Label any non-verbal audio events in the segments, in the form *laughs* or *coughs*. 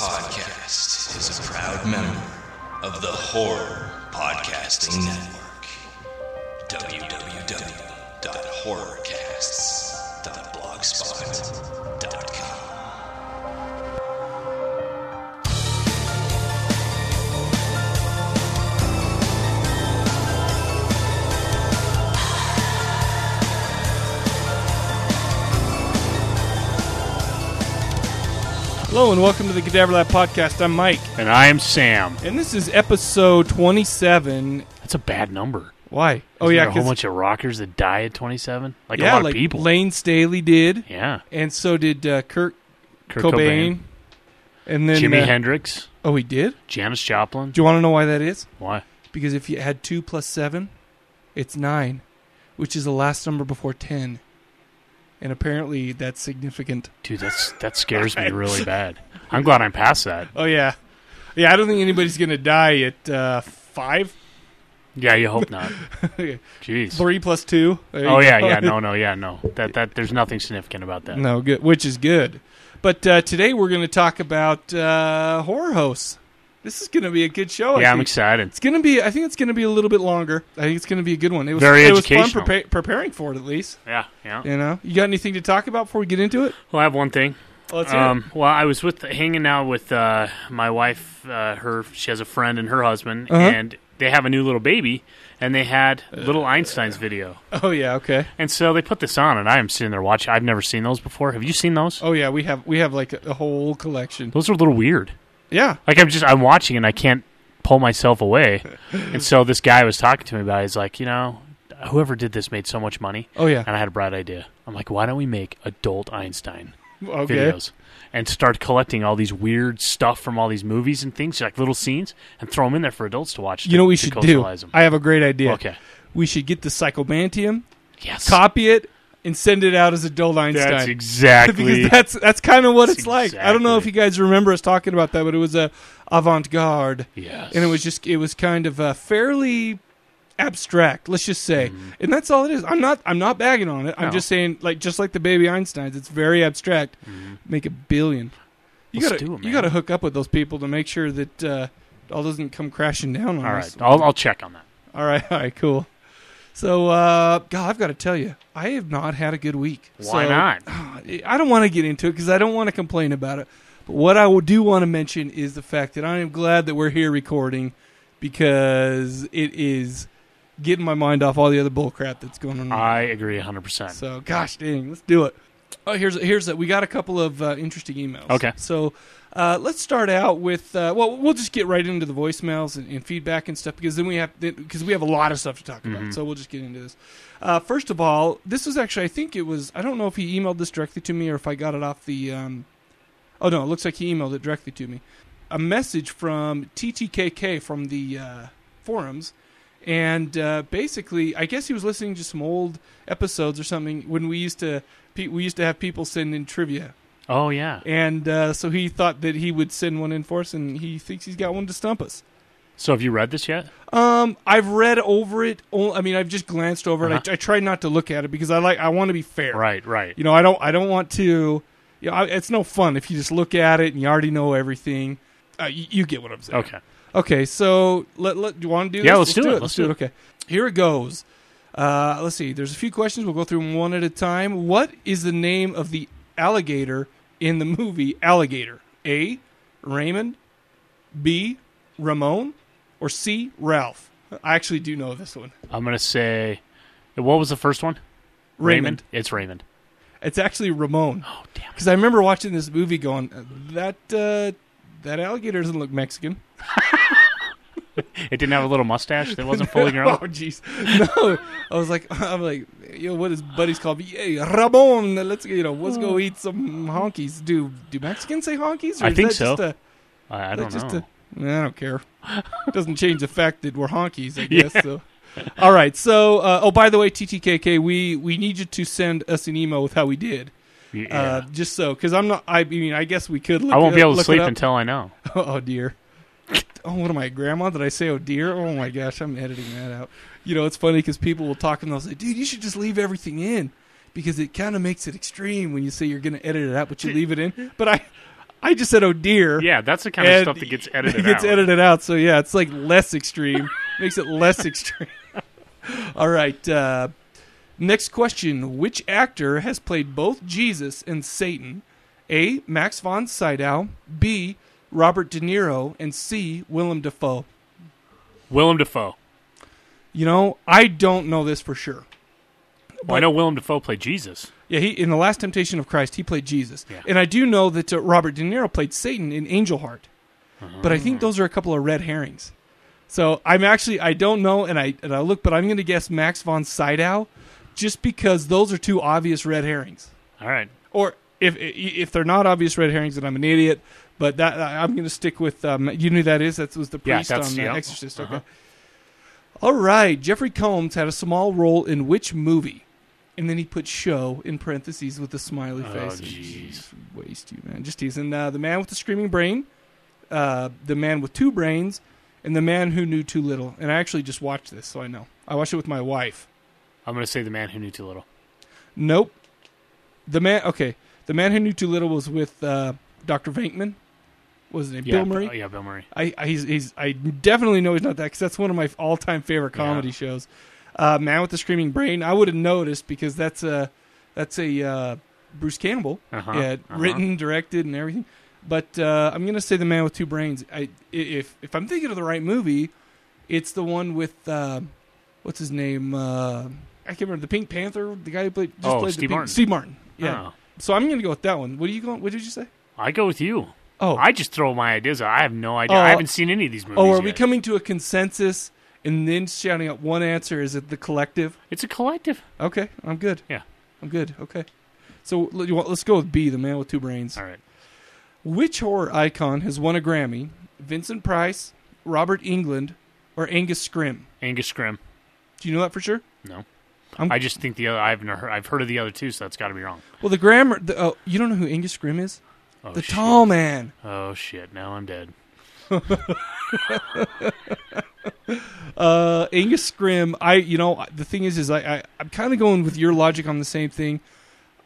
podcast is a proud member of the Horror Podcasting Network. www.horrorcasts.blogspot.com. Hello and welcome to the Cadaver Lab podcast. I'm Mike, And I am Sam. and this is episode 27. That's a bad number. Why? Oh Isn't yeah, a whole 'cause- bunch of rockers that die at 27. Like yeah, a lot like of people. Layne Staley did, yeah, and so did uh, Kurt, Kurt Cobain, Cobain, and then Jimi uh, Hendrix, Oh, he did. Janis Joplin. Do you want to know why that is? Why? Because if you add two plus seven, it's nine, which is the last number before ten, and apparently that's significant. Dude, that's that scares me *laughs* really bad. I'm glad I'm past that. Oh yeah, yeah. I don't think anybody's gonna die at uh, five. Yeah, you hope not. *laughs* Jeez. Three plus two. Oh yeah, go. yeah. No, *laughs* no, yeah, no. That that there's nothing significant about that. No, good, which is good. But uh, today we're going to talk about uh, horror hosts. This is going to be a good show. Yeah, I'm excited. It's going to be. I think it's going to be a little bit longer. I think it's going to be a good one. It was Very it was fun prepa- preparing for it at least. Yeah, yeah. You know, you got anything to talk about before we get into it? Well, I have one thing. It. Um, well, I was with hanging out with uh, my wife. Uh, her she has a friend and her husband, Uh-huh. and they have a new little baby, and they had little Einstein's video. Oh yeah, okay. And so they put this on, and I am sitting there watching. I've never seen those before. Have you seen those? Oh yeah, we have we have like a, a whole collection. Those are a little weird. Yeah. Like I'm just I'm watching and I can't pull myself away. *laughs* and so this guy was talking to me about. It. He's like, you know, whoever did this made so much money. Oh yeah. And I had a bright idea. I'm like, why don't we make adult Einstein Okay. videos and start collecting all these weird stuff from all these movies and things, like little scenes, and throw them in there for adults to watch. You know what we should do? socialize 'em. I have a great idea. Okay. We should get the Psychomantium, Yes. copy it, and send it out as a adult Einstein. That's *laughs* exactly. because that's that's kind of what it's like. I don't know if you guys remember us talking about that, but it was a avant-garde, yes. and it was just it was kind of a fairly abstract. Let's just say, and that's all it is. I'm not I'm not bagging on it. I'm Mm-hmm. Just saying, like just like the baby Einsteins, it's very abstract. Make a billion. You Let's gotta do it, you gotta hook up with those people to make sure that uh, it all doesn't come crashing down on all us. right. I'll I'll check on that. all right, *laughs* all right, cool. So, uh, God, I've got to tell you, I have not had a good week. Why So- not? *sighs* I don't want to get into it because I don't want to complain about it. But what I do want to mention is the fact that I am glad that we're here recording because it is getting my mind off all the other bullcrap that's going on. I agree 100. percent so, gosh dang, let's do it. Oh, here's here's we got a couple of uh, interesting emails. Okay. so uh, let's start out with uh, well, we'll just get right into the voicemails and, and feedback and stuff because then we have because we have a lot of stuff to talk about. So we'll just get into this. Uh, first of all, this was actually I think it was I don't know if he emailed this directly to me or if I got it off the. Um, oh no, it looks like he emailed it directly to me. A message from TTKK from the uh, forums, and uh, basically, I guess he was listening to some old episodes or something when we used to we used to have people send in trivia, Oh yeah. and uh, so he thought that he would send one in for us, and he thinks he's got one to stump us. So have you read this yet? Um, I've read over it. I mean, I've just glanced over it. Uh-huh. I, I try not to look at it because I like I want to be fair. Right. Right. You know, I don't I don't want to. You know, I, it's no fun if you just look at it and you already know everything. Uh, you, you get what I'm saying. Okay. Okay, so let, let do you want to do this? Yeah, let's do it. Let's do it. Okay, here it goes. Uh, let's see. There's a few questions. We'll go through them one at a time. What is the name of the alligator in the movie Alligator? A. Raymond. B. Ramon. Or C. Ralph. I actually do know this one. I'm gonna say, what was the first one? Raymond. It's Raymond. It's actually Ramon. Oh damn. Because I remember watching this movie, going, that uh, that alligator doesn't look Mexican. *laughs* It didn't have a little mustache that wasn't fully *laughs* grown. Oh jeez, no! I was like, *laughs* I'm like, yo, what his buddies called me? Hey, Ramon, let's you know, let's go eat some honkies. Do do Mexicans say honkies? Or I is think so. Just a, I, I don't just know. A, I don't care. It Doesn't change the fact that we're honkies. I *laughs* guess. So. All right. So, uh, oh, by the way, TTKK, we we need you to send us an email with how we did. Yeah. Uh, just so, because I'm not. I mean, I guess we could. Look I won't be able to sleep until I know. Oh dear. *laughs* Oh, what am I, grandma? Did I say oh dear? Oh my gosh, I'm editing that out. You know, it's funny because people will talk and they'll say, dude, you should just leave everything in because it kind of makes it extreme when you say you're going to edit it out, but you leave it in. But I, I just said oh dear. Yeah, that's the kind of stuff that gets *laughs* edited It gets out. edited out, so yeah, it's like less extreme. *laughs* Makes it less extreme. All right. Uh, next question: Which actor has played both Jesus and Satan? A. Max von Sydow. B. Robert De Niro. And C. Willem Dafoe. Willem Dafoe. You know, I don't know this for sure. Well, I know Willem Dafoe played Jesus. Yeah, he in the Last Temptation of Christ, he played Jesus, Yeah. and I do know that uh, Robert De Niro played Satan in Angel Heart, but I think those are a couple of red herrings. So I'm actually I don't know, and I and I look, but I'm going to guess Max von Sydow, just because those are two obvious red herrings. All right. Or if if they're not obvious red herrings, then I'm an idiot. But that I'm going to stick with. Um, you knew that is. That was the priest that's- on the yeah. Exorcist. Okay. Uh-huh. All right. Jeffrey Combs had a small role in which movie? And then he put show in parentheses with a smiley face. Oh, face. jeez. Waste you, man. Just teasing. Uh, the man with the screaming brain, uh, the man with two brains, and the man who knew too little. And I actually just watched this, so I know. I watched it with my wife. I'm going to say the man who knew too little. Nope. The man. Okay. The man who knew too little was with uh, Dr. Venkman. Was his name? Yeah, Bill Murray. uh, yeah, Bill Murray. I, I he's, he's I definitely know he's not that because that's one of my all time favorite Yeah. comedy shows. Uh, Man with the Screaming Brain. I would have noticed because that's a that's a uh, Bruce Campbell. Uh-huh, Yeah, uh-huh. written, directed, and everything. But uh, I'm gonna say the Man with Two Brains. I if if I'm thinking of the right movie, it's the one with uh, what's his name? Uh, I can't remember the Pink Panther, the guy who played just Oh, played Steve the Pink, Martin. Steve Martin. Yeah. Oh. So I'm gonna go with that one. What are you going? What did you say? I go with you. Oh, I just throw my ideas out. I have no idea. Oh, I haven't seen any of these oh, movies. oh, are yet. we coming to a consensus and then shouting out one answer? Is it the collective? It's a collective. Okay, I'm good. Yeah. I'm good. Okay. So l- you want- let's go with B, the man with two brains. All right. Which horror icon has won a Grammy? Vincent Price, Robert Englund, or Angus Scrimm? Angus Scrimm. Do you know that for sure? No. I'm- I just think the other. I've never. I've heard of the other two, so that's got to be wrong. Well, the grammar. The, oh, you don't know who Angus Scrimm is? Oh, the shit. tall man. Oh shit! Now I'm dead. *laughs* Uh, Angus Scrimm. I, you know, the thing is, is I, I I'm kind of going with your logic on the same thing.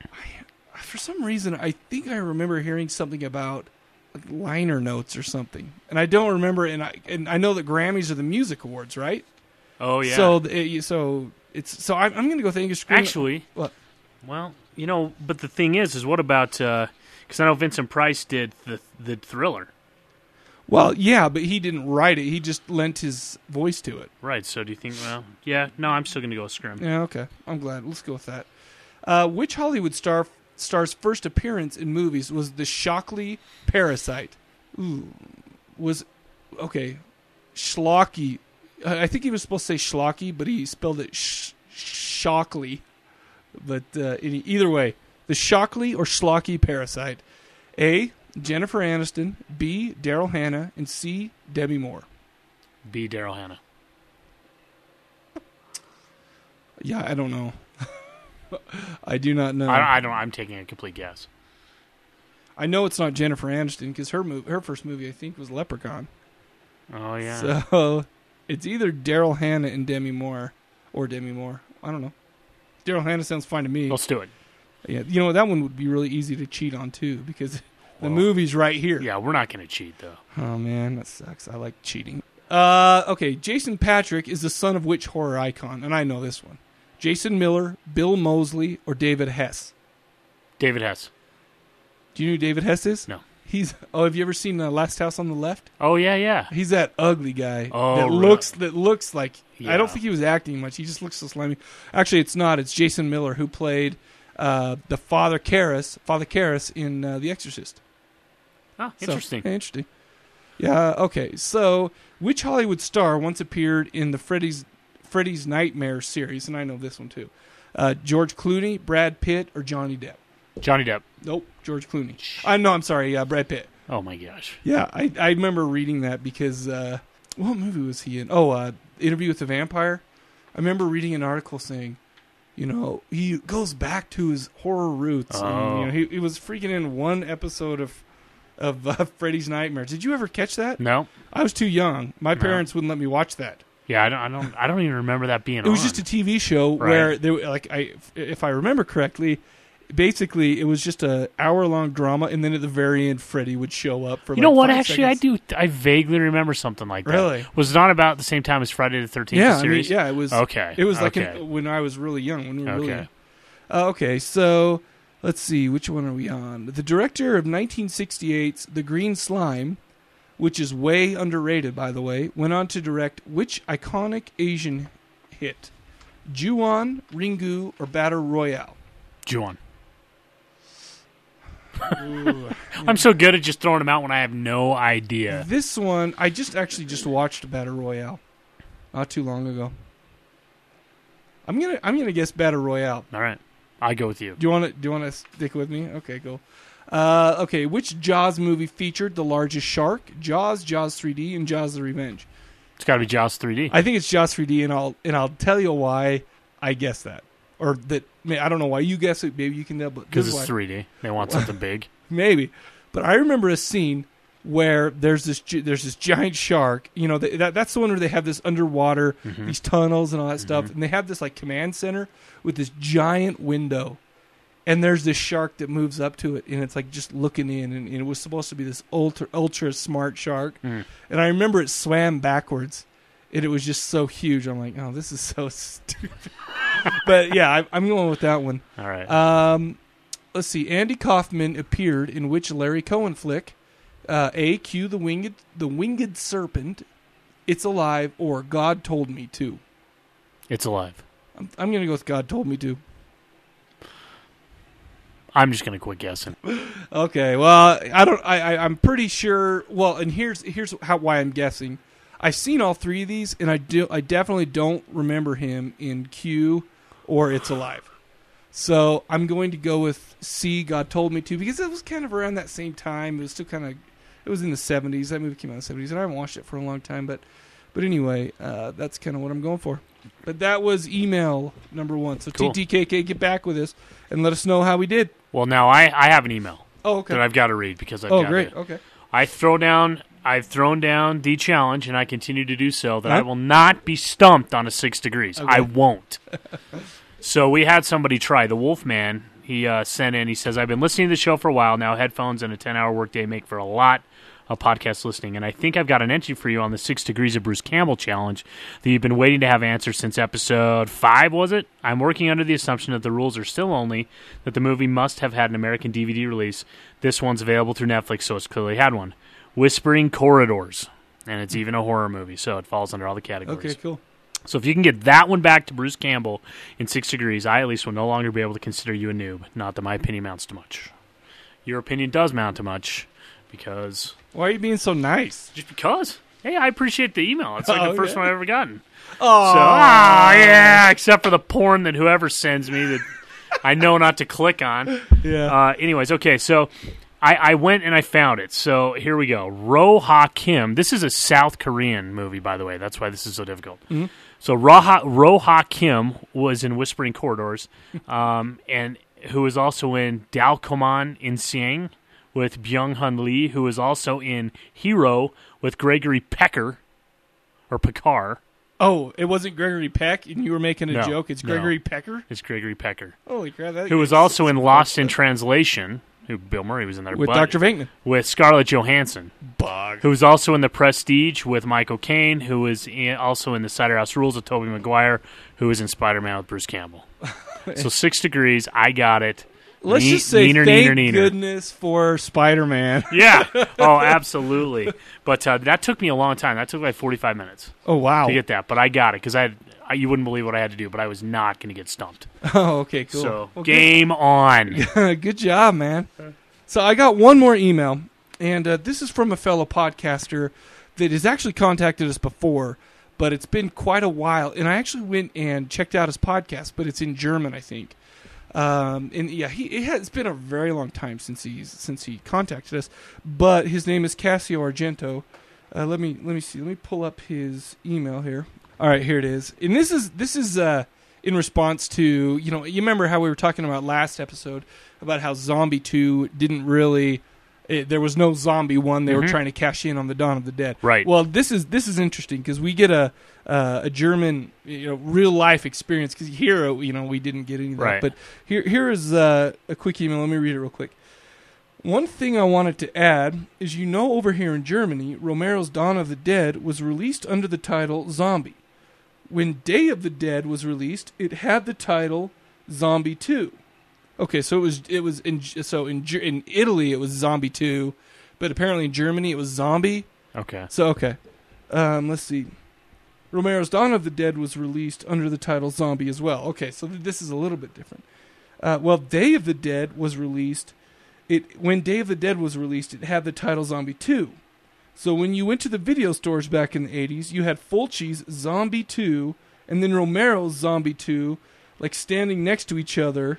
I, for some reason, I think I remember hearing something about like liner notes or something, and I don't remember. And I and I know that Grammys are the music awards, right? Oh yeah. So, the, it, so it's so I'm, I'm going to go with Angus Scrimm. actually, What? well, you know, but the thing is, is what about? Because I know Vincent Price did the the Thriller, well, yeah, but he didn't write it. He just lent his voice to it. right? So do you think? Well, yeah. No, I'm still gonna go with Scrimm. Yeah, okay. I'm glad. Let's go with that. Uh, which Hollywood star star's first appearance in movies was the Shockley Parasite? Ooh, was okay. Schlocky. I I think he was supposed to say Schlocky, but he spelled it sh- Shockley. But uh, any, either way, the Shockley or Schlocky Parasite. A. Jennifer Aniston. B. Daryl Hannah. And C. Debbie Moore. B. Daryl Hannah. Yeah, I don't know. *laughs* I do not know. I, I don't. I'm taking a complete guess. I know it's not Jennifer Aniston because her mov- her first movie I think was Leprechaun. Oh yeah. So it's either Daryl Hannah and Demi Moore or Demi Moore. I don't know. Daryl Hannah sounds fine to me. Let's do it. Yeah, you know that one would be really easy to cheat on too because *laughs* the Well, movie's right here. Yeah, we're not gonna cheat though. Oh man, that sucks. I like cheating. Uh, okay. Jason Patric is the son of which horror icon? And I know this one. Jason Miller, Bill Moseley, or David Hess? David Hess. Do you know who David Hess is? No. He's. Oh, have you ever seen the Last House on the Left? Oh yeah, yeah. He's that ugly guy Oh, that really? looks that looks like I Yeah. don't think he was acting much. He just looks so slimy. Actually, it's not. It's Jason Miller who played uh, the Father Karras, Father Karras in uh, The Exorcist. Oh, So, interesting. yeah, interesting. Yeah. Okay. So, which Hollywood star once appeared in the Freddy's Freddy's Nightmare series? And I know this one too. Uh, George Clooney, Brad Pitt, or Johnny Depp? Johnny Depp. Nope. George Clooney. I know. I'm sorry. Uh, Brad Pitt. Oh my gosh. Yeah, I, I remember reading that because uh, what movie was he in? Oh, uh, Interview with the Vampire. I remember reading an article saying, you know, he goes back to his horror roots. And, Oh. you know, he, he was freaking in one episode of of uh, *laughs* Freddy's Nightmare. Did you ever catch that? No. I was too young. My parents wouldn't let me watch that. Yeah, I don't. I don't. I don't even remember that being. It was on. just a TV show Right. where they like I if I remember correctly, basically it was just a hour long drama, and then at the very end, Freddy would show up for. You know what? Actually, I do. I vaguely remember something like that. Really? Was it not about the same time as Friday the Thirteenth Yeah, I mean, yeah, it was. Okay. It was like okay. in, when I was really young. When we were really Okay. young. Uh, okay, so let's see, which one are we on? The director of 1968's The Green Slime, which is way underrated, by the way, went on to direct which iconic Asian hit? Ju-on, Ringu, or Battle Royale? Juan. I'm so good at just throwing them out when I have no idea. This one, I just actually just watched Battle Royale not too long ago. I'm gonna I'm gonna guess Battle Royale. All right, I go with you. Do you want to do you want to stick with me? Okay, cool. Uh, okay, which Jaws movie featured the largest shark? Jaws, Jaws 3D, and Jaws: The Revenge. It's got to be Jaws 3D. I think it's Jaws 3D, and I'll and I'll tell you why I guess that, or that. I don't know why you guess it. Maybe you can tell, but Because it's 3D. They want *laughs* something big. maybe. But I remember a scene where there's this there's this giant shark. You know, th- that that's the one where they have this underwater Mm-hmm. these tunnels and all that stuff, and they have this like command center with this giant window. And there's this shark that moves up to it, and it's like just looking in, and, and it was supposed to be this ultra ultra smart shark. Mm. And I remember it swam backwards, and it was just so huge. I'm like, oh, this is so *laughs* stupid. but yeah, I, I'm going with that one. All right. Um, let's see. Andy Kaufman appeared in which Larry Cohen flick? Uh, A. Q. The winged the winged serpent. It's alive, or God told me to. it's alive. I'm, I'm gonna go with God told me to. I'm just gonna quit guessing. *laughs* Okay. Well, I don't. I, I I'm pretty sure. Well, and here's here's how why I'm guessing. I've seen all three of these, and I do. I definitely don't remember him in Q or It's Alive. So I'm going to go with C. God told me to because it was kind of around that same time. It was still kind of. It was in the 70s. That movie came out in the 70s, and I haven't watched it for a long time. But, but anyway, uh, that's kind of what I'm going for. But that was email number one. So Cool. TTKK, get back with us and let us know how we did. Well, now I, I have an email Oh, okay. that I've got to read because I've oh, got great. to- Okay. I throw down. I've thrown down the challenge, and I continue to do so. That I will not be stumped on a six degrees. Okay. I won't. *laughs* so we had somebody try. The Wolfman. He uh, sent in. He says, "I've been listening to the show for a while now. Headphones and a ten-hour workday make for a lot of podcast listening, and I think I've got an entry for you on the Six Degrees of Bruce Campbell challenge that you've been waiting to have answered since episode five. Was it? I'm working under the assumption that the rules are still only that the movie must have had an American DVD release. This one's available through Netflix, so it's clearly had one. Whispering Corridors, and it's even a horror movie, so it falls under all the categories. Okay, cool. So if you can get that one back to Bruce Campbell in six degrees, I at least will no longer be able to consider you a noob. Not that my opinion amounts to much. Your opinion does mount to much because Why are you being so nice? just because. Hey, I appreciate the email. It's like Oh, the first yeah. one I've ever gotten. Oh, So, ah, yeah, except for the porn that whoever sends me that I know not to click on. *laughs* yeah. Uh, anyways, okay, so I, I went and I found it. So here we go. Ro Ha Kim. This is a South Korean movie, by the way. That's why this is so difficult. So Ro Ha, Kim was in Whispering Corridors, *laughs* um, and who was also in Dalcoman in Siang with Byung Hun Lee, who was also in Hero with Gregory Pecker or Pekar. oh, it wasn't Gregory Peck, and you were making a No, joke. It's no. Gregory Pecker. It's Gregory Pecker, Holy crap! That who was also in Lost in *laughs* Translation. Who Bill Murray was in there with but- Doctor Venkman. with Scarlett Johansson. Bug. who was also in The Prestige with Michael Caine, who was in, also in The Cider House Rules with Tobey Maguire, who was in Spider Man with Bruce Campbell. *laughs* so six degrees, I got it. Let's Ne- just say neener, thank neener, neener. goodness for Spider Man. *laughs* Yeah. *laughs* Oh, absolutely. But uh, that took me a long time. That took like 45 minutes Oh wow. to get that. But I got it because I, had, I you wouldn't believe what I had to do, but I was not going to get stumped. *laughs* Oh, okay, cool. So game on. good, *laughs* good job, man. So I got one more email, and uh, this is from a fellow podcaster that has actually contacted us before, but it's been quite a while. And I actually went and checked out his podcast, but it's in German, I think. Um, and yeah, he it has been a very long time since he's since he contacted us. But his name is Cassio Argento. Uh, let me let me see. Let me pull up his email here. All right, here it is. And this is this is uh, in response to you know you remember how we were talking about last episode about how Zombie Two didn't really It, there was no zombie one. They were trying to cash in on the Dawn of the Dead. Mm-hmm. Right. Well, this is this is interesting because we get a uh, a German you know real life experience because here uh, you know we didn't get any of that. Right. But here here is uh, a quick email. Let me read it real quick. One thing I wanted to add is you know over here in Germany, Romero's Dawn of the Dead was released under the title Zombie. When Day of the Dead was released, it had the title Zombie 2. Okay, so it was it was in so in in Italy it was Zombie 2, but apparently in Germany it was Zombie. Okay. So okay. Um, let's see. Romero's Dawn of the Dead was released under the title Zombie as well. Okay, so th- this is a little bit different. Uh, well, Day of the Dead was released. It when Day of the Dead was released, it had the title Zombie Two. So when you went to the video stores back in the '80s, you had Fulci's Zombie Two and then Romero's Zombie Two, like standing next to each other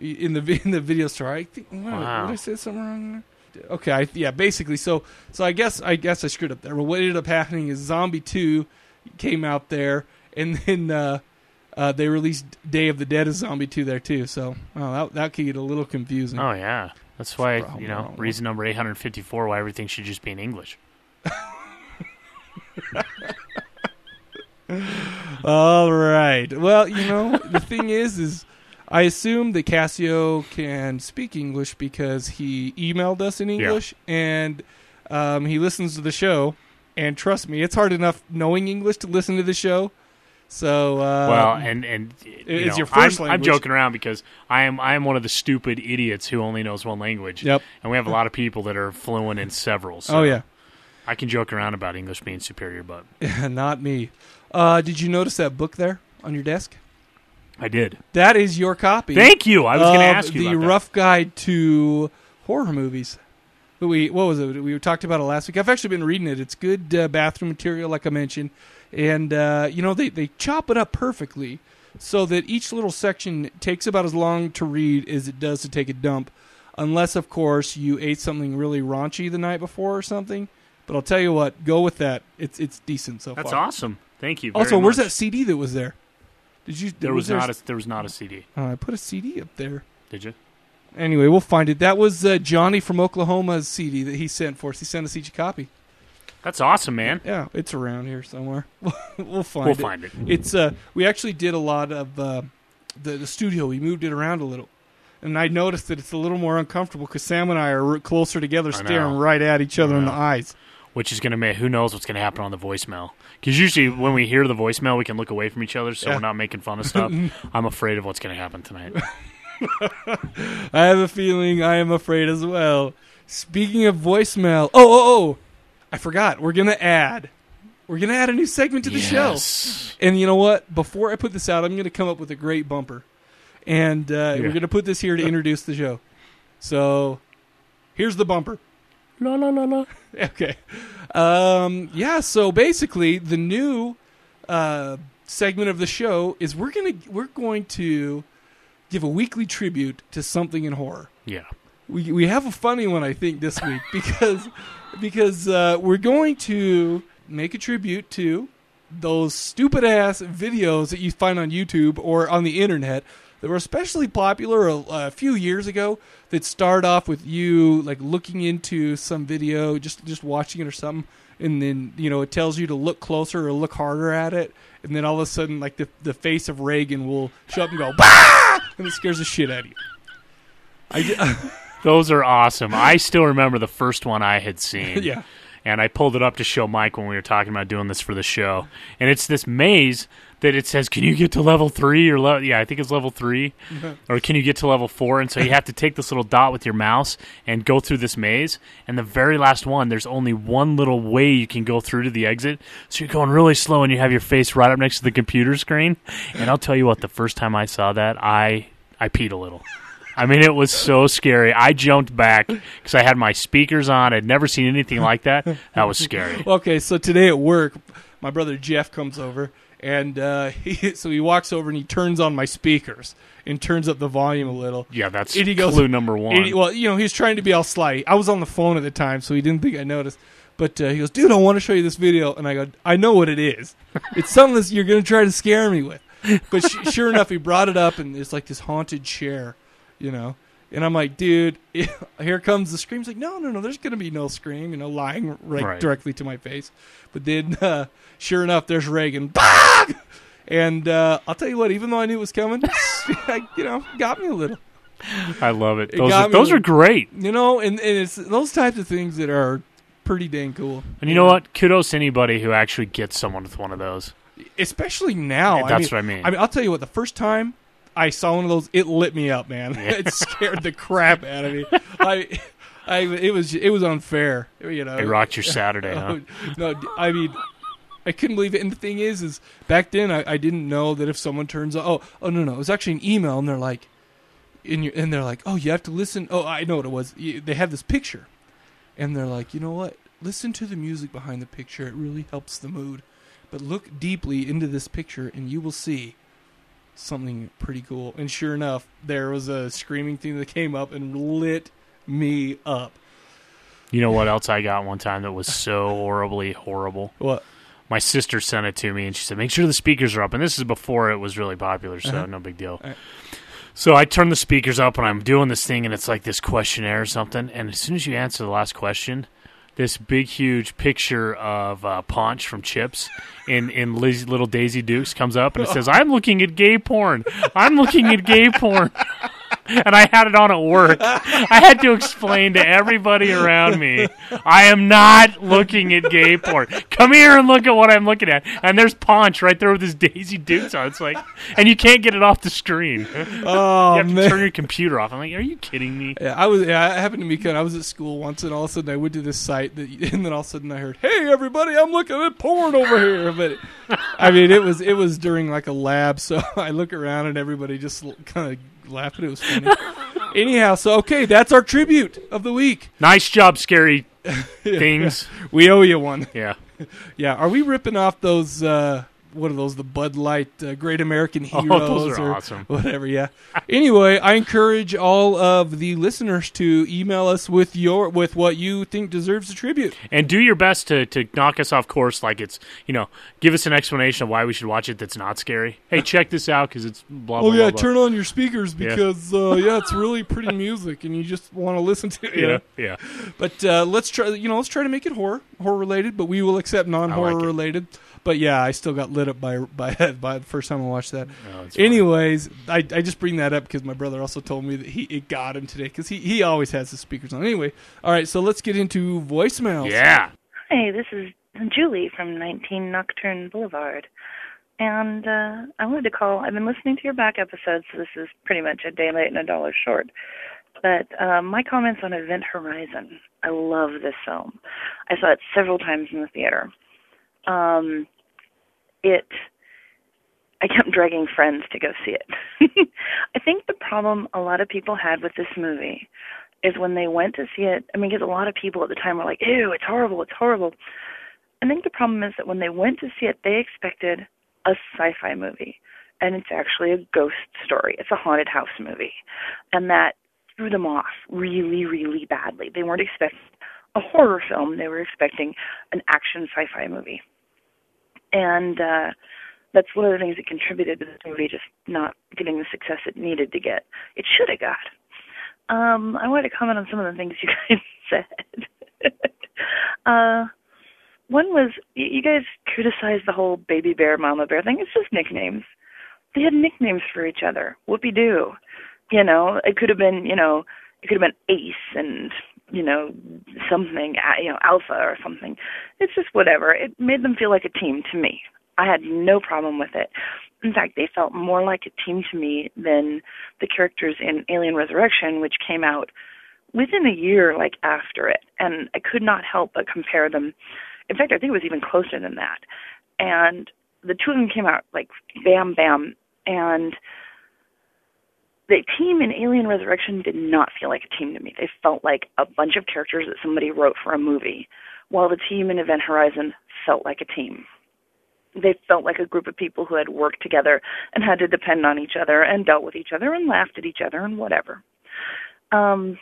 in the *laughs* in the video store. I think. What, Wow. Did I say something wrong there? Okay, I, yeah, basically. So so I guess I guess I screwed up there. But what ended up happening is Zombie Two came out there, and *laughs* then uh, uh, they released Day of the Dead as Zombie Two there too. So oh, that that could get a little confusing. Oh yeah. That's why you know wrong. reason number eight hundred fifty four why everything should just be in English. *laughs* All right. Well, you know, the thing is, is I assume that Cassio can speak English because he emailed us in English and um, he listens to the show. And trust me, it's hard enough knowing English to listen to the show. So, uh, well, and and it's know, your first I'm, I'm joking around because I am I am one of the stupid idiots who only knows one language. Yep. And we have a lot of people that are fluent in several. So oh yeah, I can joke around about English being superior, but *laughs* not me. Uh, did you notice that book there on your desk? I did. That is your copy. Thank you. I was going to ask you the about that. rough guide to horror movies. We what was it? We talked about it last week. I've actually been reading it. It's good uh, bathroom material, like I mentioned, and uh, you know they they chop it up perfectly so that each little section takes about as long to read as it does to take a dump, unless of course you ate something really raunchy the night before or something. But I'll tell you what, go with that. It's it's decent so That's far. awesome. Thank you. very Also, where's much. that CD that was there? Did you? There was there not a there was not a CD. uh, I put a CD up there. Did you? Anyway, we'll find it. That was uh, Johnny from Oklahoma's CD that he sent for us. He sent us each a copy. That's awesome, man. Yeah, it's around here somewhere. *laughs* we'll find it. We'll it. find it. It's uh, we actually did a lot of uh, the the studio. We moved it around a little, and I noticed that it's a little more uncomfortable because Sam and I are closer together, staring right at each other in the eyes. Which is going to make who knows what's going to happen on the voicemail? Because usually when we hear the voicemail, we can look away from each other, so Yeah. we're not making fun of stuff. *laughs* I'm afraid of what's going to happen tonight. *laughs* I have a feeling I am afraid as well. Speaking of voicemail, oh oh oh, I forgot. We're gonna add. We're gonna add a new segment to the show. And you know what? Before I put this out, I'm going to come up with a great bumper, and uh, Yeah. we're going to put this here to introduce the show. So, here's the bumper. La la la la. *laughs* Okay. Um, yeah. So basically, the new uh, segment of the show is we're gonna we're going to give a weekly tribute to something in horror. Yeah. We we have a funny one I think this week *laughs* because because uh, we're going to make a tribute to those stupid ass videos that you find on YouTube or on the internet that were especially popular a, a few years ago that start off with you like looking into some video just just watching it or something and then you know it tells you to look closer or look harder at it and then all of a sudden like the the face of Reagan will show up and go bah and it scares the shit out of you. I *laughs* Those are awesome. I still remember the first one I had seen. *laughs* yeah. And I pulled it up to show Mike when we were talking about doing this for the show. And it's this maze that it says, "Can you get to level three or le- yeah, I think it's level 3 *laughs* or can you get to level four? And so you have to take this little dot with your mouse and go through this maze. And the very last one, there's only one little way you can go through to the exit. So you're going really slow, and you have your face right up next to the computer screen. And I'll tell you what, the first time I saw that, I I peed a little. I mean, it was so scary. I jumped back because I had my speakers on. I'd never seen anything like that. That was scary. *laughs* Okay, so today at work, my brother Jeff comes over, and uh, *laughs* he, so he walks over and he turns on my speakers and turns up the volume a little. Yeah, that's And he goes- clue number one. He- well, you know, he's trying to be all sly. I was on the phone at the time, so he didn't think I noticed. But uh, he goes, "Dude, I want to show you this video," and I go, "I know what it is. It's something that you're going to try to scare me with." But sh- sure enough, he brought it up, and it's like this haunted chair, you know. And I'm like, dude, *laughs* here comes the scream. He's like, no, no, no, there's going to be no scream, you know, lying right, Right. directly to my face. But then, *laughs* uh, sure enough, there's Reagan. And uh, I'll tell you what, even though I knew it was coming, *laughs* you know, got me a little. I love it. It Those got are, those are great. You know, and, and it's those types of things that are pretty dang cool. And you know what? Kudos to anybody who actually gets someone with one of those. Especially now. That's I what I mean, mean. I mean, I'll tell you what, the first time I saw one of those, it lit me up, man. *laughs* it scared the crap out of me. I, I, it was, it was unfair. You know, It rocked your Saturday, *laughs* oh, huh? no, I mean, I couldn't believe it. And the thing is, is back then I, I didn't know that if someone turns oh oh no no it was actually an email and they're like, and you and they're like oh you have to listen oh I know what it was You- they have this picture, and they're like you know what listen to the music behind the picture it really helps the mood, but look deeply into this picture and you will see something pretty cool. And sure enough, there was a screaming thing that came up and lit me up. You know what else I got one time that was so horribly horrible? What? My sister sent it to me and she said, "Make sure the speakers are up." And this is before it was really popular, so Uh-huh. no big deal. So I turn the speakers up and I'm doing this thing, and it's like this questionnaire or something. And as soon as you answer the last question, this big, huge picture of uh, Ponch from Chips in in Liz, little Daisy Dukes comes up, and it says, "I'm looking at gay porn. I'm looking at gay porn." *laughs* and I had it on at work. I had to explain to everybody around me, I am not looking at gay porn. Come here and look at what I'm looking at. And there's Ponch right there with his Daisy Dukes on. It's like, and you can't get it off the screen. Oh you have to man. turn your computer off. I'm like, are you kidding me? Yeah, I was. Yeah, it happened to me. Cause I was at school once, and all of a sudden I went to this site, that, *laughs* and then all of a sudden I heard, "Hey, everybody, I'm looking at porn over here." But I mean, it was it was during like a lab, so *laughs* I look around and everybody just kind of laughing. It was funny. *laughs* Anyhow, so okay, that's our tribute of the week. Nice job, scary *laughs* things. We owe you one. Yeah. *laughs* Yeah, are we ripping off those? uh what are those? The Bud Light uh, Great American Oh, Heroes *laughs* those are or awesome. whatever. Yeah. *laughs* anyway, I encourage all of the listeners to email us with your with what you think deserves a tribute. And do your best to, to knock us off course like it's, you know, give us an explanation of why we should watch it that's not scary. Hey, check this out because it's blah, blah, Oh yeah, blah, blah. turn on your speakers Yeah. because uh, yeah, it's really pretty music, and you just want to listen to it. Yeah, know? yeah. But uh, let's try. You know, let's try to make it horror horror related, but we will accept non horror like it. Related. But yeah, I still got lit up by *laughs* by by the first time I watched that. Oh, it's funny. Anyways, I, I just bring that up because my brother also told me that he it got him today because he, he always has the speakers on. Anyway, all right, so let's get into voicemails. Yeah. Hi, this is Julie from 19 Nocturne Boulevard. And uh, I wanted to call. I've been listening to your back episodes, so this is pretty much a day late and a dollar short. But uh, my comments on Event Horizon. I love this film. I saw it several times in the theater. Um, it. I kept dragging friends to go see it. *laughs* I think the problem a lot of people had with this movie is when they went to see it. I mean, because a lot of people at the time were like, "Ew, it's horrible, it's horrible." I think the problem is that when they went to see it, they expected a sci-fi movie, and it's actually a ghost story. It's a haunted house movie, and that threw them off really, really badly. They weren't expecting a horror film; they were expecting an action sci-fi movie, and uh, that's one of the things that contributed to this movie just not getting the success it needed to get. It should have got. Um, I wanted to comment on some of the things you *laughs* guys said. *laughs* uh, one was you guys criticized the whole baby bear, mama bear thing. It's just nicknames. They had nicknames for each other. Whoopie doo. You know, it could have been, you know, it could have been Ace and you know something, uh, you know, Alpha or something. It's just whatever. It made them feel like a team to me. I had no problem with it. In fact, they felt more like a team to me than the characters in Alien Resurrection, which came out within a year like after it. And I could not help but compare them. In fact, I think it was even closer than that. And the two of them came out like bam bam and the team in Alien Resurrection did not feel like a team to me. They felt like a bunch of characters that somebody wrote for a movie, while the team in Event Horizon felt like a team they felt like a group of people who had worked together and had to depend on each other and dealt with each other and laughed at each other and whatever. Um,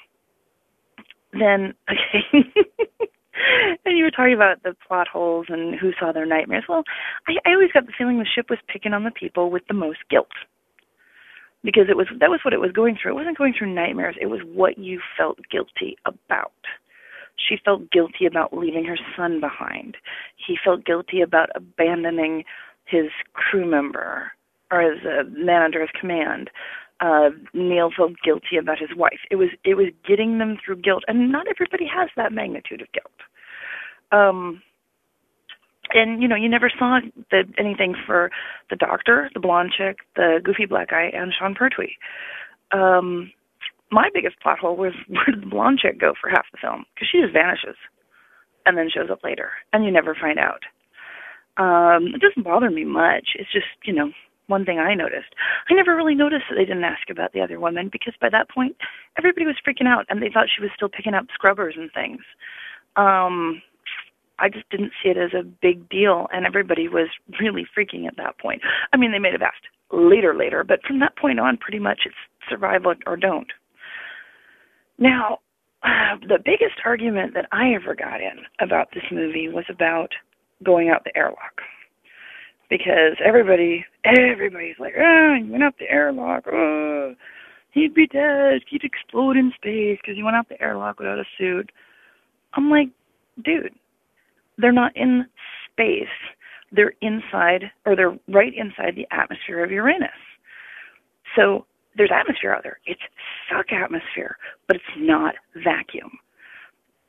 then, *laughs* okay. and you were talking about the plot holes and who saw their nightmares. Well, I, I always got the feeling the ship was picking on the people with the most guilt. Because it was that was what it was going through. It wasn't going through nightmares. It was what you felt guilty about. She felt guilty about leaving her son behind. He felt guilty about abandoning his crew member or his uh, man under his command. Uh, Neil felt guilty about his wife. It was it was getting them through guilt, and not everybody has that magnitude of guilt. Um, and you know, you never saw the, anything for the doctor, the blonde chick, the goofy black guy, and Sean Pertwee. Um, my biggest plot hole was *laughs* where did the blonde chick go for half the film? Because she just vanishes and then shows up later, and you never find out. Um, it doesn't bother me much. It's just you know one thing I noticed. I never really noticed that they didn't ask about the other woman because by that point everybody was freaking out and they thought she was still picking up scrubbers and things. Um, I just didn't see it as a big deal, and everybody was *laughs* really freaking at that point. I mean, they may have asked later, later, but from that point on, pretty much it's survive or don't. Now, uh, *sighs* the biggest argument that I ever got in about this movie was about going out the airlock. Because everybody, everybody's like, oh, he went out the airlock. Oh, he'd be dead. He'd explode in space because he went out the airlock without a suit. I'm like, dude, they're not in space. They're inside, or they're right inside the atmosphere of Uranus. So there's atmosphere out there. It's suck atmosphere, but it's not vacuum.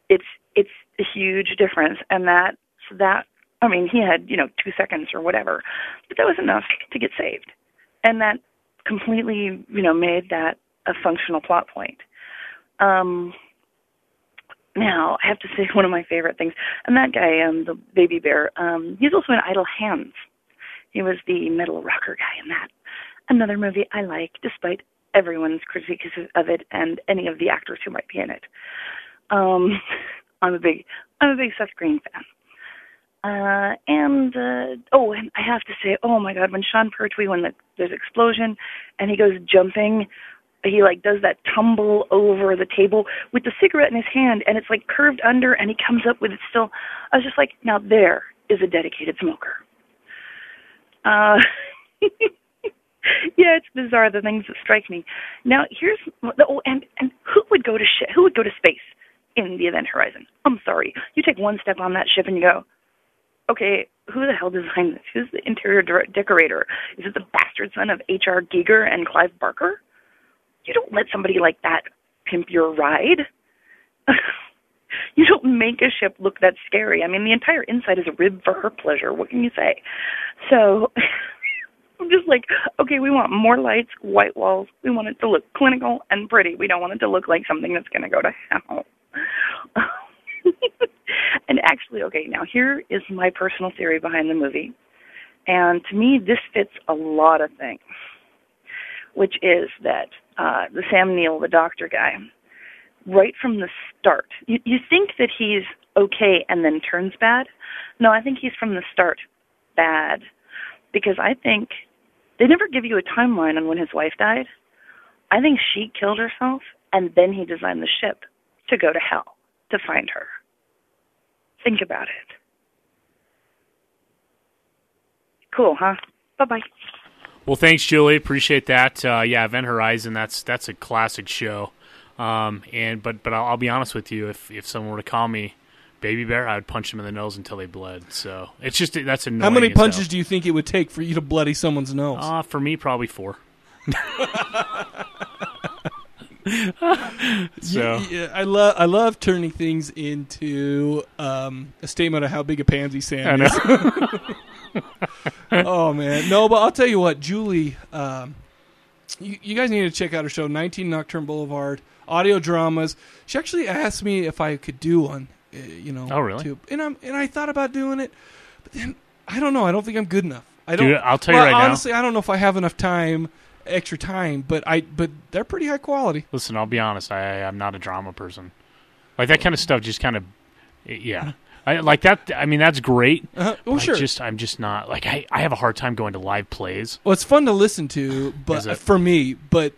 It's it's a huge difference, and that that I mean he had you know two seconds or whatever, but that was enough to get saved, and that completely you know made that a functional plot point. Um, now I have to say *laughs* one of my favorite things, and that guy, um, the baby bear, um, he's also in Idle Hands. He was the metal rocker guy in that another movie I like, despite everyone's critiques of it and any of the actors who might be in it. Um, *laughs* I'm a big I'm a big Seth Green fan. Uh, and uh, oh, and I have to say, oh my God, when Sean Pertwee, when the, there's explosion, and he goes jumping, he like does that tumble over the table with the cigarette in his hand, and it's like curved under, and he comes up with it still. I was just like, now there is a dedicated smoker. Uh, *laughs* yeah, it's bizarre the things that strike me. Now here's the oh, and and who would go to sh- who would go to space in the Event Horizon? I'm sorry, you take one step on that ship and you go, okay, who the hell designed this? Who's the interior de- decorator? Is it the bastard son of H.R. Giger and Clive Barker? You don't let somebody like that pimp your ride. *laughs* you don't make a ship look that scary. I mean, the entire inside is a rib for her pleasure. What can you say? So. *laughs* I'm just like, okay, we want more lights, white walls. We want it to look clinical and pretty. We don't want it to look like something that's going to go to hell. *laughs* and actually, okay, now here is my personal theory behind the movie. And to me, this fits a lot of things, which is that uh, the Sam Neill, the doctor guy, right from the start, you, you think that he's okay and then turns bad. No, I think he's from the start bad because I think they never give you a timeline on when his wife died. I think she killed herself, and then he designed the ship to go to hell to find her. Think about it. Cool, huh? Bye bye. Well, thanks, Julie. Appreciate that. Uh, yeah, Event Horizon. That's that's a classic show. Um, and but but I'll, I'll, be honest with you. If if someone were to call me baby bear, I would punch them in the nose until they bled. So it's just that's annoying. How many punches do you think it would take for you to bloody someone's nose? Uh, for me, probably four. *laughs* *laughs* so yeah, I love I love turning things into um, a statement of how big a pansy Sam is. *laughs* *laughs* oh man, no, but I'll tell you what, Julie. Um, you, you guys need to check out her show, 19 Nocturne Boulevard, audio dramas. She actually asked me if I could do one, uh, you know. Oh, really? Too. And I'm and I thought about doing it, but then I don't know. I don't think I'm good enough. I don't. Dude, I'll tell you well, right honestly, now. I don't know if I have enough time, extra time. But I but they're pretty high quality. Listen, I'll be honest. I I'm not a drama person. Like that kind of stuff, just kind of, yeah. *laughs* I, like that. I mean, that's great. Uh, well, sure. I just, I'm just not like I. I have a hard time going to live plays. Well, it's fun to listen to, but for me, but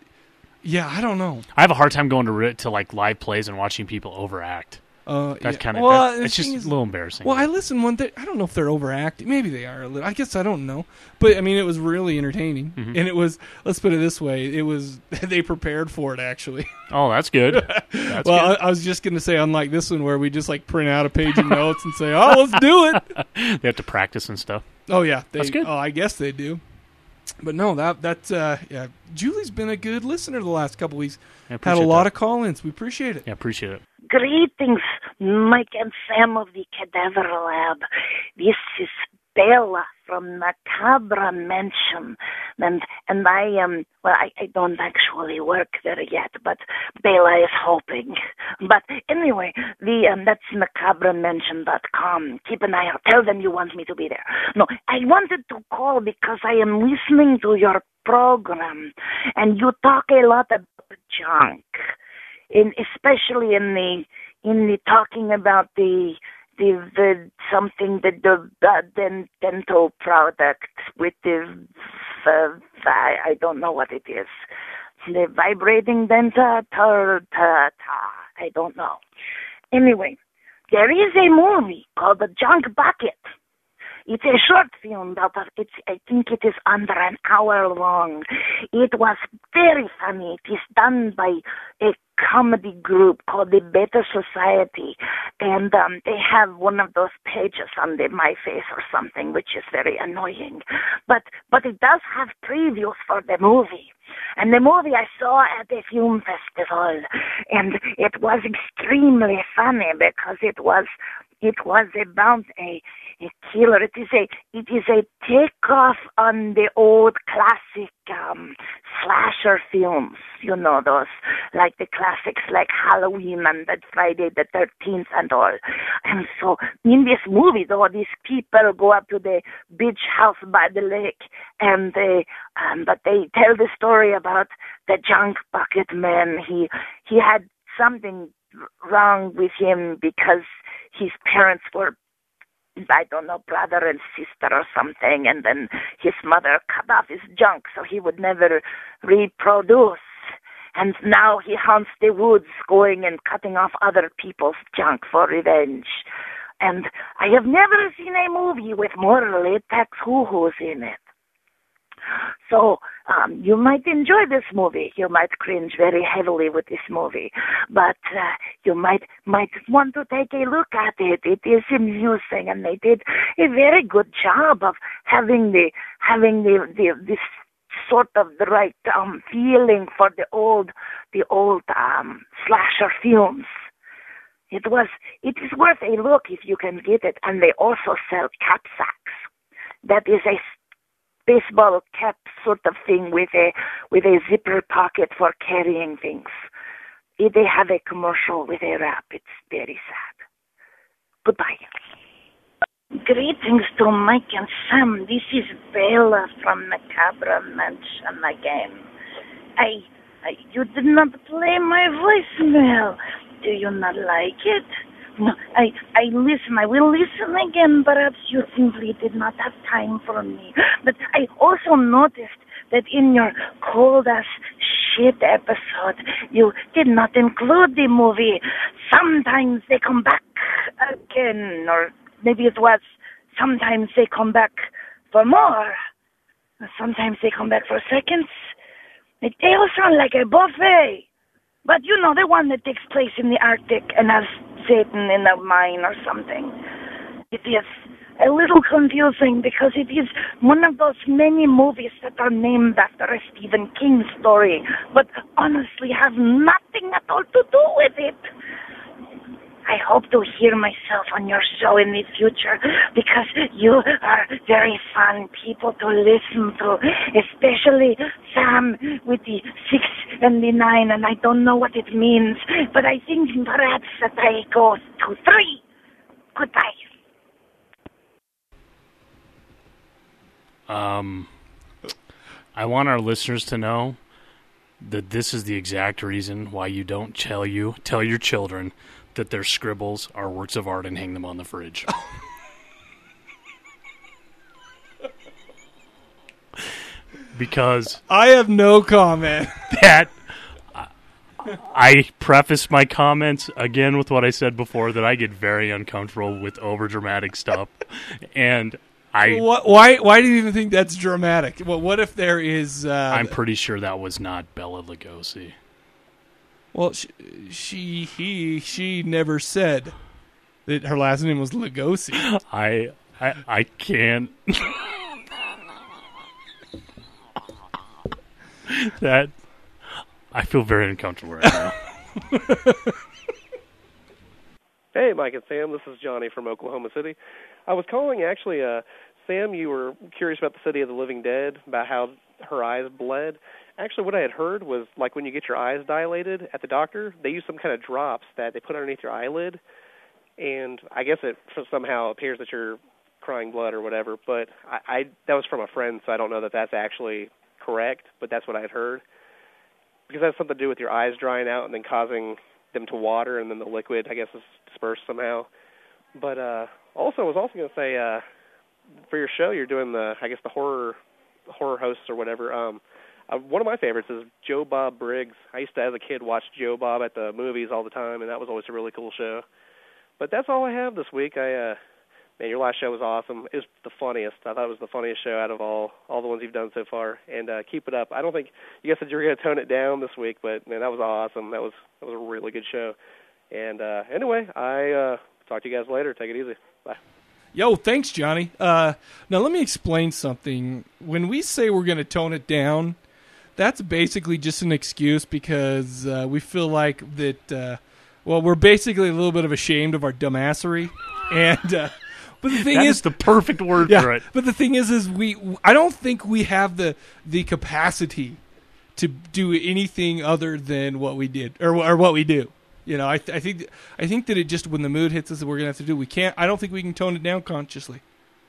yeah, I don't know. I have a hard time going to to like live plays and watching people overact. Uh, That's yeah. kind of well, the it's just is- a little embarrassing. Well, I listened one day. I don't know if they're overacting. Maybe they are a little. I guess I don't know. But I mean, it was really entertaining, Mm-hmm. and it was. Let's put it this way: it was. *laughs* They prepared for it actually. oh, that's good. *laughs* That's well, good. I, I was just going to say, unlike this one where we just like print out a page of notes and say, "Oh, let's do it." *laughs* they have to practice and stuff. Oh yeah, they, That's good. Oh, I guess they do. But no, that that uh, yeah, Julie's been a good listener the last couple weeks. Had a lot that. of call-ins. We appreciate it. Yeah, appreciate it. Greetings, Mike and Sam of the Cadaver Lab. This is Bella from Macabre Mansion, and and I am well. I, I don't actually work there yet, but Bella is hoping. But anyway, the um, that's macabremansion.com. Keep an eye out. Tell them you want me to be there. No, I wanted to call because I am listening to your program, and you talk a lot about junk in especially in the in the talking about the the the something the the uh, den, dental product with the I, I don't know what it is the vibrating denta ta, ta, ta, I don't know anyway there is a movie called the junk bucket it's a short film that it's I think it is under an hour long. It was very funny. It is done by a comedy group called the Better Society, and um, they have one of those pages on My Face or something, which is very annoying. But but it does have previews for the movie. And the movie I saw at a film festival, and it was extremely funny because it was it was about a a killer. It is a it is a takeoff on the old classic um slasher films. You know those like the classics like Halloween and that Friday the Thirteenth and all. And so in this movie, though, these people go up to the beach house by the lake, and they um, but they tell the story about the junk bucket man. He he had something wrong with him because his parents were I don't know, brother and sister or something, and then his mother cut off his junk so he would never reproduce. And now he haunts the woods going and cutting off other people's junk for revenge. And I have never seen a movie with more latex hoo-hoos in it. So um, you might enjoy this movie. You might cringe very heavily with this movie, but uh, you might might want to take a look at it. It is amusing, and they did a very good job of having the having the, the this sort of the right um, feeling for the old the old um, slasher films. It was it is worth a look if you can get it, and they also sell cap sacks. That is a baseball cap sort of thing with a with a zipper pocket for carrying things. They have a commercial with a wrap. It's very sad. Goodbye. Greetings to Mike and Sam. This is Bella from Macabre Mansion again. I, I you did not play my voicemail. Do you not like it? No, I, I listen. I will listen again. Perhaps you simply did not have time for me. But I also noticed that in your cold ass shit episode, you did not include the movie. Sometimes they come back again, or maybe it was sometimes they come back for more. Sometimes they come back for seconds. They all sound like a buffet. But you know, the one that takes place in the Arctic and has Satan in a mine or something. It is a little confusing because it is one of those many movies that are named after a Stephen King story, but honestly have nothing at all to do with it. I hope to hear myself on your show in the future because you are very fun people to listen to, especially Sam with the six and the nine, and I don't know what it means, but I think perhaps that I go to three. Goodbye. Um, I want our listeners to know that this is the exact reason why you don't tell you tell your children that their scribbles are works of art and hang them on the fridge. *laughs* because I have no comment. *laughs* that I- I preface my comments again with what I said before that I get very uncomfortable with overdramatic stuff, and I What, why? Why do you even think that's dramatic? Well, what if there is? Uh, I'm pretty sure that was not Bela Lugosi. Well, she, she, he, she never said that her last name was Lugosi. *laughs* I I I can't. *laughs* that I feel very uncomfortable right now. *laughs* Hey, Mike and Sam. This is Johnny from Oklahoma City. I was calling actually. Uh, Sam, you were curious about the City of the Living Dead, about how her eyes bled. Actually, what I had heard was like when you get your eyes dilated at the doctor, they use some kind of drops that they put underneath your eyelid, and I guess it somehow appears that you're crying blood or whatever. But I, I that was from a friend, so I don't know that that's actually correct. But that's what I had heard because that has something to do with your eyes drying out and then causing them to water, and then the liquid, I guess, is dispersed somehow. But uh also, I was also going to say, uh for your show, you're doing the, I guess, the horror horror hosts or whatever. Um, uh, one of my favorites is Joe Bob Briggs. I used to, as a kid, watch Joe Bob at the movies all the time, and that was always a really cool show. But that's all I have this week. I, uh, man, your last show was awesome. It was the funniest. I thought it was the funniest show out of all all the ones you've done so far. And uh, keep it up. I don't think you guys said you were going to tone it down this week, but man, that was awesome. That was that was a really good show. And uh, anyway, I uh, talk to you guys later. Take it easy. Bye. Yo, thanks, Johnny. Uh, now let me explain something. When we say we're going to tone it down, that's basically just an excuse because uh, we feel like that. Uh, well, we're basically a little bit of ashamed of our dumbassery, and uh, but the thing That is, is the perfect word for it. But the thing is, is we I don't think we have the the capacity to do anything other than what we did or or what we do. You know, I th- I think I think that it just when the mood hits us that we're gonna have to do. We can't. I don't think we can tone it down consciously.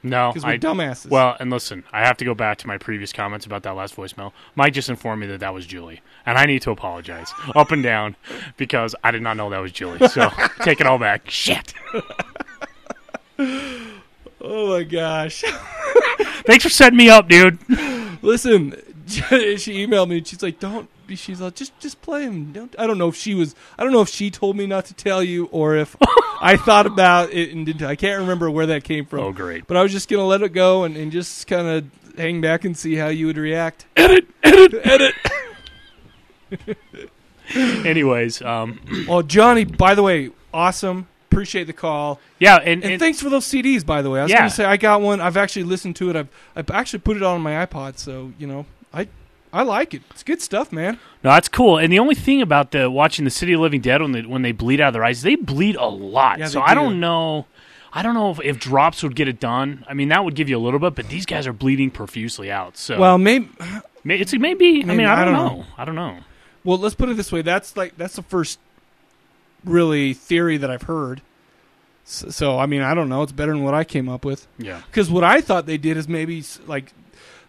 No, 'Cause we're I- dumbasses. Well, and listen, I have to go back to my previous comments about that last voicemail. Mike just informed me that that was Julie, and I need to apologize up and down because I did not know that was Julie. So *laughs* take it all back. Shit. *laughs* Oh my gosh! Thanks for setting me up, dude. Listen, *laughs* she emailed me and she's like, "Don't." She's like, "Just just play him." Don't. I don't know if she was. I don't know if she told me not to tell you or if *laughs* I thought about it and didn't. I can't remember where that came from. Oh, great. But I was just gonna let it go and, and just kind of hang back and see how you would react. Edit, edit, *laughs* edit. Anyways, um, *clears throat* Well, Johnny, by the way, awesome. Appreciate the call. yeah, and, And, and thanks for those CDs, by the way. I was Yeah. going to say I got one. I've actually listened to it. I've I've actually put it on my iPod, so you know I I like it. It's good stuff, man. No, that's cool. And the only thing about the watching the City of Living Dead when they when they bleed out of their eyes, they bleed a lot. Yeah, so they I do. don't know. I don't know if, if drops would get it done. I mean, that would give you a little bit, but these guys are bleeding profusely out. So Well, maybe May- it's maybe. I mean, I I don't, don't know. know. I don't know. Well, let's put it this way. That's like that's the first really theory that I've heard. So, so I mean, I don't know. It's better than what I came up with. Yeah. Because what I thought they did is maybe like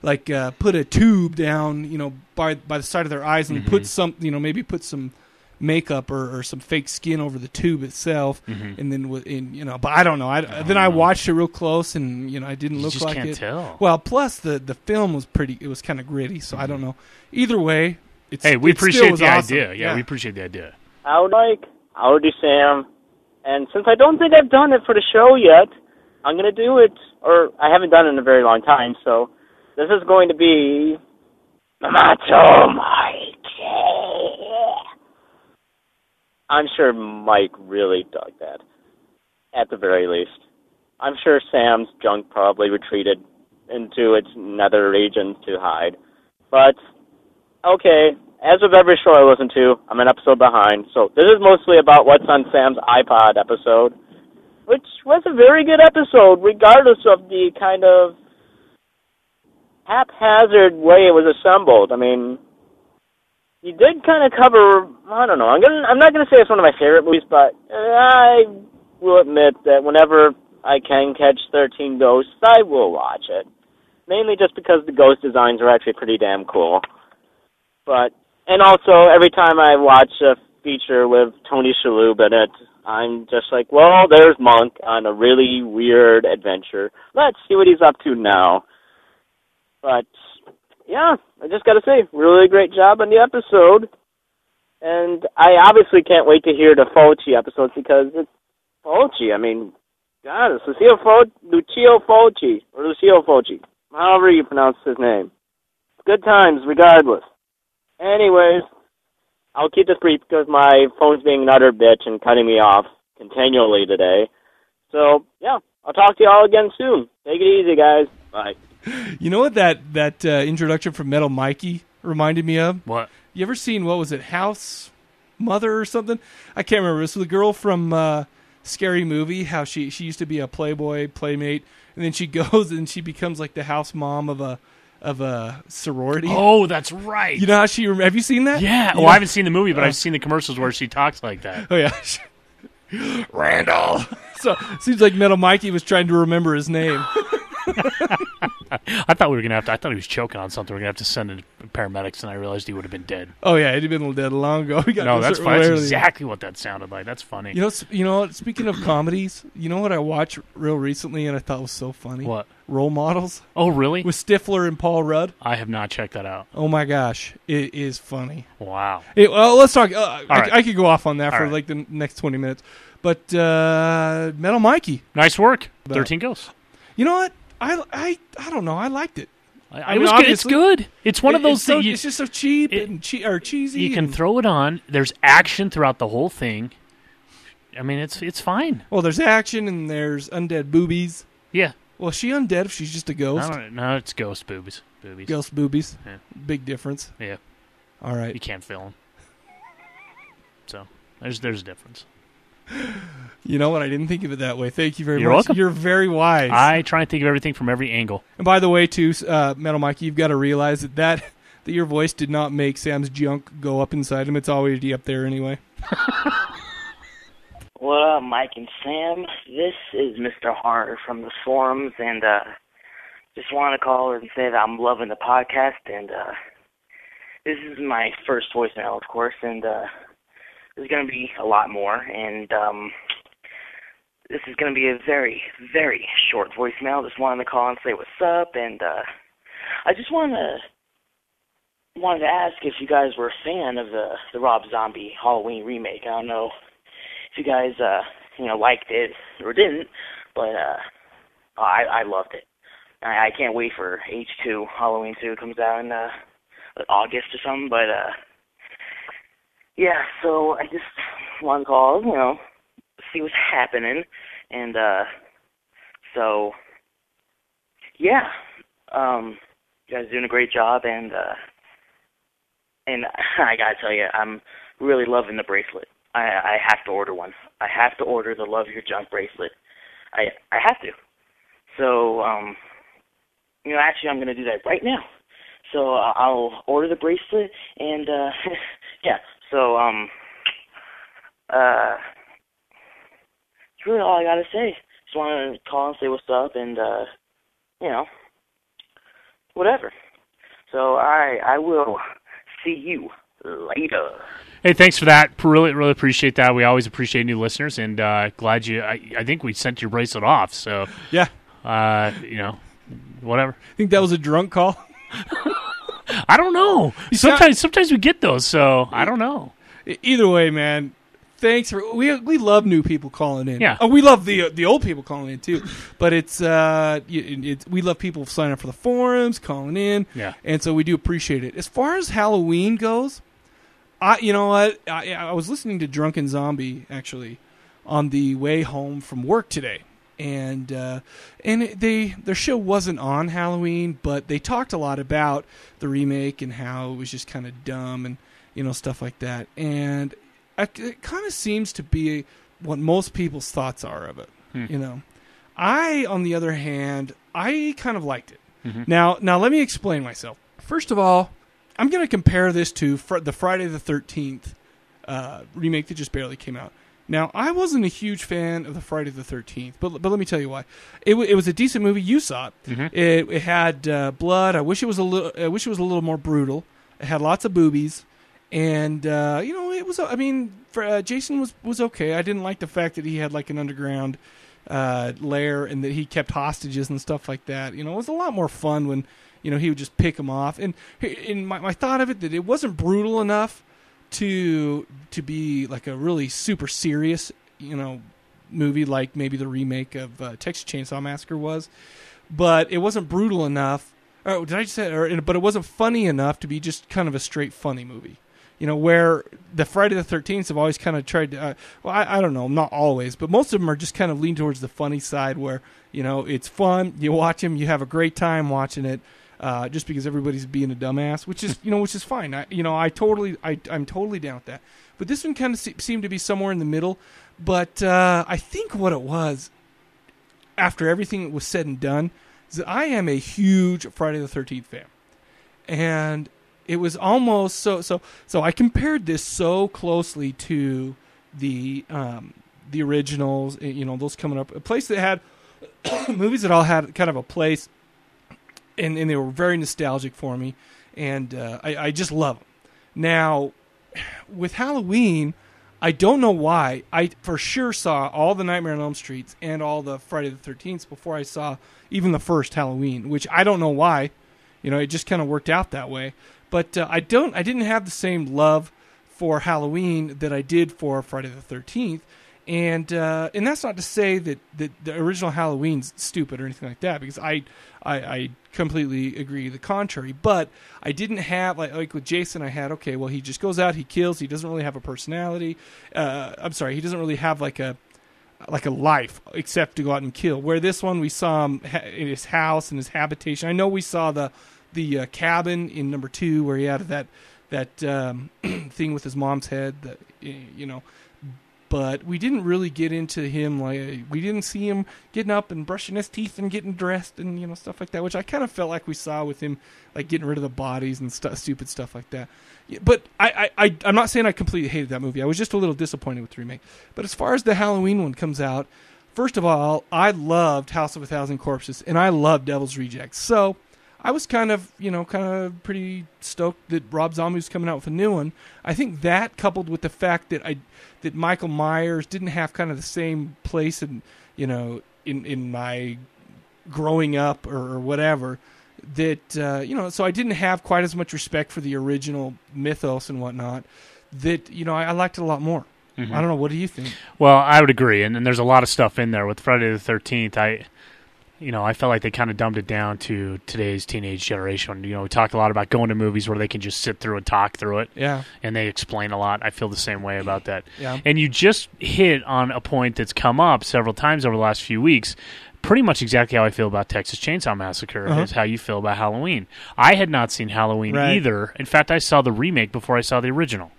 like uh, put a tube down, you know, by by the side of their eyes and Mm-hmm. put some, you know, maybe put some makeup or, or some fake skin over the tube itself, Mm-hmm. and then with in you know. But I don't know. I, then I watched it real close, and you know, I didn't You look just like can't it. tell. Well, plus the the film was pretty. It was kind of gritty, so I don't know. Either way, it's Hey, we it appreciate the awesome. idea. Yeah, we appreciate the idea. Howdy, Mike. Howdy, Sam. And since I don't think I've done it for the show yet, I'm going to do it, or I haven't done it in a very long time, so this is going to be Macho Mike. I'm sure Mike really dug that, at the very least. I'm sure Sam's junk probably retreated into its nether regions to hide. But okay, as with every show I listen to, I'm an episode behind. So this is mostly about what's on Sam's iPod episode, which was a very good episode, regardless of the kind of haphazard way it was assembled. I mean, you did kind of cover. I don't know. I'm gonna. I'm not gonna say it's one of my favorite movies, but I will admit that whenever I can catch 13 Ghosts, I will watch it. Mainly just because the ghost designs are actually pretty damn cool. But and also every time I watch a feature with Tony Shalhoub in it, I'm just like, well, there's Monk on a really weird adventure. Let's see what he's up to now. But yeah, I just got to say, really great job on the episode. and I obviously can't wait to hear the Fulci episodes because it's Fulci. I mean, God, it's Lucio Fo- Lucio Fulci or Lucio Fulci, however you pronounce his name. Good times, regardless. Anyways, I'll keep this brief because my phone's being an utter bitch and cutting me off continually today. So yeah, I'll talk to you all again soon. Take it easy, guys. Bye. You know what that that uh, introduction from Metal Mikey reminded me of? What? You ever seen what was it, House Mother or something? I can't remember. This was the girl from uh, Scary Movie. How she she used to be a Playboy playmate, and then she *laughs* goes and she becomes like the house mom of a of a sorority. Oh, that's right. You know how she? Have you seen that? yeah. You Well, know- I haven't seen the movie, but Uh. I've seen the commercials where she talks like that. Oh yeah. *laughs* Randall. *laughs* So seems like Metal Mikey was trying to remember his name. *laughs* I thought we were gonna have to. I thought he was choking on something. We are gonna have to send in paramedics, and I realized he would have been dead. Oh yeah, he'd been dead long ago. *laughs* We got No, that's fine. That's exactly what that sounded like. That's funny. You know, you know. Speaking of comedies, you know what I watched real recently and I thought was so funny. What? Role models Oh, really? with Stifler and Paul Rudd. I have not checked that out. Oh my gosh, it is funny. Wow. It- well, let's talk. Uh, I, right. I could go off on that All for right. like the next twenty minutes, but uh, Metal Mikey. Nice work. Thirteen ghosts. You know what? I I I don't know. I liked it. I, I it mean, was good. It's good. It's one of those it's so- things you, it's just so cheap it- and che- or cheesy. you can and- throw it on. There's action throughout the whole thing. I mean, it's it's fine. well, there's action and there's undead boobies. Yeah. Well, is she undead if she's just a ghost? No, no, it's ghost boobies. Boobies. Ghost boobies. Yeah. Big difference. Yeah. All right. You can't feel them. So there's there's a difference. You know what? I didn't think of it that way. Thank you very You're much. welcome. You're very wise. I try and think of everything from every angle. and by the way, too, uh, Metal Mikey, you've got to realize that, that *laughs* that your voice did not make Sam's junk go up inside him. It's already up there anyway. *laughs* What up, Mike and Sam? This is Mr. Harder from the forums, and uh, just want to call and say that I'm loving the podcast, and uh, this is my first voicemail, of course, and uh, there's going to be a lot more, and um, this is going to be a very, very short voicemail. Just wanted to call and say what's up, and uh, I just want to wanted to ask if you guys were a fan of the the Rob Zombie Halloween remake. I don't know if you guys uh you know liked it or didn't, but uh I I loved it. I, I can't wait for H two Halloween two comes out in uh August or something, but uh yeah, so I just to call, you know, see what's happening and uh so yeah. Um you guys are doing a great job and uh and *laughs* I gotta tell you, I'm really loving the bracelet. I I have to order one. I have to order the Love Your Junk bracelet. I I have to. So um, you know, actually, I'm gonna do that right now. So I'll order the bracelet and uh, *laughs* yeah. So um, uh, that's really all I gotta say. Just want to call and say what's up and uh, you know, whatever. So I I will see you later. Hey, thanks for that. Really, really appreciate that. We always appreciate new listeners, and uh, glad you. I, I think we sent your bracelet off. So, Yeah. uh, you know, whatever. I think that was a drunk call. *laughs* I don't know. Sometimes, sometimes we get those. So I don't know. Either way, man. Thanks for we we love new people calling in. Yeah. Oh, we love the the old people calling in too. But it's uh, it's we love people signing up for the forums, calling in. Yeah. And so we do appreciate it. As far as Halloween goes, I you know what I I was listening to Drunken Zombie actually on the way home from work today. And uh, and they their show wasn't on Halloween, but they talked a lot about the remake and how it was just kind of dumb and you know stuff like that. And it, it kind of seems to be what most people's thoughts are of it. You know, I on the other hand, I kind of liked it. Now, now let me explain myself. First of all, I'm going to compare this to fr- the Friday the 13th uh, remake that just barely came out. Now, I wasn't a huge fan of the Friday the 13th, but but let me tell you why. It, w- it was a decent movie. You saw it. It, it had uh, blood. I wish it was a little. I wish it was a little more brutal. It had lots of boobies, and uh, you know it was. I mean, for, uh, Jason was was okay. I didn't like the fact that he had like an underground uh, lair and that he kept hostages and stuff like that. You know, it was a lot more fun when you know he would just pick them off. And in my, my thought of it that it wasn't brutal enough to to be like a really super serious, you know, movie like maybe the remake of uh, Texas Chainsaw Massacre was, but it wasn't brutal enough. Or did I just say? Or, but it wasn't funny enough to be just kind of a straight funny movie. You know, where the Friday the Thirteenth have always kind of tried to. Uh, well, I, I don't know, not always, but most of them are just kind of lean towards the funny side, where you know it's fun. You watch them, you have a great time watching it. Uh, just because everybody's being a dumbass, which is you know which is fine. I, you know I totally I I'm totally down with that. But this one kind of se- seemed to be somewhere in the middle. But uh, I think what it was, after everything was said and done, is that I am a huge Friday the Thirteenth fan, and it was almost so so so. I compared this so closely to the um, the originals. eh, You know those coming up, a place that had *coughs* movies that all had kind of a place, and and they were very nostalgic for me, and uh, I, I just love them. Now, with Halloween, I don't know why. I for sure saw all the Nightmare on Elm Streets and all the Friday the Thirteenth before I saw even the first Halloween, which I don't know why. You know, it just kind of worked out that way. But uh, I don't. I didn't have the same love for Halloween that I did for Friday the Thirteenth. And uh, and that's not to say that, that the original Halloween's stupid or anything like that, because I, I I completely agree the contrary. But I didn't have like like with Jason, I had okay, well he just goes out, he kills, he doesn't really have a personality. Uh, I'm sorry, he doesn't really have like a like a life except to go out and kill. Where this one we saw him in his house and his habitation. I know we saw the the uh, cabin in number two where he had that that um, *clears throat* thing with his mom's head that you know. But we didn't really get into him like we didn't see him getting up and brushing his teeth and getting dressed and you know stuff like that, which I kind of felt like we saw with him like getting rid of the bodies and stu stupid stuff like that. But I, I, I, I'm not saying I completely hated that movie. I was just a little disappointed with the remake. But as far as the Halloween one comes out, first of all, I loved House of a Thousand Corpses and I love Devil's Rejects. So I was kind of, you know, kind of pretty stoked that Rob Zombie was coming out with a new one. I think that coupled with the fact that I that Michael Myers didn't have kind of the same place in, you know, in in my growing up or, or whatever that uh, you know so i didn't have quite as much respect for the original mythos and whatnot that you know i, I liked it a lot more. I don't know. What do you think? Well, I would agree, and, and there's a lot of stuff in there. With Friday the Thirteenth. I, you know, I felt like they kind of dumbed it down to today's teenage generation. You know, we talk a lot about going to movies where they can just sit through and talk through it, yeah and they explain a lot. I feel the same way about that. Yeah. And you just hit on a point that's come up several times over the last few weeks. Pretty much exactly how I feel about Texas Chainsaw Massacre Uh-huh. is how you feel about Halloween. I had not seen Halloween Right. either. In fact, I saw the remake before I saw the original.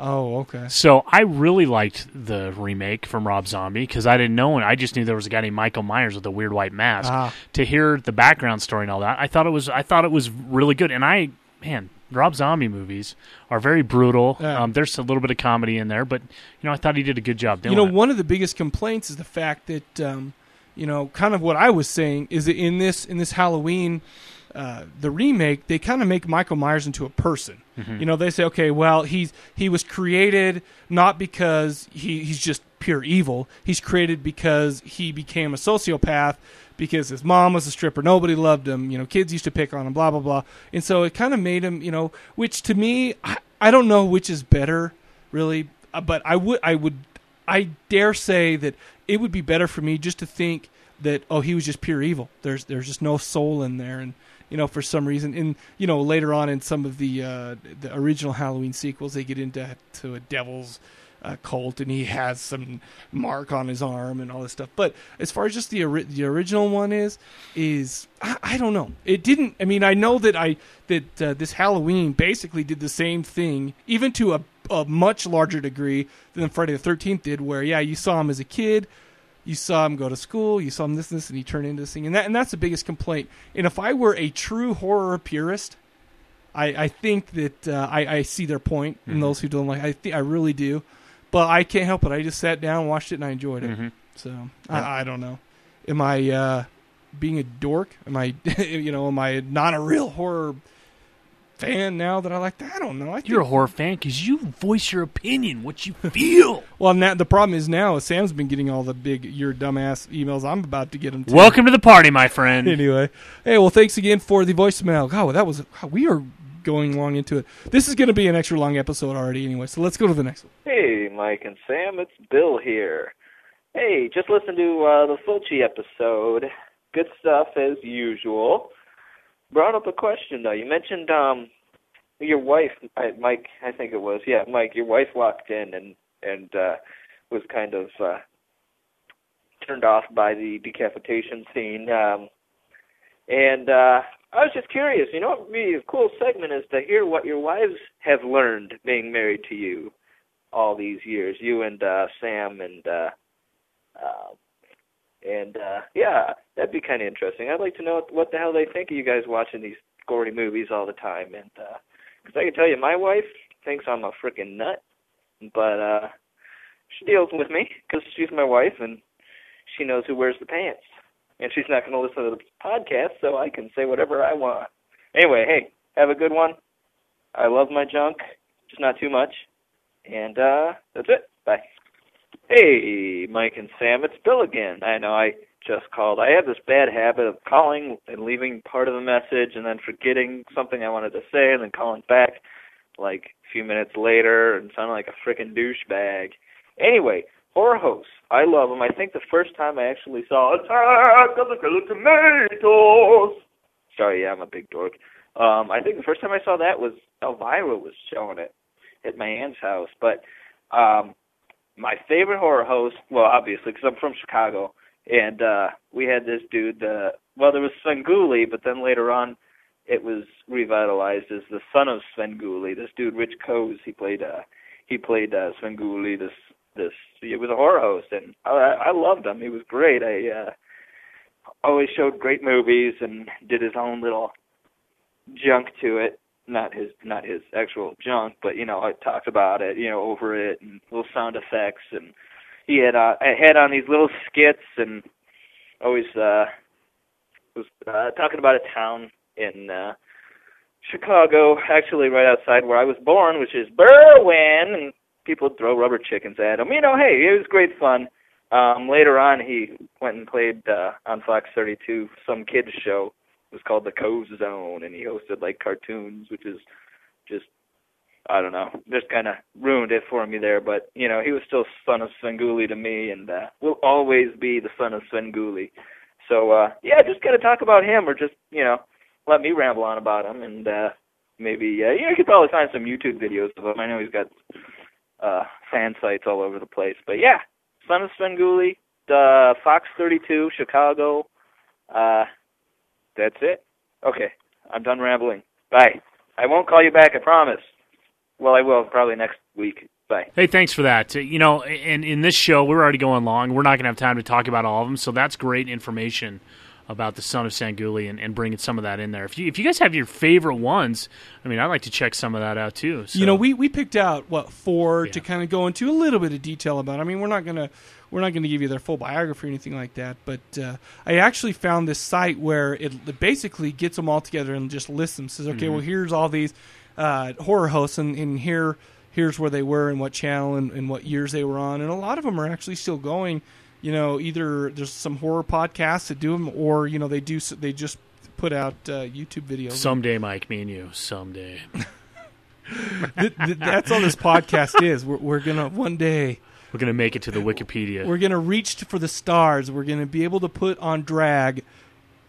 Oh okay So I really liked the remake from Rob Zombie because I didn't know, and I just knew there was a guy named Michael Myers with a weird white mask. Ah. To hear the background story and all that, I thought it was I thought it was really good. And I, man, Rob Zombie movies are very brutal. Yeah. Um, there's a little bit of comedy in there, but you know I thought he did a good job doing you know it. one of the biggest complaints is the fact that um, you know kind of what i was saying is that in this in this halloween uh, the remake they kind of make michael myers into a person. You know they say okay well he's he was created not because he, he's just pure evil. He's created because he became a sociopath because his mom was a stripper nobody loved him you know kids used to pick on him blah blah blah. And so it kind of made him you know which to me I, I don't know which is better really uh, but i would i would I dare say that it would be better for me just to think that oh he was just pure evil. There's there's just no soul in there, and you know for some reason, and you know later on in some of the uh, the original Halloween sequels, they get into to a devil's uh, cult, and he has some mark on his arm and all this stuff. But as far as just the the original one is, is I, I don't know. It didn't. I mean, I know that I that uh, this Halloween basically did the same thing, even to a a much larger degree than Friday the Thirteenth did, where yeah, you saw him as a kid, you saw him go to school, you saw him this and this, and he turned into this thing, and that and that's the biggest complaint. And if I were a true horror purist, I, I think that uh, I, I see their point in those who don't like. I think I really do, but I can't help it. I just sat down, watched it, and I enjoyed it. Mhm. So I, I don't know. Am I uh, being a dork? Am I *laughs* you know am I not a real horror fan now that I like that? I don't know. I think, You're a horror fan because you voice your opinion, what you feel. *laughs* Well, now the problem is now Sam's been getting all the big "your dumbass" emails. I'm about to get them. Too. Welcome to the party, my friend. Anyway, hey, well, thanks again for the voicemail. God, that was wow, we are going long into it. This is going to be an extra long episode already, anyway. So let's go to the next one. Hey, Mike and Sam, it's Bill here. Hey, just listen to uh, the Fulci episode. Good stuff as usual. Brought up a question though. You mentioned um your wife, Mike. I think it was. Yeah, Mike. Your wife walked in and and uh, was kind of uh, turned off by the decapitation scene. Um, and uh, I was just curious. You know what would be a cool segment is to hear what your wives have learned being married to you all these years. You and uh, Sam and uh, uh, and uh, yeah, that'd be kind of interesting. I'd like to know what, the hell they think of you guys watching these gory movies all the time. And because I can tell you, my wife thinks I'm a freaking nut, but uh, she deals with me because she's my wife and she knows who wears the pants. And she's not going to listen to the podcast, so I can say whatever I want. Anyway, hey, have a good one. I love my junk, just not too much. And uh that's it. Bye. Hey, Mike and Sam, it's Bill again. I know I just called. I have this bad habit of calling and leaving part of the message and then forgetting something I wanted to say and then calling back like a few minutes later and sounding like a freaking douchebag. Anyway, horror hosts. I love them. I think the first time I actually saw Attack of the Killer Tomatoes. Sorry, yeah, I'm a big dork. Um, I think the first time I saw that was Elvira was showing it at my aunt's house. But um, my favorite horror host, well, obviously, because I'm from Chicago, and uh, we had this dude. Uh, well, there was Sven Svengoolie, but then later on, it was revitalized as the son of Sven Svengoolie. This dude, Rich Koz, he played. Uh, he played uh, Svengoolie. This this he was a horror host, and I, I loved him. He was great. I uh, always showed great movies and did his own little junk to it. Not his not his actual junk, but you know I talked about it, you know, over it and little sound effects, and he had uh, had on these little skits and always uh, was uh, talking about a town in uh, Chicago, actually right outside where I was born, which is Berwyn, and people would throw rubber chickens at him. You know, hey, it was great fun. Um, later on, he went and played uh, on Fox 32 some kids show. Was called The Koz Zone, and he hosted like cartoons, which is just I don't know, just kind of ruined it for me there. But you know, he was still son of Svengoolie to me, and uh, will always be the son of Svengoolie. So uh, yeah, just gotta talk about him, or just you know, let me ramble on about him, and uh, maybe uh, you know, you could probably find some YouTube videos of him. I know he's got uh, fan sites all over the place, but yeah, son of Svengoolie, uh, Fox 32, Chicago. Uh, that's it. Okay, I'm done rambling. Bye. I won't call you back, I promise. Well, I will probably next week. Bye. Hey, thanks for that. You know, and in this show, we're already going long. We're not going to have time to talk about all of them, so that's great information about the son of Svengoolie and, and bringing some of that in there. If you if you guys have your favorite ones, I mean, I'd like to check some of that out too. So. You know, we, we picked out what four to kind of go into a little bit of detail about. I mean, we're not gonna we're not gonna give you their full biography or anything like that. But uh, I actually found this site where it, it basically gets them all together and just lists them. Says, okay, Mhm. well, here's all these uh, horror hosts, and, and here here's where they were and what channel and, and what years they were on, and a lot of them are actually still going. You know, either there's some horror podcasts that do them, or you know they do they just put out uh, YouTube videos. someday, Mike, me and you, someday. *laughs* Th- th- that's all this podcast is. We're, we're gonna one day We're gonna make it to the Wikipedia. we're gonna reach for the stars. We're gonna be able to put on drag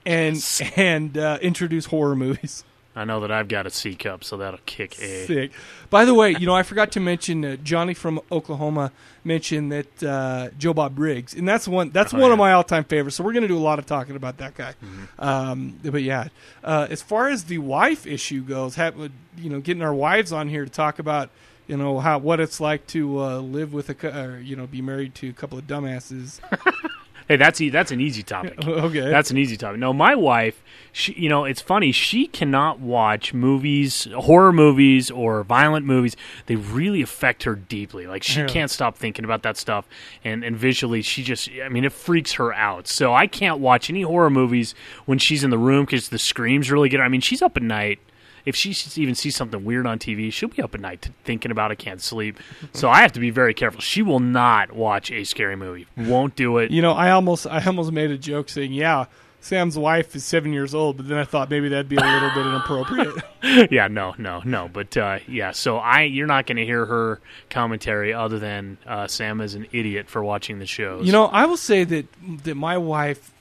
and and uh, introduce horror movies. I know that I've got a C cup, so that'll kick a. Sick. By the way, you know I forgot to mention uh, Johnny from Oklahoma mentioned that uh, Joe Bob Briggs, and that's one that's Oh, one of my all time favorites. So we're gonna do a lot of talking about that guy. Mm-hmm. Um, but yeah, uh, as far as the wife issue goes, have, you know, getting our wives on here to talk about you know how what it's like to uh, live with a or, you know be married to a couple of dumbasses. *laughs* Hey, that's e- that's an easy topic. *laughs* Okay. that's an easy topic. No, my wife, she, you know, it's funny. She cannot watch movies, horror movies, or violent movies. They really affect her deeply. Like she Yeah. can't stop thinking about that stuff, and and visually, she just, I mean, it freaks her out. So I can't watch any horror movies when she's in the room because the screams really get. her. I mean, she's up at night. If she even sees something weird on TV, she'll be up at night thinking about it, can't sleep. So I have to be very careful. She will not watch a scary movie. Won't do it. You know, I almost I almost made a joke saying, "Yeah, Sam's wife is seven years old, but then I thought maybe that'd be a little bit inappropriate. *laughs* *laughs* yeah, no, no, no. But uh, yeah, so I you're not going to hear her commentary other than uh, Sam is an idiot for watching the shows. You know, I will say that that my wife,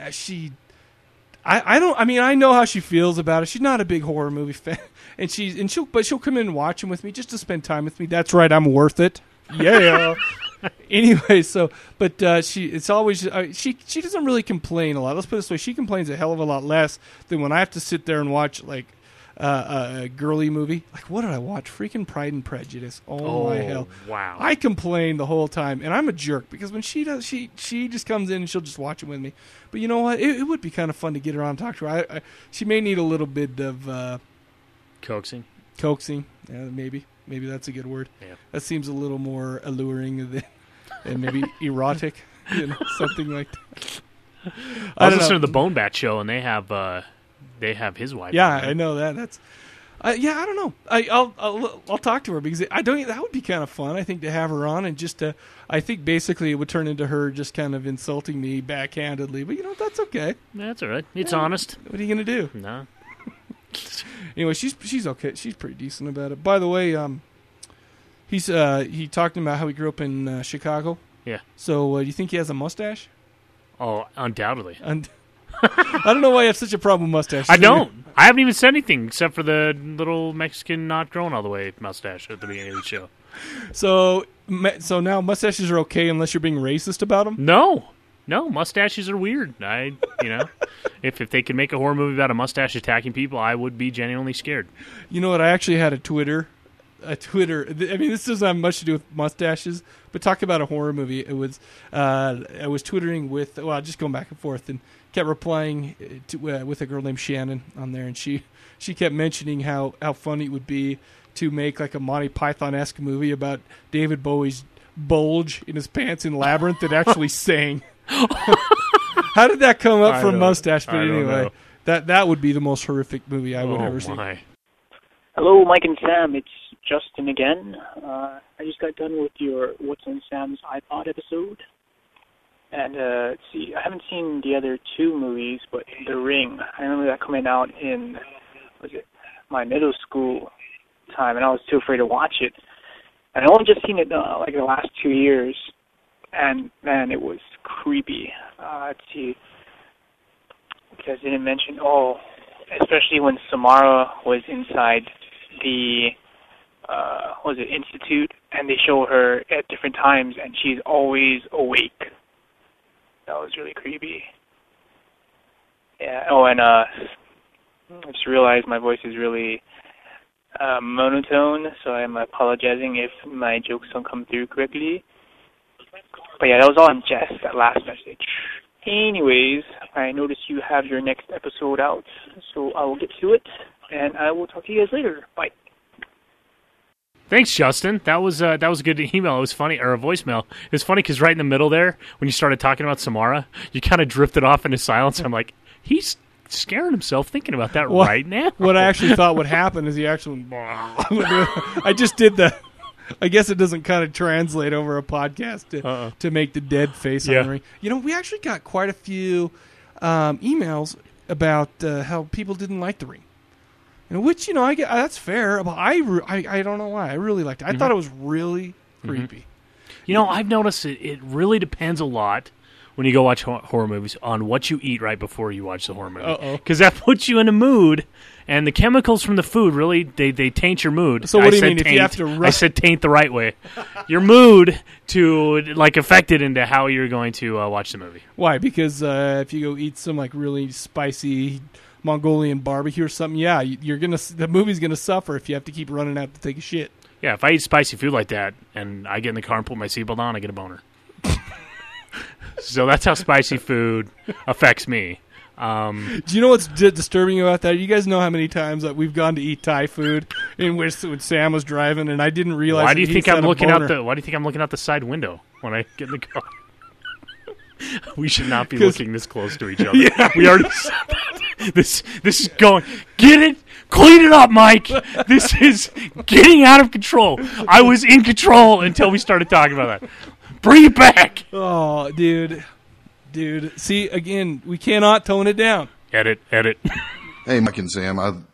uh, she, I, I don't. I mean, I know how she feels about it. She's not a big horror movie fan, *laughs* and she's and she'll but she'll come in and watch them with me just to spend time with me. That's right, I'm worth it. *laughs* Yeah. anyway, so but uh, she it's always uh, she she doesn't really complain a lot. Let's put it this way: she complains a hell of a lot less than when I have to sit there and watch like uh, a girly movie. Like what did I watch? Freaking Pride and Prejudice. Oh, my Oh, hell! wow. I complain the whole time, and I'm a jerk because when she does, she she just comes in and she'll just watch it with me. But you know what? It, it would be kind of fun to get her on and talk to her. I, I, she may need a little bit of uh, coaxing. coaxing. Yeah, maybe maybe that's a good word. Yeah. That seems a little more alluring than and maybe *laughs* erotic, you know, something like that. I was don't know. listening to the Bone Bat show, and they have uh, they have his wife. Yeah. I know that. That's uh, yeah. I don't know. I, I'll, I'll I'll talk to her because I don't. That would be kind of fun. I think to have her on and just to. I think basically it would turn into her just kind of insulting me backhandedly. But you know that's okay. That's all right. It's Yeah. honest. What are you gonna do? No. *laughs* Anyway, she's she's okay. She's pretty decent about it. By the way, um, he's uh he talked about how he grew up in uh, Chicago. Yeah. So uh, do you think he has a mustache? Oh, undoubtedly. *laughs* I don't know why you have such a problem with mustaches. I don't. I haven't even said anything except for the little Mexican not grown all the way mustache at the beginning of the show. So so now mustaches are okay unless you're being racist about them. No, no, mustaches are weird. I, you know, *laughs* if if they could make a horror movie about a mustache attacking people, I would be genuinely scared. You know what? I actually had a Twitter, a Twitter. I mean, this doesn't have much to do with mustaches, but talk about a horror movie. It was uh, I was twittering with well, just going back and forth and kept replying uh, to, uh, with a girl named Shannon on there, and she she kept mentioning how how funny it would be to make like a Monty Python esque movie about David Bowie's bulge in his pants in Labyrinth that actually *laughs* sang. How did that come up I from mustache? But I anyway, that that would be the most horrific movie I would oh ever see. my! Hello, Mike and Sam. It's Justin again. Uh, I just got done with your What's on Sam's iPod episode. And uh, let's see, I haven't seen the other two movies, but The Ring. I remember that coming out in was it my middle school time, and I was too afraid to watch it. And I only just seen it uh, like the last two years, and man, it was creepy. Uh, let's see, because they didn't mention oh, especially when Samara was inside the uh what was it institute and they show her at different times and she's always awake that was really creepy. Yeah. Oh and uh i just realized my voice is really uh monotone so i'm apologizing if my jokes don't come through correctly. But yeah that was all in jest that last message. Anyways i noticed you have your next episode out so i will get to it and i will talk to you guys later. Bye Thanks, Justin. That was uh, that was a good email. It was funny, or a voicemail. It was funny because right in the middle there, when you started talking about Samara, you kind of drifted off into silence. I'm like, he's scaring himself thinking about that right now. What I *laughs* actually thought would happen is he actually. *laughs* I just did the. I guess it doesn't kind of translate over a podcast to Uh-uh. to make the dead face Yeah. on the ring. You know, we actually got quite a few um, emails about uh, how people didn't like the ring. Know, which you know, I get that's fair, but I, re- I I don't know why I really liked it. I Mhm. thought it was really creepy. You know, I've noticed it. It really depends a lot when you go watch horror movies on what you eat right before you watch the horror movie. Because that puts you in a mood, and the chemicals from the food really they, they taint your mood. So what I do you mean, if you taint, have to ru- I said taint the right way. your mood to like affect it into how you're going to uh, watch the movie. Why? Because uh, if you go eat some like really spicy Mongolian barbecue or something, yeah, you- you're gonna the movie's gonna suffer if you have to keep running out to take a shit. Yeah, if I eat spicy food like that and I get in the car and put my seatbelt on, I get a boner. *laughs* so that's how spicy food affects me. Um, Do you know what's di- disturbing about that? You guys know how many times that we've gone to eat Thai food in which when Sam was driving, and I didn't realize. why do you think I'm looking out the? Why do you think I'm looking out the side window when I get in the car? *laughs* we should not be looking this close to each other. *laughs* Yeah. We already said that. This this is going. Get it? Clean it up, Mike. This is getting out of control. I was in control until we started talking about that. Bring it back. Oh, dude. dude. See, again, we cannot tone it down. Edit, edit. Hey, Mike and Sam, I'm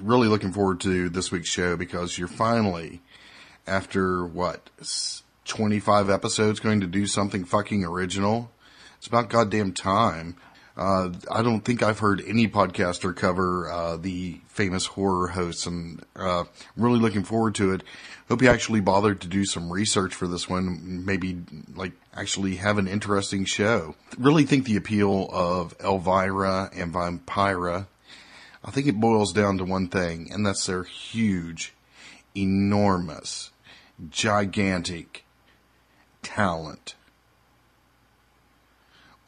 really looking forward to this week's show because you're finally, after what, 25 episodes, going to do something fucking original. It's about goddamn time. Uh, I don't think I've heard any podcaster cover uh, the famous horror hosts, and uh, I'm really looking forward to it. Hope you actually bothered to do some research for this one. Maybe like actually have an interesting show. Really think the appeal of Elvira and Vampira I think it boils down to one thing, and that's their huge, enormous, gigantic talent.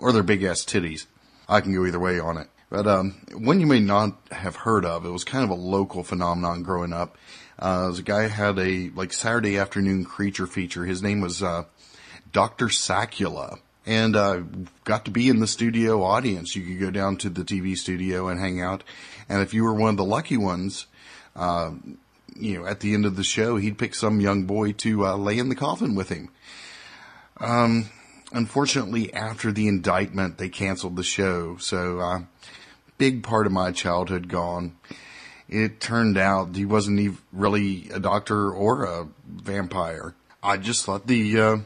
Or their big ass titties. I can go either way on it. But um, one you may not have heard of, it was kind of a local phenomenon growing up. Uh, was a guy had a like Saturday afternoon creature feature. His name was uh, Dr. Sacula. And uh, got to be in the studio audience. You could go down to the TV studio and hang out. And if you were one of the lucky ones, uh, you know, at the end of the show, he'd pick some young boy to uh, lay in the coffin with him. Um, unfortunately, after the indictment, they canceled the show. So, uh, big part of my childhood gone. It turned out he wasn't even really a doctor or a vampire. I just thought the uh,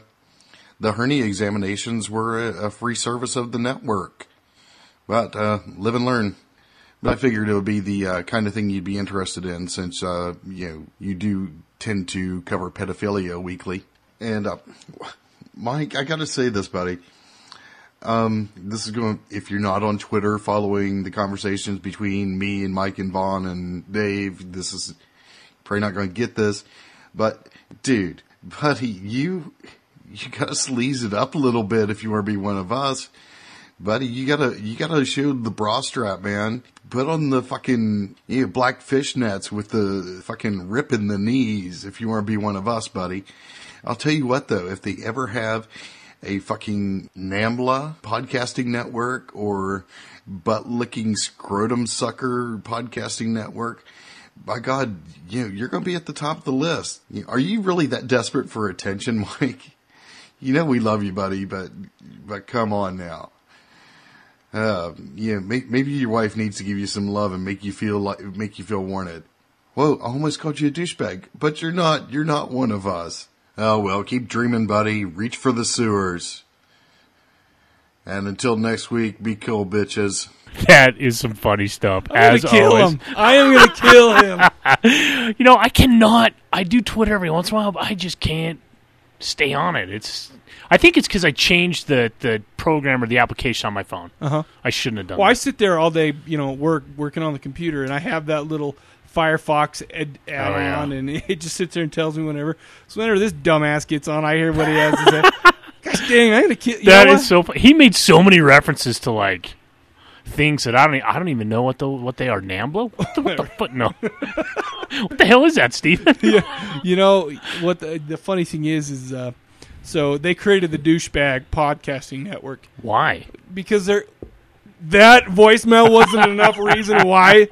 the hernia examinations were a, a free service of the network. But uh, live and learn. But I figured it would be the uh, kind of thing you'd be interested in since uh, you know you do tend to cover pedophilia weekly. And uh, Mike, I got to say this, buddy. Um, this is going. If you're not on Twitter following the conversations between me and Mike and Vaughn and Dave, this is probably not going to get this. But dude, buddy, you you gotta sleaze it up a little bit if you want to be one of us. Buddy, you gotta, you gotta show the bra strap, man. Put on the fucking, you know, black fishnets with the fucking rip in the knees if you want to be one of us, buddy. I'll tell you what though, if they ever have a fucking NAMBLA podcasting network or butt licking scrotum sucker podcasting network, by God, you know, you're going to be at the top of the list. Are you really that desperate for attention, *laughs* Mike? You know we love you, buddy, but but come on now. Uh, maybe your wife needs to give you some love and make you feel like make you feel wanted. Whoa, I almost called you a douchebag, but you're not. You're not one of us. Oh well, keep dreaming, buddy. Reach for the sewers. And until next week, be cool, bitches. That is some funny stuff. I'm as gonna kill always. him. I am gonna kill him. *laughs* you know, I cannot. I do Twitter every once in a while, but I just can't stay on it. It's. I think it's because I changed the the program or the application on my phone. Uh-huh. I shouldn't have done. It. Well, I sit there all day, you know, work working on the computer, and I have that little Firefox ad, add Oh, yeah. on, and *laughs* it just sits there and tells me whenever. So whenever this dumbass gets on, I hear what he has to say. *laughs* Gosh dang, I'm gonna kill. You That is so. Fu- he made so many references to like things that I don't. I don't even know what the what they are. Nambla? What the, what the *laughs* fuck? No. what the hell is that, Steven? yeah, you know what? The, the funny thing is, is uh, so they created the douchebag podcasting network Why? because they're that voicemail wasn't enough reason why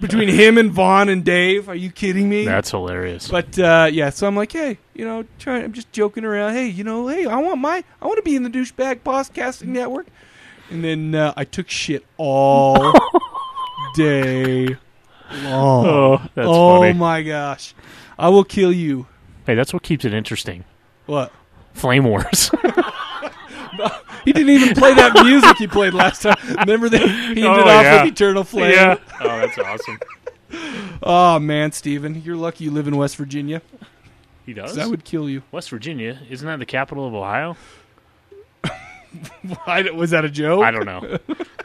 between him and Vaughn and Dave. Are you kidding me? That's hilarious. But uh, yeah, so I'm like, hey, you know, trying. I'm just joking around. Hey, you know, hey, I want my, I want to be in the douchebag podcasting network. And then uh, I took shit all *laughs* day long. Oh, that's oh funny. my gosh, I will kill you. Hey, that's what keeps it interesting. What? Flame Wars. *laughs* *laughs* He didn't even play that music he played last time. Remember that he ended Oh, off yeah. with Eternal Flame. Yeah. Oh, that's awesome. Oh man, Steven, you're lucky you live in West Virginia. He does. That would kill you. West Virginia isn't that the capital of Ohio? *laughs* Was that a joke? I don't know.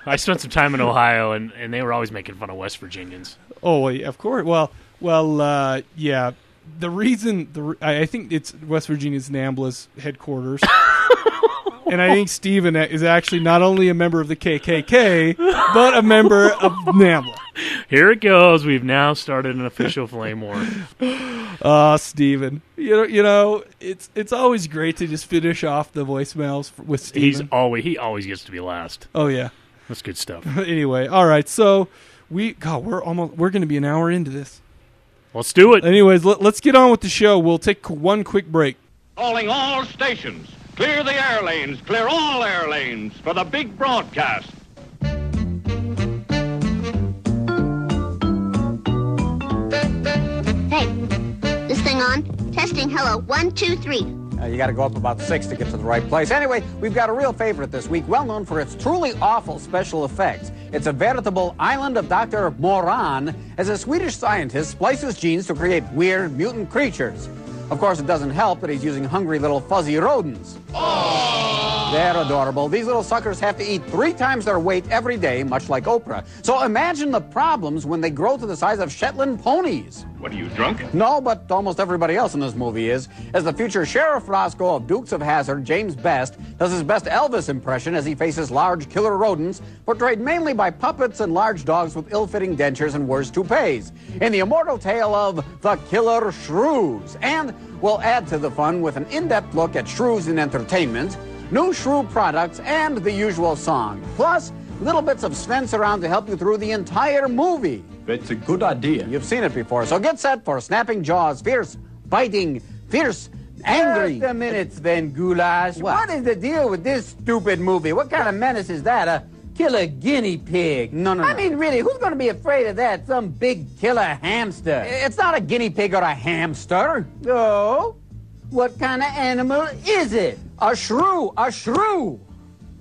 I spent some time in Ohio, and, and they were always making fun of West Virginians. Oh, of course. Well, well, uh, yeah. The reason the I think it's West Virginia's NAMBLA's headquarters, *laughs* and I think Steven is actually not only a member of the KKK but a member of NAMBLA. Here it goes. We've now started an official flame war. *laughs* Ah, Steven. You know, you know, it's it's always great to just finish off the voicemails with He's always he always gets to be last. Oh yeah. That's good stuff. *laughs* anyway, all right. So we God, we're almost we're going to be an hour into this. Let's do it. Anyways, let, let's get on with the show. We'll take one quick break. Calling all stations. Clear the air lanes, clear all air lanes for the big broadcast. Hey, this thing on? Testing, hello, one, two, three. Uh, you got to go up about six to get to the right place. Anyway, we've got a real favorite this week, well known for its truly awful special effects. It's a veritable island of Dr. Moreau as a Swedish scientist splices genes to create weird mutant creatures. Of course, it doesn't help that he's using hungry little fuzzy rodents. They're adorable. These little suckers have to eat three times their weight every day, much like Oprah. So imagine the problems when they grow to the size of Shetland ponies. What are you, drunk? No, but almost everybody else in this movie is. As the future Sheriff Roscoe of Dukes of Hazzard, James Best, does his best Elvis impression as he faces large killer rodents, portrayed mainly by puppets and large dogs with ill fitting dentures and worse toupees. In the immortal tale of The Killer Shrews. And we'll add to the fun with an in depth look at shrews in entertainment, new shrew products, and the usual song. Plus, little bits of Sven's around to help you through the entire movie. It's a good idea. You've seen it before, so get set for snapping jaws, fierce, biting, fierce, angry. Just a minute, Sven Goulash. what is the deal with this stupid movie? What kind of menace is that? A killer guinea pig? No, no, I no. mean, really, who's going to be afraid of that? Some big killer hamster? It's not a guinea pig or a hamster. No. What kind of animal is it? A shrew, a shrew.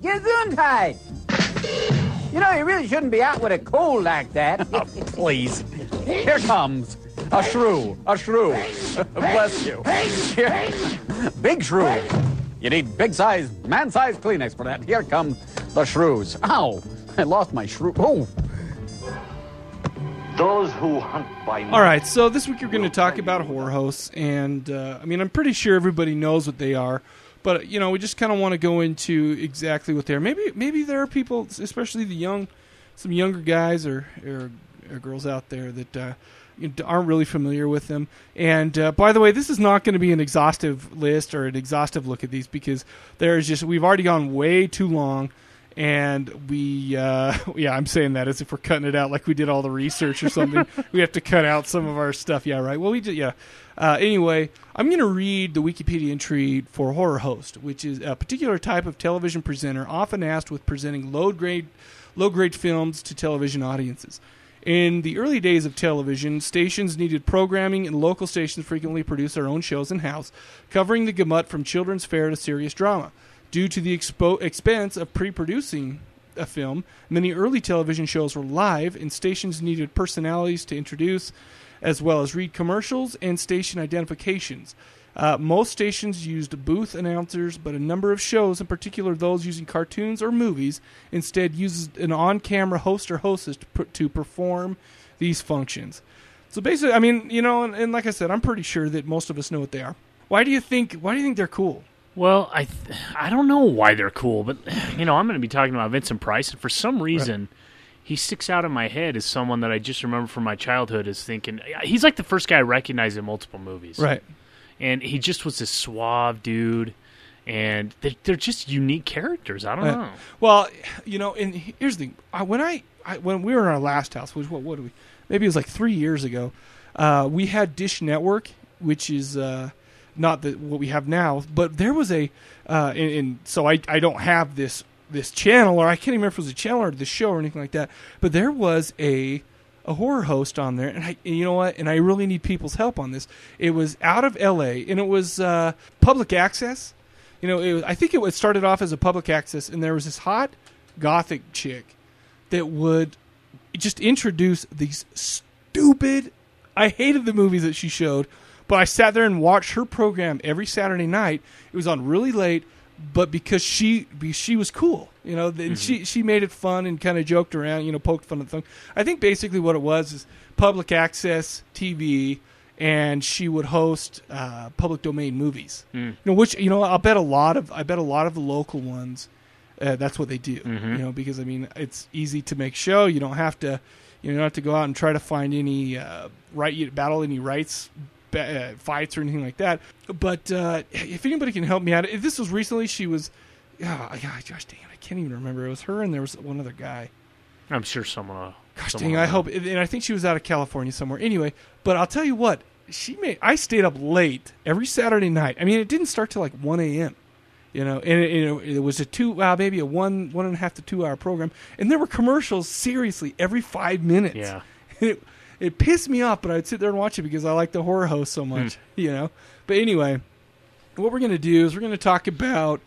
Gesundheit. You know, you really shouldn't be out with a cold like that. *laughs* Oh, please. Here comes a shrew, a shrew. *laughs* Bless you. Here. Big shrew. You need big size, man size Kleenex for that. Here come the shrews. Ow! I lost my shrew. Oh. Those who hunt by night. All right, so this week you're going to talk about horror hosts, and uh, I mean, I'm pretty sure everybody knows what they are, but you know, we just kind of want to go into exactly what they are. Maybe, maybe there are people, especially the young, some younger guys or or, or girls out there that uh, aren't really familiar with them. And uh, by the way, this is not going to be an exhaustive list or an exhaustive look at these because there's just we've already gone way too long and we uh *laughs* yeah i'm saying that as if we're cutting it out like we did all the research or something *laughs* we have to cut out some of our stuff yeah right well we did yeah uh, anyway i'm going to read the wikipedia entry for horror host which is a particular type of television presenter often asked with presenting low grade low grade films to television audiences in the early days of television, stations needed programming, and local stations frequently produced their own shows in house, covering the gamut from children's fare to serious drama. Due to the expo- expense of pre producing a film, many early television shows were live, and stations needed personalities to introduce, as well as read commercials and station identifications. Uh, most stations used booth announcers, but a number of shows, in particular those using cartoons or movies, instead used an on-camera host or hostess to, per- to perform these functions. So basically, I mean, you know, and, and like I said, I'm pretty sure that most of us know what they are. Why do you think? Why do you think they're cool? Well, I th- I don't know why they're cool, but *sighs* you know I'm going to be talking about Vincent Price, and for some reason, he sticks out in my head as someone that I just remember from my childhood as thinking he's like the first guy I recognized in multiple movies, Right. And he just was this suave dude, and they're, they're just unique characters. I don't Uh, know. Well, you know, and here's the thing: I, when I, I when we were in our last house, which what what do we? Maybe it was like three years ago. Uh, we had Dish Network, which is uh, not the what we have now, but there was a, uh, and, and so I I don't have this this channel, or I can't even remember if it was a channel or the show or anything like that. But there was a a horror host on there, and I and you know what? And I really need people's help on this. It was out of L.A. and it was uh, public access. You know, it was, I think it was started off as a public access, and there was this hot gothic chick that would just introduce these stupid. I hated the movies that she showed, but I sat there and watched her program every Saturday night. It was on really late, but because she she was cool, you know, then she she made it fun and kind of joked around, you know, poked fun at the thing. I think basically what it was is public access TV, and she would host uh, public domain movies. Mm. You know, which you know, I'll bet a lot of I bet a lot of the local ones. Uh, that's what they do, Mhm. you know, because I mean it's easy to make show. You don't have to, you don't have to go out and try to find any uh, right, you battle any rights ba- uh, fights or anything like that. But uh, if anybody can help me out, if this was recently, she was, oh, gosh, dang it, I can't even remember. It was her and there was one other guy. I'm sure someone. Will, Gosh someone dang, I hope, and I think she was out of California somewhere. Anyway, but I'll tell you what, she made. I stayed up late every Saturday night. I mean, it didn't start till like one a.m. You know, and it, it, it was a two, uh, maybe a one, one and a half to two hour program, and there were commercials seriously every five minutes. Yeah. *laughs* it, it pissed me off, but I'd sit there and watch it because I like the horror host so much. You know, but anyway, what we're going to do is we're going to talk about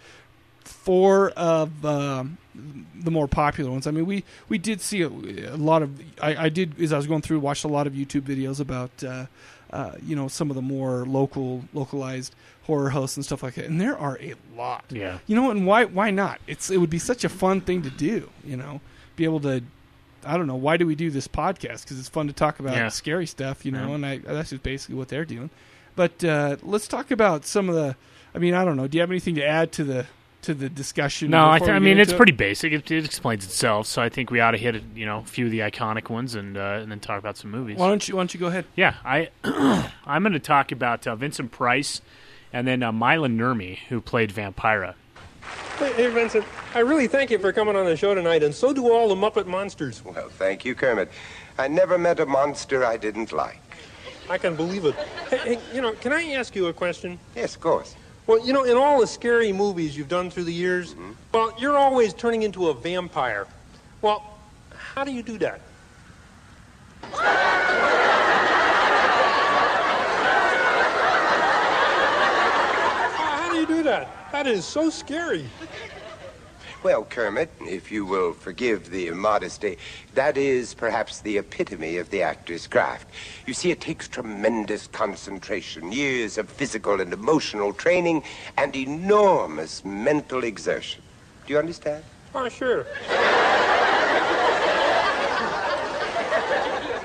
four of um, the more popular ones. I mean, we we did see a, a lot of. I, I did as I was going through, watched a lot of YouTube videos about uh, uh, you know some of the more local localized horror hosts and stuff like that, and there are a lot. Yeah. You know, and why why not? It's it would be such a fun thing to do. You know, be able to. I don't know why do we do this podcast because it's fun to talk about Yeah. scary stuff, you know, Yeah. and I that's just basically what they're doing. But uh, let's talk about some of the. I mean, I don't know. Do you have anything to add to the to the discussion? No, I, th- I mean it's it? pretty basic. It, it explains itself. So I think we ought to hit you know a few of the iconic ones and uh, and then talk about some movies. Why don't you Why don't you go ahead? Yeah, I *clears throat* I'm going to talk about uh, Vincent Price and then uh, Mila Nurmi who played Vampira. Hey, hey, Vincent, I really thank you for coming on the show tonight, and so do all the Muppet Monsters. Well, thank you, Kermit. I never met a monster I didn't like. I can believe it. Hey, hey, you know, can I ask you a question? Yes, of course. Well, you know, in all the scary movies you've done through the years, mm-hmm. well, you're always turning into a vampire. Well, how do you do that? How *laughs* how do you do that? That is so scary. Well, Kermit, if you will forgive the immodesty, that is perhaps the epitome of the actor's craft. You see, it takes tremendous concentration, years of physical and emotional training, and enormous mental exertion. Do you understand? Oh, sure.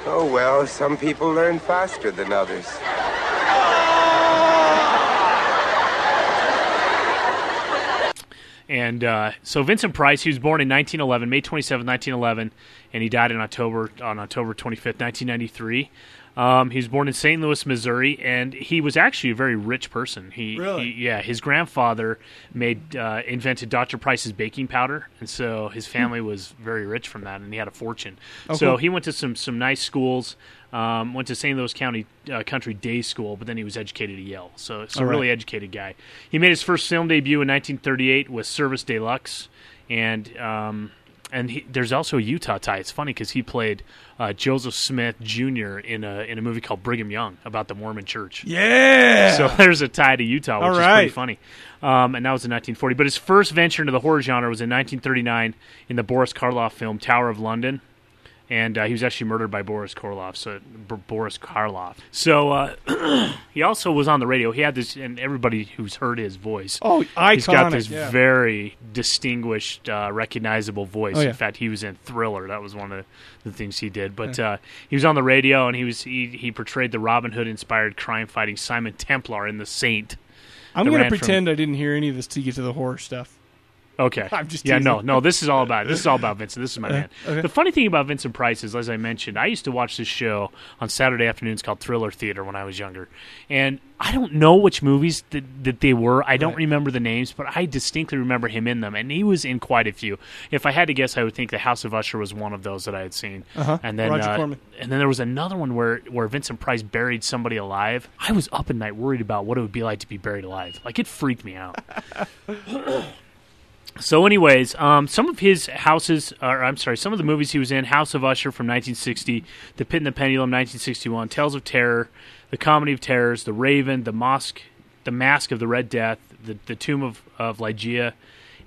Oh, well, some people learn faster than others. And uh, so Vincent Price, he was born in 1911, May 27, 1911, and he died in October on October 25th, 1993. Um, he was born in St. Louis, Missouri, and he was actually a very rich person. He, Really? he- yeah, his grandfather made uh, invented Dr. Price's baking powder, and so his family was very rich from that, and he had a fortune. Oh, so he went to some some nice schools. Um, went to St. Louis County uh, Country Day School, but then he was educated at Yale. So, so right. really educated guy. He made his first film debut in 1938 with Service de Luxe, and um, and he, there's also a Utah tie. It's funny because he played uh, Joseph Smith Jr. in a in a movie called Brigham Young about the Mormon Church. Yeah. So *laughs* there's a tie to Utah, which All is pretty funny. Um, and that was in 1940. But his first venture into the horror genre was in 1939 in the Boris Karloff film Tower of London. And uh, he was actually murdered by Boris Karloff. So B- Boris Karloff. So uh, *clears throat* he also was on the radio. He had this, and everybody who's heard his voice. Oh, iconic! He's got this yeah. very distinguished, uh, recognizable voice. Oh, yeah. In fact, he was in Thriller. That was one of the things he did. But uh, he was on the radio, and he was he, he portrayed the Robin Hood inspired crime fighting Simon Templar in The Saint. I'm going to ran from- pretend I didn't hear any of this to get to the horror stuff. Okay. *laughs* I'm just yeah, no, teasing. no. This is all about this is all about Vincent. This is my Uh, man. okay. The funny thing about Vincent Price is, as I mentioned, I used to watch this show on Saturday afternoons called Thriller Theater when I was younger, and I don't know which movies that, that they were. I don't Right. remember the names, but I distinctly remember him in them, and he was in quite a few. If I had to guess, I would think The House of Usher was one of those that I had seen. Uh-huh. And then, Roger uh, and then there was another one where where Vincent Price buried somebody alive. I was up at night worried about what it would be like to be buried alive. Like it freaked me out. *laughs* So, anyways, um, some of his houses, or I'm sorry, some of the movies he was in: House of Usher from 1960, The Pit and the Pendulum 1961, Tales of Terror, The Comedy of Terrors, The Raven, The Mosque, The Mask of the Red Death, The, the Tomb of, of Ligeia,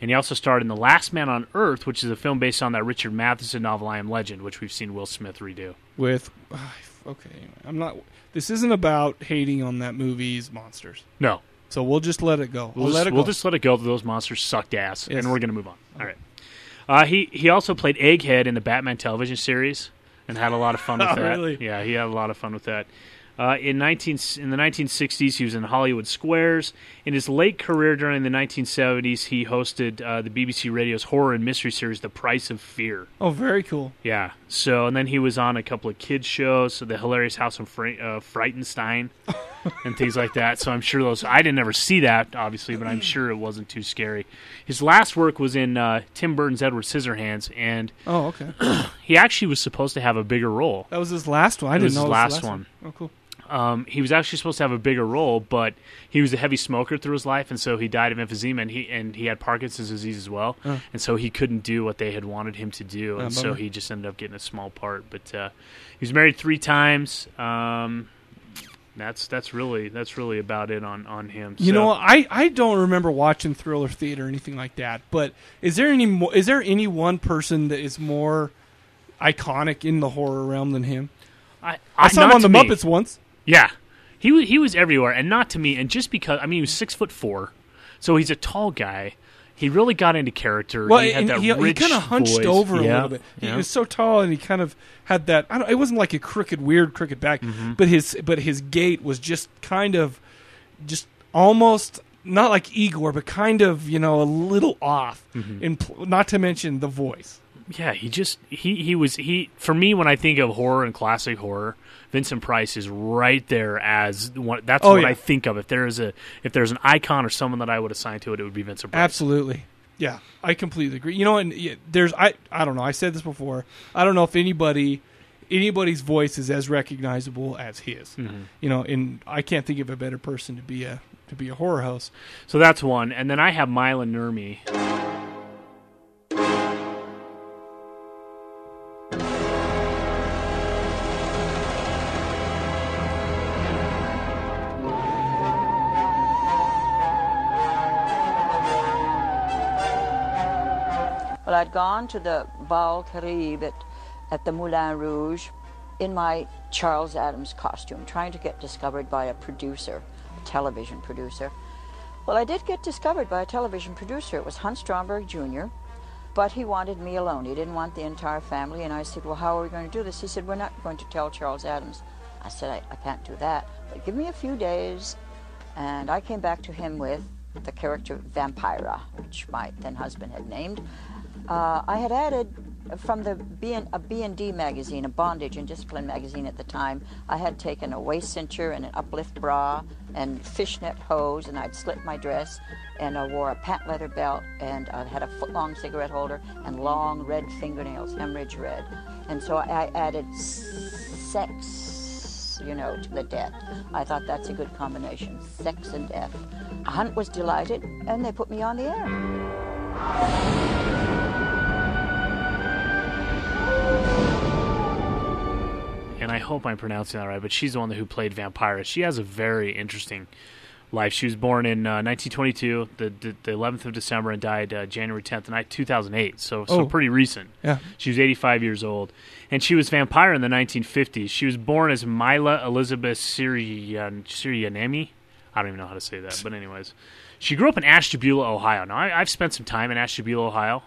and he also starred in The Last Man on Earth, which is a film based on that Richard Matheson novel I Am Legend, which we've seen Will Smith redo. With *sighs* okay, I'm not. This isn't about hating on that movie's monsters. No. So we'll just let it go. We'll, We'll, just, let it we'll go. just let it go. Those monsters sucked ass, Yes. and we're going to move on. All right. Uh, he he also played Egghead in the Batman television series and had a lot of fun with Oh, *laughs* that. really? Yeah, he had a lot of fun with that. Uh, in nineteen in the nineteen sixties, he was in Hollywood Squares. In his late career during the nineteen seventies, he hosted uh, the BBC Radio's horror and mystery series, The Price of Fear. oh, very cool. Yeah. So, and then he was on a couple of kids shows, so the hilarious House of Fra- uh, Frightenstein *laughs* and things like that. So I'm sure those. I didn't ever see that, obviously, but I'm sure it wasn't too scary. His last work was in uh, Tim Burton's Edward Scissorhands, and Oh, okay. *clears throat* he actually was supposed to have a bigger role. That was his last one. I It didn't know his was last the one. Oh, cool. Um, he was actually supposed to have a bigger role, but he was a heavy smoker through his life, and so he died of emphysema, and he and he had Parkinson's disease as well, Oh. and so he couldn't do what they had wanted him to do, Oh, and so he just ended up getting a small part. But uh, he was married three times. Um, that's that's really that's really about it on on him. You So- know, I, I don't remember watching thriller theater or anything like that. But is there any mo- is there any one person that is more iconic in the horror realm than him? I, I saw him on the me. Muppets once. Yeah, he he was everywhere, and not to me. And just because I mean, he was six foot four, so he's a tall guy. He really got into character. Well, he had and that he, rich kind of hunched voice. over a little bit. He yeah. was so tall, and he kind of had that. I don't. It wasn't like a crooked, weird crooked back, Mm-hmm. but his but his gait was just kind of, just almost not like Igor, but kind of you know a little off. Mhm. And not to mention the voice. Yeah, he just he he was he for me when I think of horror and classic horror, Vincent Price is right there as one. That's Oh, what yeah. I think of. If there is a if there's an icon or someone that I would assign to it, it would be Vincent Price. Absolutely. Yeah, I completely agree. You know, and there's I I don't know. I said this before. I don't know if anybody anybody's voice is as recognizable as his. Mhm. You know, and I can't think of a better person to be a to be a horror host. So that's one, and then I have Mila Nurmi. I'd gone to the Bal Caribe at, at the Moulin Rouge in my Charles Addams costume, trying to get discovered by a producer, a television producer. Well, I did get discovered by a television producer. It was Hunt Stromberg Jr., but he wanted me alone. He didn't want the entire family. And I said, Well, how are we going to do this? He said, We're not going to tell Charles Addams. I said, I, I can't do that, but give me a few days. And I came back to him with the character Vampira, which my then husband had named. Uh, I had added from the B and, a B&D magazine, a bondage and discipline magazine at the time, I had taken a waist cincher and an uplift bra and fishnet hose, and I'd slit my dress, and I wore a patent leather belt, and I had a foot-long cigarette holder and long red fingernails, hemorrhage red. And so I added sex, you know, to the death. I thought that's a good combination, sex and death. Hunt was delighted, and they put me on the air. And I hope I'm pronouncing that right, but she's the one who played Vampira. She has a very interesting life. She was born in uh, 1922, the, the the 11th of December, and died uh, January 10th, night 2008. So so Oh. pretty recent. Yeah. she was 85 years old, and she was Vampira in the 1950s. She was born as Mila Elizabeth Sirian Sirianemi. I don't even know how to say that, but anyways, she grew up in Ashtabula, Ohio. Now I, I've spent some time in Ashtabula, Ohio.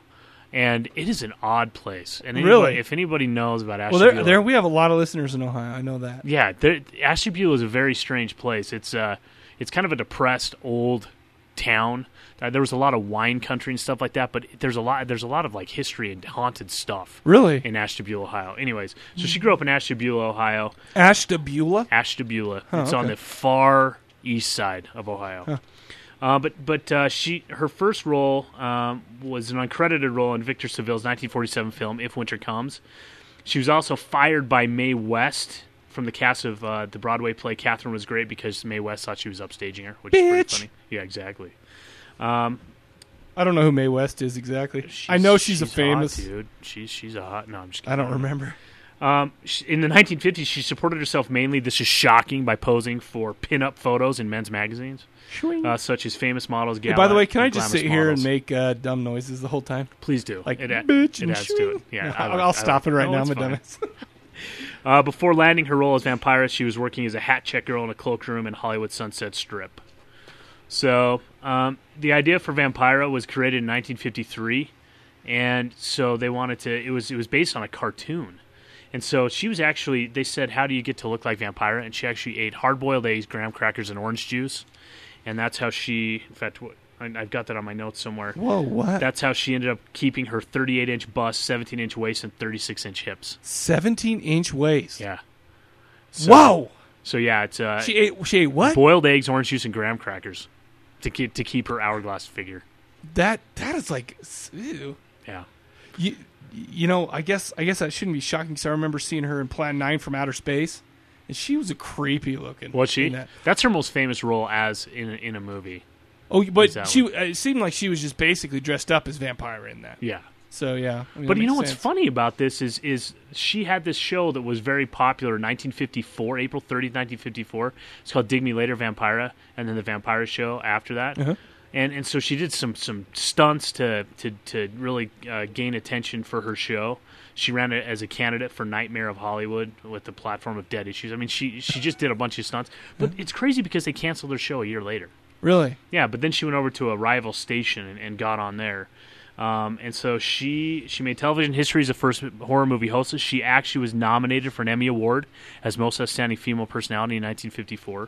And it is an odd place. And anybody, Really? if anybody knows about Well, there, there we have a lot of listeners in Ohio. I know that. yeah, there, Ashtabula is a very strange place. It's uh, it's kind of a depressed old town. Uh, there was a lot of wine country and stuff like that, but there's a lot there's a lot of like history and haunted stuff. Really? in Ashtabula, Ohio. Anyways, so she grew up in Ashtabula, Ohio. Ashtabula. Ashtabula. Huh, it's on the far east side of Ohio. Huh. Uh, but but uh, she her first role um, was an uncredited role in Victor Saville's 1947 film If Winter Comes. She was also fired by Mae West from the cast of uh, the Broadway play Catherine Was Great because Mae West thought she was upstaging her, which is pretty funny. Yeah, exactly. Um, I don't know who Mae West is exactly. I know she's, a hot, famous. dude. She's she's a hot. No, I'm just. Kidding. I don't remember. Um, in the 1950s, she supported herself mainly. This is shocking by posing for pin-up photos in men's magazines, uh, such as famous models. Hey, by the way, can I just sit here and make uh, dumb noises the whole time? Please do. Like It bitch it and adds to it. Yeah, No, *laughs* I I'll, like- I'll stop like- it right no, now. I'm a dumbass. *laughs* *laughs* Uh, before landing her role as Vampira, she was working as a hat check girl in a cloakroom in Hollywood Sunset Strip. So um, the idea for Vampira was created in 1953, and so they wanted to. It was it was based on a cartoon, and so she was actually. They said, "How do you get to look like Vampira?" And she actually ate hard-boiled eggs, graham crackers, and orange juice, and that's how she. In fact, I, I've got that on my notes somewhere. Whoa, what? That's how she ended up keeping her 38-inch bust, 17-inch waist, and 36-inch hips. 17 inch waist. Yeah. Whoa! So yeah, it's uh, She ate. She ate what? boiled eggs, orange juice, and graham crackers to keep to keep her hourglass figure. That that is like. Ew. Yeah. You, you know, I guess I guess that shouldn't be shocking because I remember seeing her in Plan Nine from Outer Space, and she was a creepy looking. Was she? that. That's her most famous role as in a, in a movie. Oh, but she one. it seemed like she was just basically dressed up as vampire in that. Yeah. So yeah, I mean, but you know makes what's funny about this is is she had this show that was very popular in 1954, April 30th, 1954. It's called Dig Me Later, Vampira, and then the Vampira show after that. Uh-huh. And and so she did some some stunts to to to really uh, gain attention for her show. She ran it as a candidate for Nightmare of Hollywood with the platform of Dead Issues. I mean, she she just did a bunch of stunts. But it's crazy because they canceled her show a year later. Really? Yeah, but then she went over to a rival station and, and got on there. Um, and so she she made television history as the first horror movie hostess. She actually was nominated for an Emmy Award as most outstanding female personality in 1954.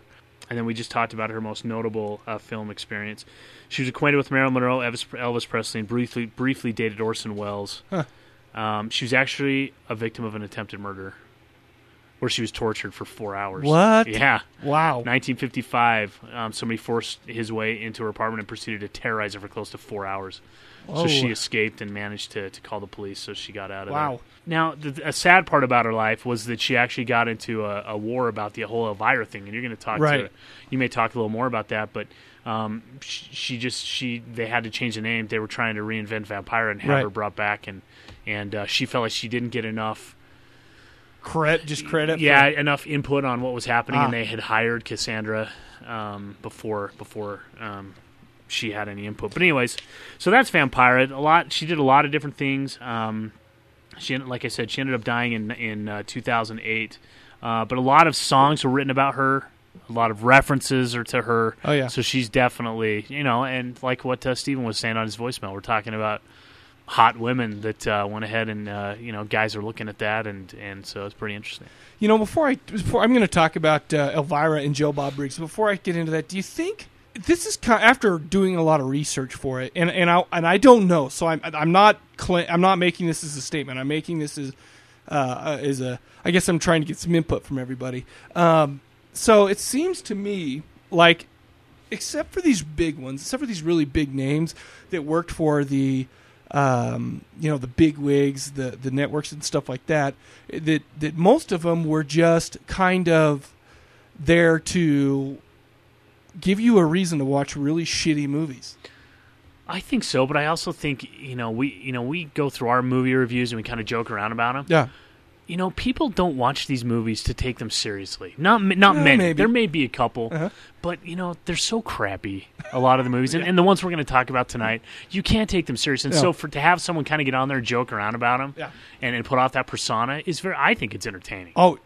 And then we just talked about her most notable uh, film experience. She was acquainted with Marilyn Monroe, Elvis, Elvis Presley, and briefly briefly dated Orson Welles. Huh. Um, she was actually a victim of an attempted murder, where she was tortured for four hours. What? Yeah. Wow. 1955. Um, somebody forced his way into her apartment and proceeded to terrorize her for close to four hours. Oh. So she escaped and managed to, to call the police. So she got out of Wow. there. Now, the, a sad part about her life was that she actually got into a, a war about the whole Elvira thing, and you're going to talk Right. to you may talk a little more about that, but um, she, she just she they had to change the name. They were trying to reinvent Vampira and have Right. her brought back, and and uh, she felt like she didn't get enough Credit, just credit. yeah, for- enough input on what was happening, Ah. and they had hired Cassandra um, before before um, she had any input. But anyways, so that's Vampira. A lot. She did a lot of different things. Um, she, like I said, she ended up dying in in uh, 2008. Uh, but a lot of songs were written about her. A lot of references are to her. Oh, yeah. So she's definitely you know, and like what uh, Stephen was saying on his voicemail, we're talking about hot women that uh, went ahead and uh, you know guys are looking at that and and so it's pretty interesting. You know, before I before I'm going to talk about uh, Elvira and Joe Bob Briggs. Before I get into that, do you think this is kind after doing a lot of research for it, and and I and I don't know, so I'm I'm not cla I'm not making this as a statement. I'm making this as uh, as a I guess I'm trying to get some input from everybody. Um, so it seems to me like, except for these big ones, except for these really big names that worked for the um, you know the big wigs, the the networks and stuff like that. That that most of them were just kind of there to give you a reason to watch really shitty movies. I think so, but I also think you know we you know we go through our movie reviews and we kind of joke around about them. Yeah. You know, people don't watch these movies to take them seriously. Not not Well, many. maybe. There may be a couple, Uh-huh. but you know they're so crappy. A lot of the movies, and, and the ones we're going to talk about tonight, you can't take them serious. And Yeah. so for to have someone kind of get on there and joke around about them, Yeah. and, and put off that persona is very. I think it's entertaining. Oh,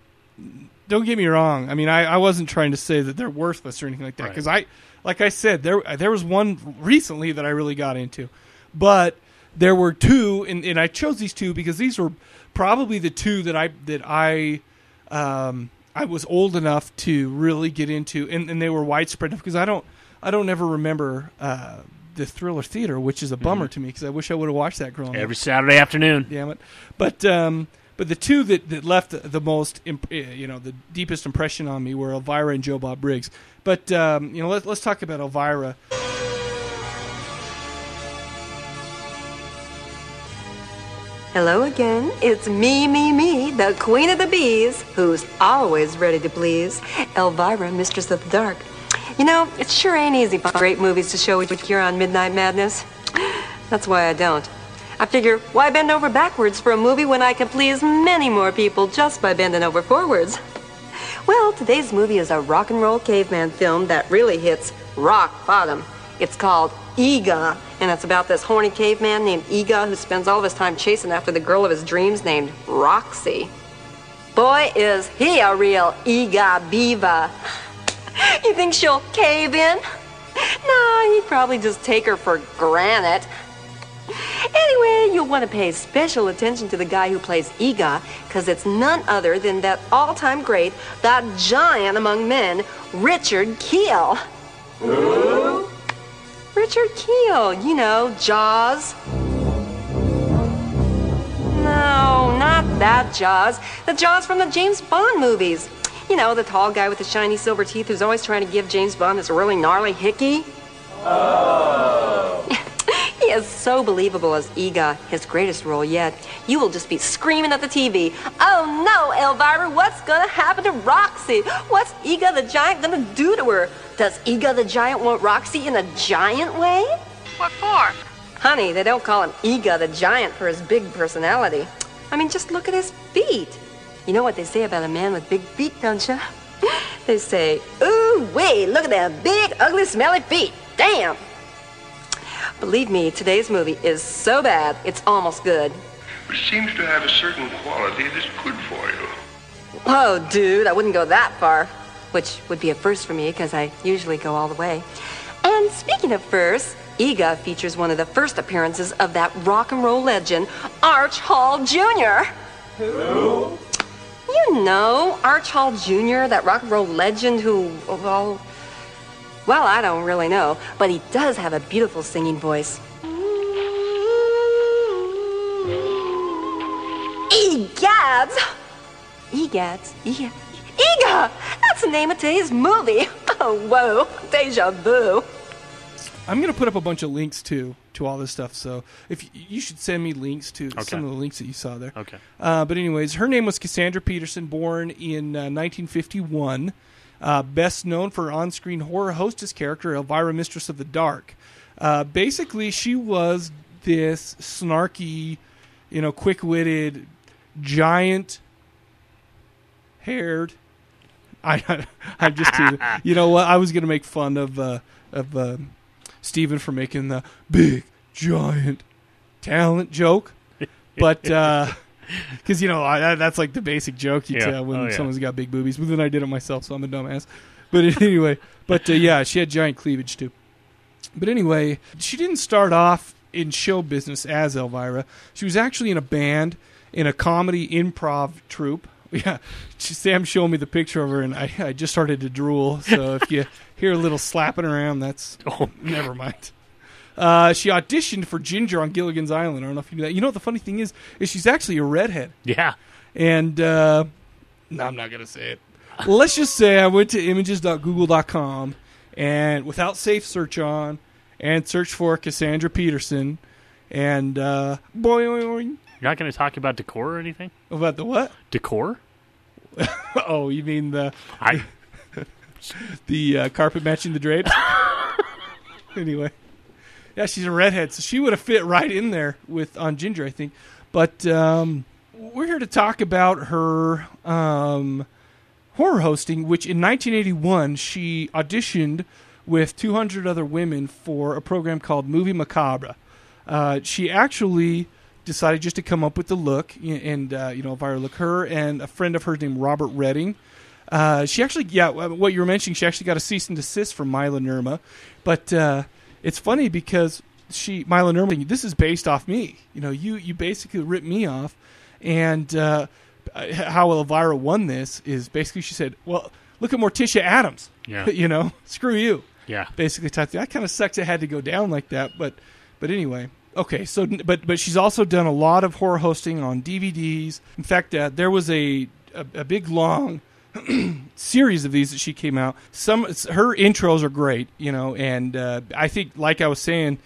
don't get me wrong. I mean, I, I wasn't trying to say that they're worthless or anything like that Right. because I, like I said, there there was one recently that I really got into, but there were two, and, and I chose these two because these were probably the two that I that I, um, I was old enough to really get into, and, and they were widespread because I don't I don't ever remember uh, the Thriller Theater, which is a bummer to me because I wish I would have watched that growing up. Every Saturday afternoon. Damn it! But um, but the two that, that left the, the most, imp- uh, you know, the deepest impression on me were Elvira and Joe Bob Briggs. But um, you know, let, let's talk about Elvira. Hello again. It's me, me, me, the queen of the bees, who's always ready to please. Elvira, mistress of the dark. You know, it sure ain't easy for great movies to show with you're on Midnight Madness. That's why I don't. I figure, why bend over backwards for a movie when I can please many more people just by bending over forwards? Well, today's movie is a rock and roll caveman film that really hits rock bottom. It's called Eegah, and it's about this horny caveman named Eegah who spends all of his time chasing after the girl of his dreams named Roxy. Boy, is he a real Eegah Beaver. *laughs* You think she'll cave in? No, he'd probably just take her for granite. Anyway, you'll want to pay special attention to the guy who plays Eegah, because it's none other than that all time great, that giant among men, Richard Kiel. Richard Kiel, you know, Jaws. No, not that Jaws. The Jaws from the James Bond movies. You know, the tall guy with the shiny silver teeth who's always trying to give James Bond this really gnarly hickey. Oh. *laughs* is so believable as Eegah, his greatest role yet. You will just be screaming at the TV, Oh no, Elvira, what's gonna happen to Roxy? What's Eegah the Giant gonna do to her? Does Eegah the Giant want Roxy in a giant way? What for? Honey, they don't call him Eegah the Giant for his big personality. I mean, just look at his feet. You know what they say about a man with big feet, don't you? *laughs* They say, ooh, wait, look at them big, ugly, smelly feet. Damn. Believe me, today's movie is so bad, it's almost good. Which seems to have a certain quality that's good for you. Oh, dude, I wouldn't go that far. Which would be a first for me, because I usually go all the way. And speaking of firsts, Eegah features one of the first appearances of that rock and roll legend, Arch Hall Jr. Who? You know, Arch Hall Jr., that rock and roll legend who, well, well, I don't really know, but he does have a beautiful singing voice. Egads! Egads? Eegah? Eegah! That's the name of today's movie. *laughs* Oh, whoa. Deja vu. I'm gonna put up a bunch of links too to all this stuff. So if you should send me links to some of the links that you saw there. Okay. Uh, but anyways, her name was Cassandra Peterson, born in uh, 1951. Uh, best known for on-screen horror hostess character Elvira, Mistress of the Dark. Uh, basically, she was this snarky, you know, quick-witted, giant-haired. I *laughs* I'm just too, *laughs* you know what I was gonna make fun of uh, of uh, Steven for making the big giant talent joke, but *laughs* *laughs* because you know I, that's like the basic joke you Yeah. tell when Oh, yeah. someone's got big boobies. But then I did it myself, so I'm a dumbass. But *laughs* anyway, but uh, yeah, she had giant cleavage too. But anyway, she didn't start off in show business as Elvira. She was actually in a band in a comedy improv troupe. *laughs* Yeah, she, Sam showed me the picture of her, and I, I just started to drool. So if you hear a little slapping around, that's oh, never mind. Uh, she auditioned for Ginger on Gilligan's Island. I don't know if you knew that. You know what the funny thing is? Is she's actually a redhead. Yeah. And uh, no, I'm not gonna say it. *laughs* Let's just say I went to images.google.com and without safe search on and searched for Cassandra Peterson and uh, boy, You're not going to talk about decor or anything? about the what? Decor? *laughs* oh, you mean the I *laughs* the uh, carpet matching the drapes? anyway, yeah, she's a redhead, so she would have fit right in there with on Ginger, I think. But um, we're here to talk about her um, horror hosting, which in 1981 she auditioned with 200 other women for a program called Movie Macabre. Uh, she actually decided just to come up with the look, and uh, you know, Elvira look her and a friend of hers named Robert Redding. Uh, she actually, yeah, what you were mentioning, she actually got a cease and desist from Mila Nirma, but uh, it's funny because she Mila Nirma, this is based off me. You know, you you basically ripped me off, and uh, how Elvira won this is basically she said, "Well, look at Morticia Addams. Yeah. *laughs* you know, screw you." Yeah. basically type. That kind of sucks. It had to go down like that, but but anyway. Okay, so but but she's also done a lot of horror hosting on DVDs. In fact, uh, there was a, a a big long *clears throat* series of these that she came out. Some her intros are great, you know, and uh, I think, like I was saying,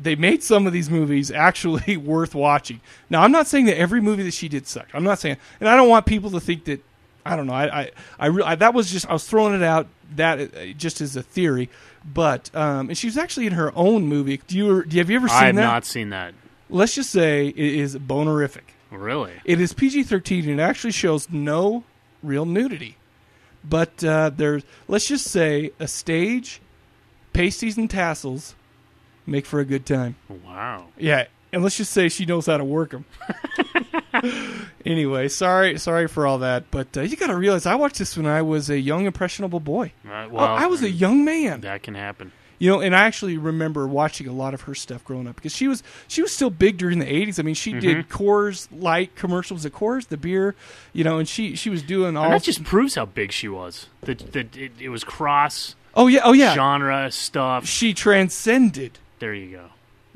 they made some of these movies actually *laughs* worth watching. Now, I'm not saying that every movie that she did sucked. I'm not saying, and I don't want people to think that. I don't know. I I, I, re- I that was just I was throwing it out that uh, just as a theory, but um, and she was actually in her own movie. Do you do you have you ever seen that I have that? not seen that. Let's just say it is bonerific. Really? It is PG thirteen and it actually shows no real nudity. But uh, there's let's just say a stage, pasties and tassels make for a good time. Wow. Yeah, and let's just say she knows how to work them. *laughs* anyway, sorry, sorry for all that, but uh, you got to realize I watched this when I was a young impressionable boy. Uh, well, I was a young man. That can happen. You know, and I actually remember watching a lot of her stuff growing up because she was she was still big during the '80s. I mean, she did Mhm. Coors Light commercials, the Coors, the beer, you know, and she she was doing all. And that just proves how big she was. That that it, it was cross. Oh yeah, oh yeah. Genre stuff. She transcended. There you go.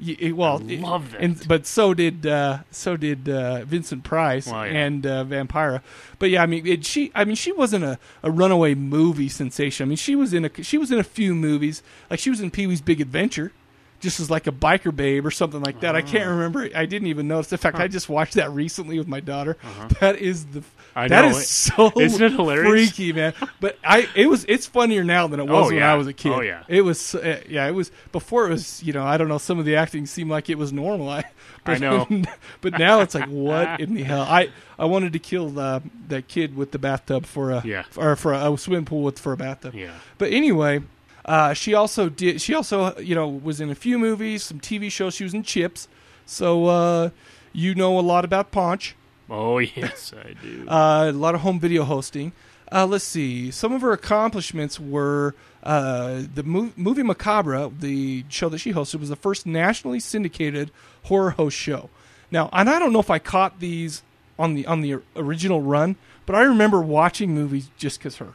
Y- well, I love that. And but so did uh, so did uh, Vincent Price Well, yeah. and uh, Vampira. But yeah, I mean, it, she I mean, she wasn't a, a runaway movie sensation. I mean, she was in a she was in a few movies. Like she was in Pee Wee's Big Adventure. Just as like a biker babe or something like that. I can't remember. I didn't even notice. In fact, Oh. Huh. I just watched that recently with my daughter. Uh-huh. That is the I that is so *laughs* isn't it hilarious? freaky, man. But I it was it's funnier now than it was Oh, when yeah. I was a kid. Oh, yeah. It was uh, yeah, it was before it was, you know, I don't know, some of the acting seemed like it was normal. *laughs* I I know. *laughs* but now it's like what in the hell? I I wanted to kill uh, that kid with the bathtub for a Yeah. or for a, a swimming pool with for a bathtub. Yeah. But anyway, uh, she also did. She also, you know, was in a few movies, some TV shows. She was in Chips, so uh, you know a lot about Ponch. Oh *laughs* yes, I do. Uh, a lot of home video hosting. Uh, let's see. Some of her accomplishments were uh, the mov- movie Macabre, the show that she hosted, was the first nationally syndicated horror host show. Now, and I don't know if I caught these on the on the original run, but I remember watching movies just because her.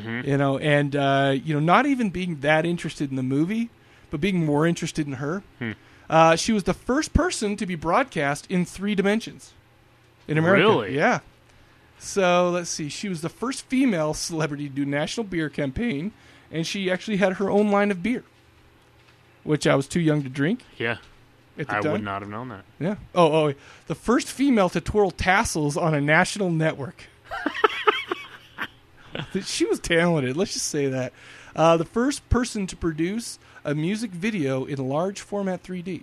Mhm. You know, and uh, you know, not even being that interested in the movie, but being more interested in her. Hmm. Uh, she was the first person to be broadcast in three dimensions in America. Really? Yeah. So let's see. She was the first female celebrity to do national beer campaign, and she actually had her own line of beer, which I was too young to drink. Yeah. I time. would not have known that. Yeah. Oh, oh, the first female to twirl tassels on a national network. *laughs* *laughs* she was talented. Let's just say that. Uh, the first person to produce a music video in large format 3D.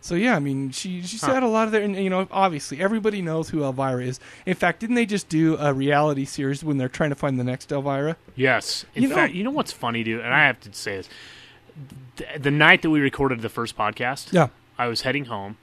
So yeah, I mean, she she's Huh. had a lot of there, and you know, obviously everybody knows who Elvira is. In fact, didn't they just do a reality series when they're trying to find the next Elvira? Yes. In You know- you know what's funny, dude, and I have to say this: the, the night that we recorded the first podcast, Yeah. I was heading home,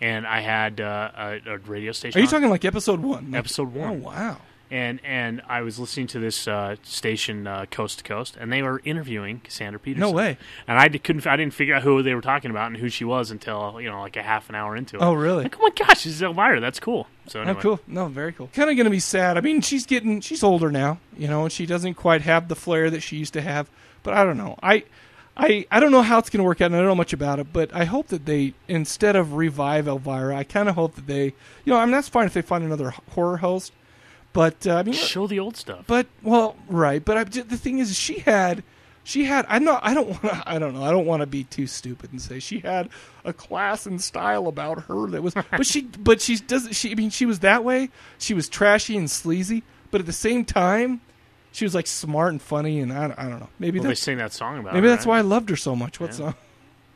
and I had uh, a, a radio station. Are you on. talking like episode one? Like- episode one? Oh wow. And and I was listening to this uh, station uh, coast to coast, and they were interviewing Cassandra Peterson. No way. And I couldn't, I didn't figure out who they were talking about and who she was until you know like a half an hour into it. Oh, really? Like, oh my gosh, this is Elvira. That's cool. So anyway. Oh, cool. No, very cool. Kind of going to be sad. I mean, she's getting, she's older now, you know, and she doesn't quite have the flair that she used to have. But I don't know. I, I, I don't know how it's going to work out, and I don't know much about it. But I hope that they, instead of revive Elvira, I kind of hope that they, you know, I mean, that's fine if they find another horror host. But uh, I mean, Show the old stuff. But well, right. But I, the thing is, she had, she had. I know. I don't want to. I don't know. I don't want to be too stupid and say she had a class and style about her that was. But she. *laughs* But she doesn't. She. I mean, she was that way. She was trashy and sleazy. But at the same time, she was like smart and funny. And I. I don't know. Maybe Well, they that's sing that song about Maybe her, that's right? why I loved her so much. What song?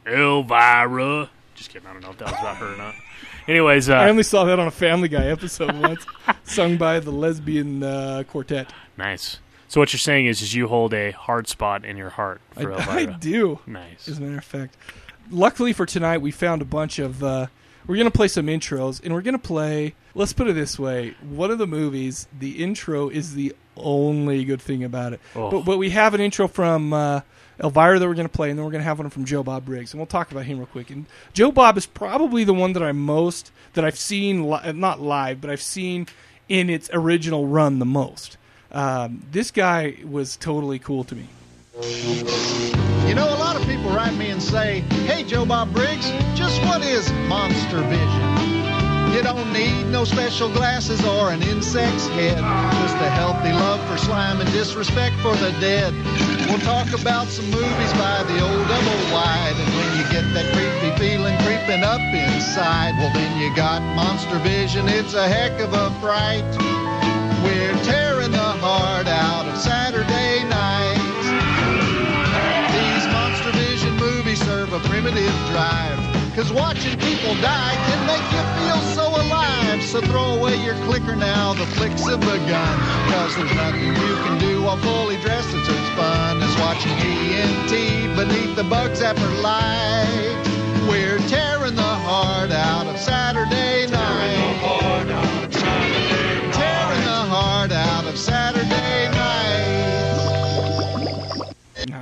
Elvira. Just kidding. I don't know if that was about her or not. Anyways, uh, I only saw that on a Family Guy episode once, *laughs* sung by the lesbian uh, quartet. nice. So what you're saying is, is you hold a hard spot in your heart for I, Elvira. *laughs* I do. Nice. As a matter of fact, luckily for tonight, we found a bunch of. Uh, we're gonna play some intros, and we're gonna play. Let's put it this way: one of the movies, the intro is the only good thing about it. Oh. But but we have an intro from uh, Elvira that we're gonna play, and then we're gonna have one from Joe Bob Briggs, and we'll talk about him real quick. And Joe Bob is probably the one that I'm most that I've seen li- not live, but I've seen in its original run the most. Um, this guy was totally cool to me. You know, a lot of people write me and say, Hey, Joe Bob Briggs, just what is monster vision? You don't need no special glasses or an insect's head, just a healthy love for slime and disrespect for the dead. We'll talk about some movies by the old double wide, and when you get that creepy feeling creeping up inside, well, then you got monster vision. It's a heck of a fright. We're tearing the heart out of Saturday nights. These Monster Vision movies serve a primitive drive. Cause watching people die can make you feel so alive. So throw away your clicker now, the flicks have begun. Cause there's nothing you can do while fully dressed that's as fun as watching TNT beneath the bug zapper light. We're tearing the heart out of Saturday night.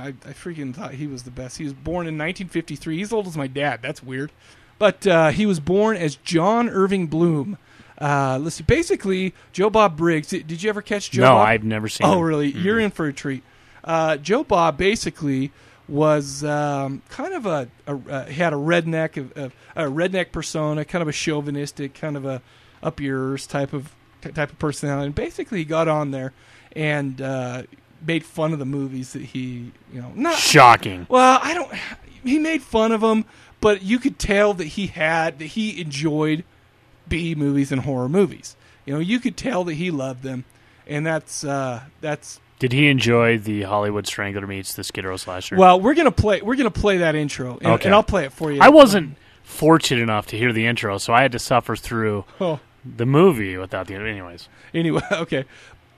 I, I freaking thought he was the best. He was born in 1953. He's as old as my dad. That's weird. But uh, he was born as John Irving Bloom. Uh, let's see. Basically, Joe Bob Briggs. Did, did you ever catch Joe? No, Bob? I've never seen Oh, him. really? Mhm. You're in for a treat. Uh, Joe Bob basically was um, kind of a, a uh, had a redneck a, a redneck persona, kind of a chauvinistic, kind of a up yours type of type of personality. And basically, he got on there and uh, made fun of the movies that he, you know, not Shocking. Well, I don't. he made fun of them, but you could tell that he had that he enjoyed B movies and horror movies. You know, you could tell that he loved them, and that's uh, that's Did he enjoy the Hollywood Strangler meets the Skid Row slasher? well. We're gonna play we're gonna play that intro, and, Okay. and I'll play it for you. I wasn't fortunate enough to hear the intro, so I had to suffer through Oh. the movie without the. Anyways, anyway, *laughs* okay,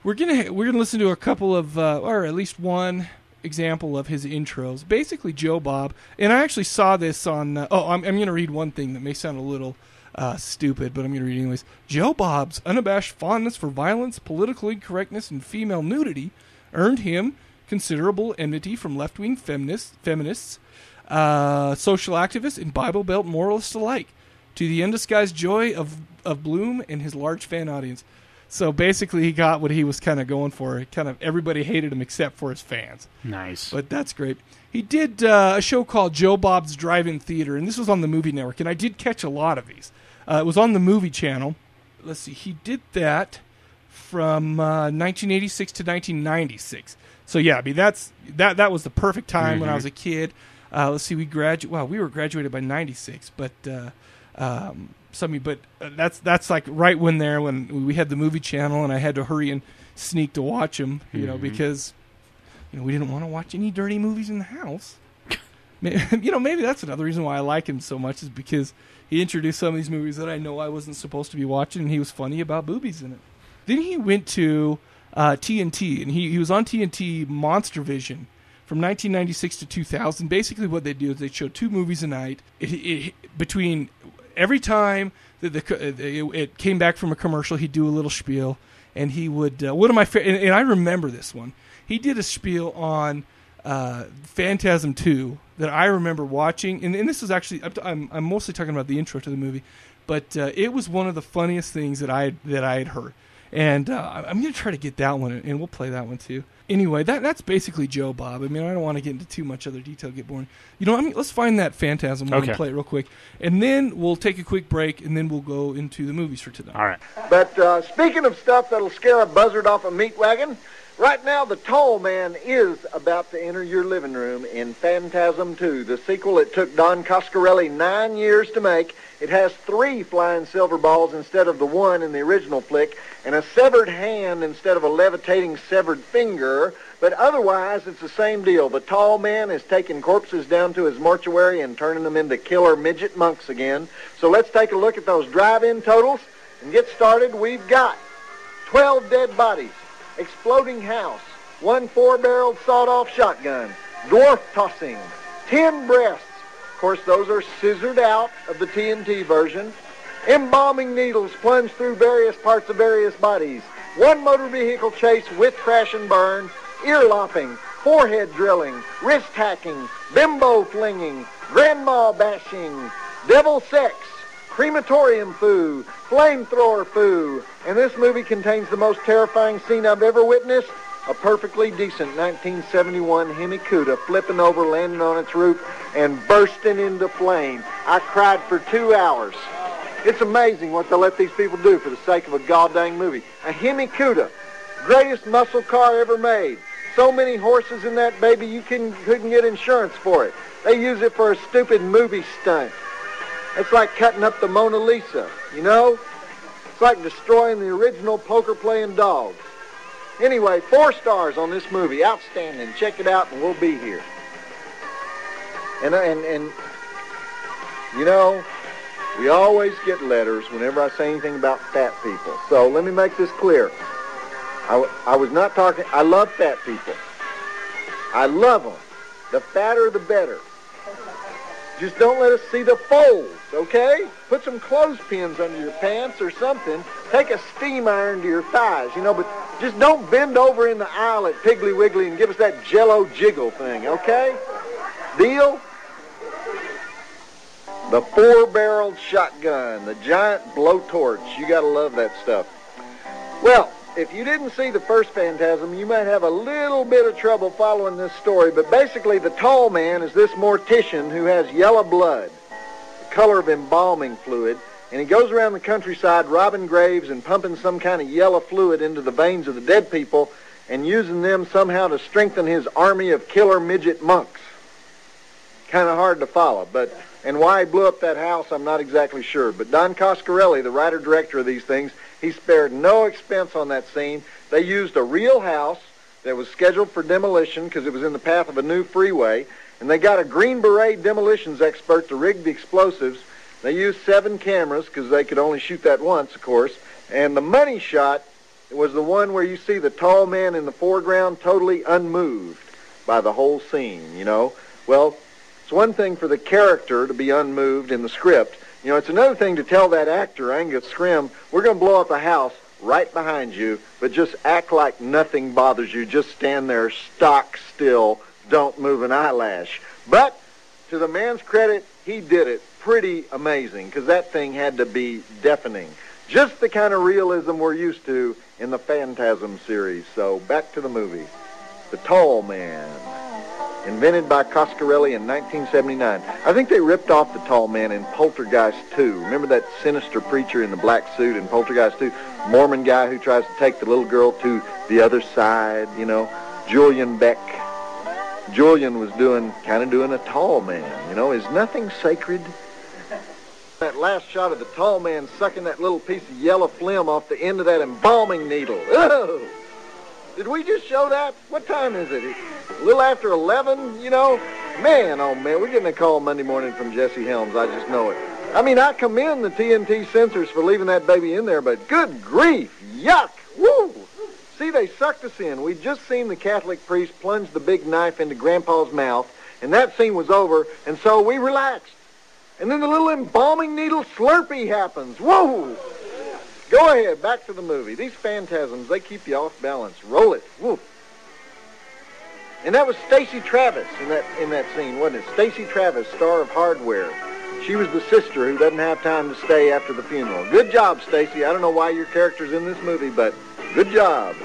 we're gonna we're gonna listen to a couple of uh, or at least one example of his intros. Basically, Joe Bob, and I actually saw this on. Uh, oh, I'm, I'm gonna read one thing that may sound a little uh, stupid, but I'm gonna read it anyways. Joe Bob's unabashed fondness for violence, political incorrectness, and female nudity earned him considerable enmity from left wing feminists, feminists, uh, social activists, and Bible Belt moralists alike. To the undisguised joy of of Bloom and his large fan audience. So basically, he got what he was kind of going for. Kind of everybody hated him except for his fans. nice. But that's great. He did uh, a show called Joe Bob's Drive-In Theater, and this was on the Movie Network. And I did catch a lot of these. Uh, it was on the Movie Channel. Let's see, he did that from uh, 1986 to 1996. So yeah, I mean that's that that was the perfect time when I Mhm. was a kid. Uh, let's see, we graduated. Wow, we were graduated by '96, but uh, um, some but uh, that's that's like right when there when we had the movie channel, and I had to hurry and sneak to watch them, you know, Mhm. because you know we didn't want to watch any dirty movies in the house. *laughs* *laughs* You know, maybe that's another reason why I like him so much is because he introduced some of these movies that I know I wasn't supposed to be watching, and he was funny about boobies in it. Then he went to uh, TNT, and he, he was on TNT Monster Vision from 1996 to 2000. Basically, what they do is they show two movies a night. It, it, between every time that the, it, it came back from a commercial, he'd do a little spiel, and he would. Uh, one of my fa- and, and I remember this one. He did a spiel on uh, Phantasm 2 that I remember watching, and, and this is actually I'm, I'm, I'm mostly talking about the intro to the movie, but uh, it was one of the funniest things that I that I had heard, and uh, I'm going to try to get that one, and we'll play that one too. Anyway, that that's basically Joe Bob. I mean, I don't want to get into too much other detail, get boring. You know, I mean, let's find that Phantasm one Okay. and play it real quick, and then we'll take a quick break, and then we'll go into the movies for today. All right. But uh, speaking of stuff that'll scare a buzzard off a meat wagon, right now the Tall Man is about to enter your living room in Phantasm 2, the sequel it took Don Coscarelli nine years to make. It has three flying silver balls instead of the one in the original flick, and a severed hand instead of a levitating severed finger. But otherwise, it's the same deal. The tall man is taking corpses down to his mortuary and turning them into killer midget monks again. So let's take a look at those drive-in totals and get started. We've got 12 dead bodies, exploding house, one four-barreled sawed-off shotgun, dwarf tossing, 10 breasts. Of course, those are scissored out of the TNT version. Embalming needles plunge through various parts of various bodies. One motor vehicle chase with crash and burn, ear lopping, forehead drilling, wrist hacking, bimbo flinging, grandma bashing, devil sex, crematorium foo, flamethrower foo, and this movie contains the most terrifying scene I've ever witnessed. A perfectly decent 1971 Hemi Cuda flipping over, landing on its roof, and bursting into flame. I cried for two hours. It's amazing what they let these people do for the sake of a goddamn movie. A Hemi Cuda, greatest muscle car ever made. So many horses in that baby you couldn't, couldn't get insurance for it. They use it for a stupid movie stunt. It's like cutting up the Mona Lisa, you know? It's like destroying the original poker-playing dog. Anyway, four stars on this movie. Outstanding. Check it out and we'll be here. And, uh, and, and you know, we always get letters whenever I say anything about fat people. So let me make this clear. I, I was not talking, I love fat people. I love them. The fatter, the better. Just don't let us see the folds, okay? Put some clothespins under your pants or something. Take a steam iron to your thighs, you know, but just don't bend over in the aisle at Piggly Wiggly and give us that jello jiggle thing, okay? Deal? The four-barreled shotgun, the giant blowtorch. You gotta love that stuff. Well, if you didn't see the first Phantasm, you might have a little bit of trouble following this story, but basically the tall man is this mortician who has yellow blood, color of embalming fluid, and he goes around the countryside robbing graves and pumping some kind of yellow fluid into the veins of the dead people and using them somehow to strengthen his army of killer midget monks. kind of hard to follow. But and why he blew up that house, I'm not exactly sure. But Don Coscarelli, the writer director of these things, he spared no expense on that scene. They used a real house that was scheduled for demolition because it was in the path of a new freeway, and they got a Green Beret demolitions expert to rig the explosives. They used seven cameras because they could only shoot that once, of course. And the money shot was the one where you see the tall man in the foreground totally unmoved by the whole scene, you know. Well, it's one thing for the character to be unmoved in the script. You know, it's another thing to tell that actor, Angus Scrimm, we're going to blow up a house right behind you, but just act like nothing bothers you. Just stand there stock still. Don't move an eyelash. But to the man's credit, he did it pretty amazing because that thing had to be deafening. Just the kind of realism we're used to in the Phantasm series. So back to the movie. The Tall Man, invented by Coscarelli in 1979. I think they ripped off the Tall Man in Poltergeist 2. Remember that sinister preacher in the black suit in Poltergeist 2? Mormon guy who tries to take the little girl to the other side, you know? Julian Beck. Julian was doing, kind of doing a tall man, you know? Is nothing sacred? That last shot of the tall man sucking that little piece of yellow phlegm off the end of that embalming needle. Oh! Did we just show that? What time is it? A little after 11, you know? Man, oh man, we're getting a call Monday morning from Jesse Helms. I just know it. I mean, I commend the TNT censors for leaving that baby in there, but good grief, yuck, woo! See, they sucked us in. We'd just seen the Catholic priest plunge the big knife into Grandpa's mouth, and that scene was over, and so we relaxed. And then the little embalming needle slurpee happens. Whoa! Go ahead, back to the movie. These phantasms, they keep you off balance. Roll it. Woo. And that was Stacy Travis in that in that scene, wasn't it? Stacy Travis, star of Hardware. She was the sister who doesn't have time to stay after the funeral. Good job, Stacy. I don't know why your character's in this movie, but good job.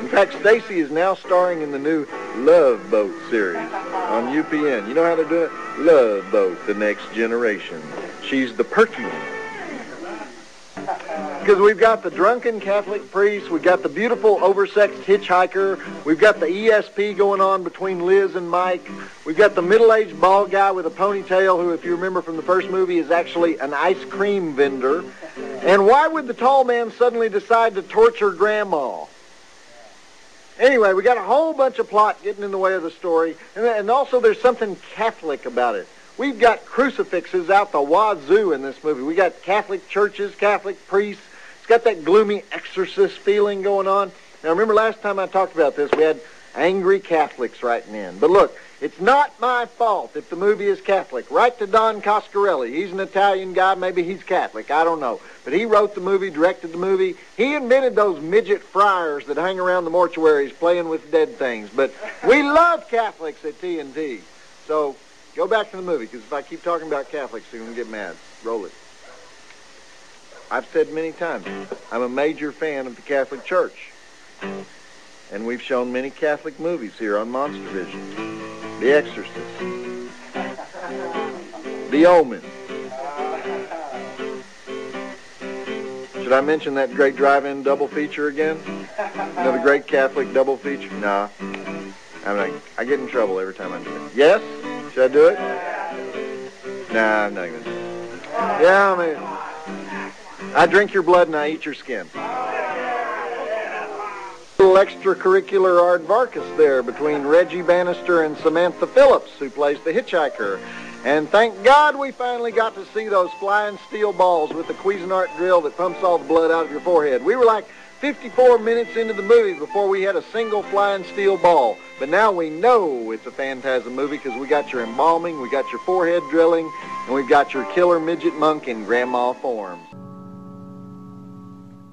In fact, Stacy is now starring in the new Love Boat series on UPN. You know how to do it? Love Boat, the next generation. She's the perky one. Because we've got the drunken Catholic priest, we've got the beautiful oversexed hitchhiker, we've got the ESP going on between Liz and Mike, we've got the middle-aged bald guy with a ponytail who, if you remember from the first movie, is actually an ice cream vendor. And why would the tall man suddenly decide to torture Grandma? Anyway, we got a whole bunch of plot getting in the way of the story, and, also there's something Catholic about it. We've got crucifixes out the wazoo in this movie. We got Catholic churches, Catholic priests. Got that gloomy exorcist feeling going on. Now, remember last time I talked about this, we had angry Catholics writing in. But look, it's not my fault if the movie is Catholic. Write to Don Coscarelli. He's an Italian guy. Maybe he's Catholic. I don't know. But he wrote the movie, directed the movie. He invented those midget friars that hang around the mortuaries playing with dead things. But we love Catholics at TNT. So go back to the movie, because if I keep talking about Catholics, you're going to get mad. Roll it. I've said many times, I'm a major fan of the Catholic Church. And we've shown many Catholic movies here on Monster Vision. The Exorcist. The Omen. Should I mention that great drive-in double feature again? Another great Catholic double feature? Nah. I'm not, I get in trouble every time I do it. Yes? Should I do it? Nah, I'm not going to do it. Yeah, I mean, I drink your blood and I eat your skin. Little extracurricular aardvarkus there between Reggie Bannister and Samantha Phillips, who plays the hitchhiker. And thank God we finally got to see those flying steel balls with the Cuisinart drill that pumps all the blood out of your forehead. We were like 54 minutes into the movie before we had a single flying steel ball. But now we know it's a Phantasm movie because we got your embalming, we got your forehead drilling, and we've got your killer midget monk in grandma forms.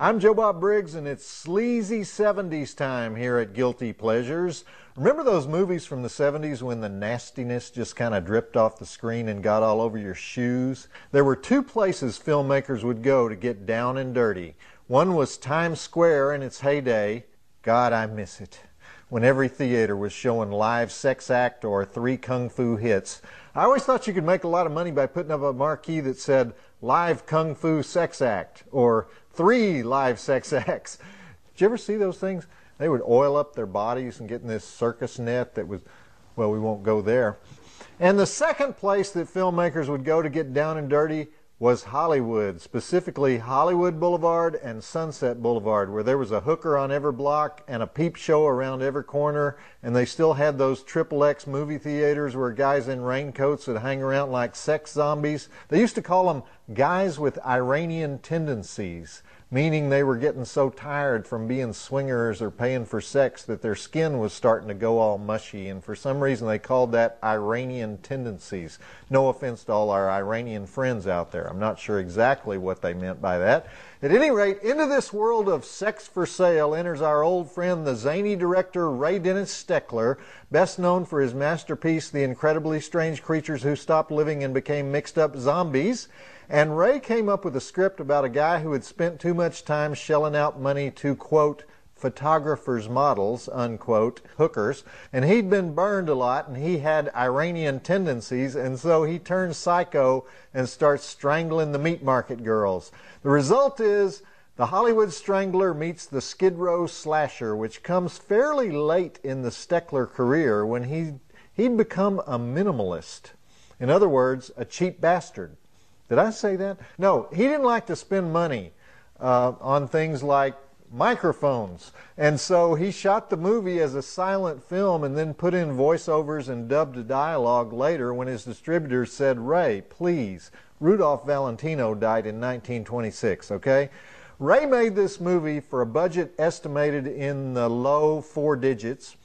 I'm Joe Bob Briggs, and it's sleazy 70s time here at Guilty Pleasures. Remember those movies from the 70s when the nastiness just kind of dripped off the screen and got all over your shoes? There were two places filmmakers would go to get down and dirty. One was Times Square in its heyday. God, I miss it. When every theater was showing live sex act or three kung fu hits. I always thought you could make a lot of money by putting up a marquee that said live kung fu sex act or three live sex *laughs* acts. Did you ever see those things? They would oil up their bodies and get in this circus net that was, well, we won't go there. And the second place that filmmakers would go to get down and dirty was Hollywood, specifically Hollywood Boulevard and Sunset Boulevard, where there was a hooker on every block and a peep show around every corner, and they still had those triple X movie theaters where guys in raincoats would hang around like sex zombies. They used to call them guys with Iranian tendencies meaning they were getting so tired from being swingers or paying for sex that their skin was starting to go all mushy, and for some reason they called that Iranian tendencies. No offense to all our Iranian friends out there. I'm not sure exactly what they meant by that. At any rate, into this world of sex for sale enters our old friend, the zany director Ray Dennis Steckler, best known for his masterpiece, The Incredibly Strange Creatures Who Stopped Living and Became Mixed Up Zombies. And Ray came up with a script about a guy who had spent too much time shelling out money to, quote, photographers' models, unquote, hookers, and he'd been burned a lot and he had Iranian tendencies, and so he turns psycho and starts strangling the meat market girls. The result is the Hollywood Strangler meets the Skid Row Slasher, which comes fairly late in the Steckler career when he, he'd become a minimalist. In other words, a cheap bastard. Did I say that? No, he didn't like to spend money uh, on things like microphones. And so he shot the movie as a silent film and then put in voiceovers and dubbed dialogue later when his distributors said, Ray, please. Rudolph Valentino died in 1926, okay? Ray made this movie for a budget estimated in the low four digits.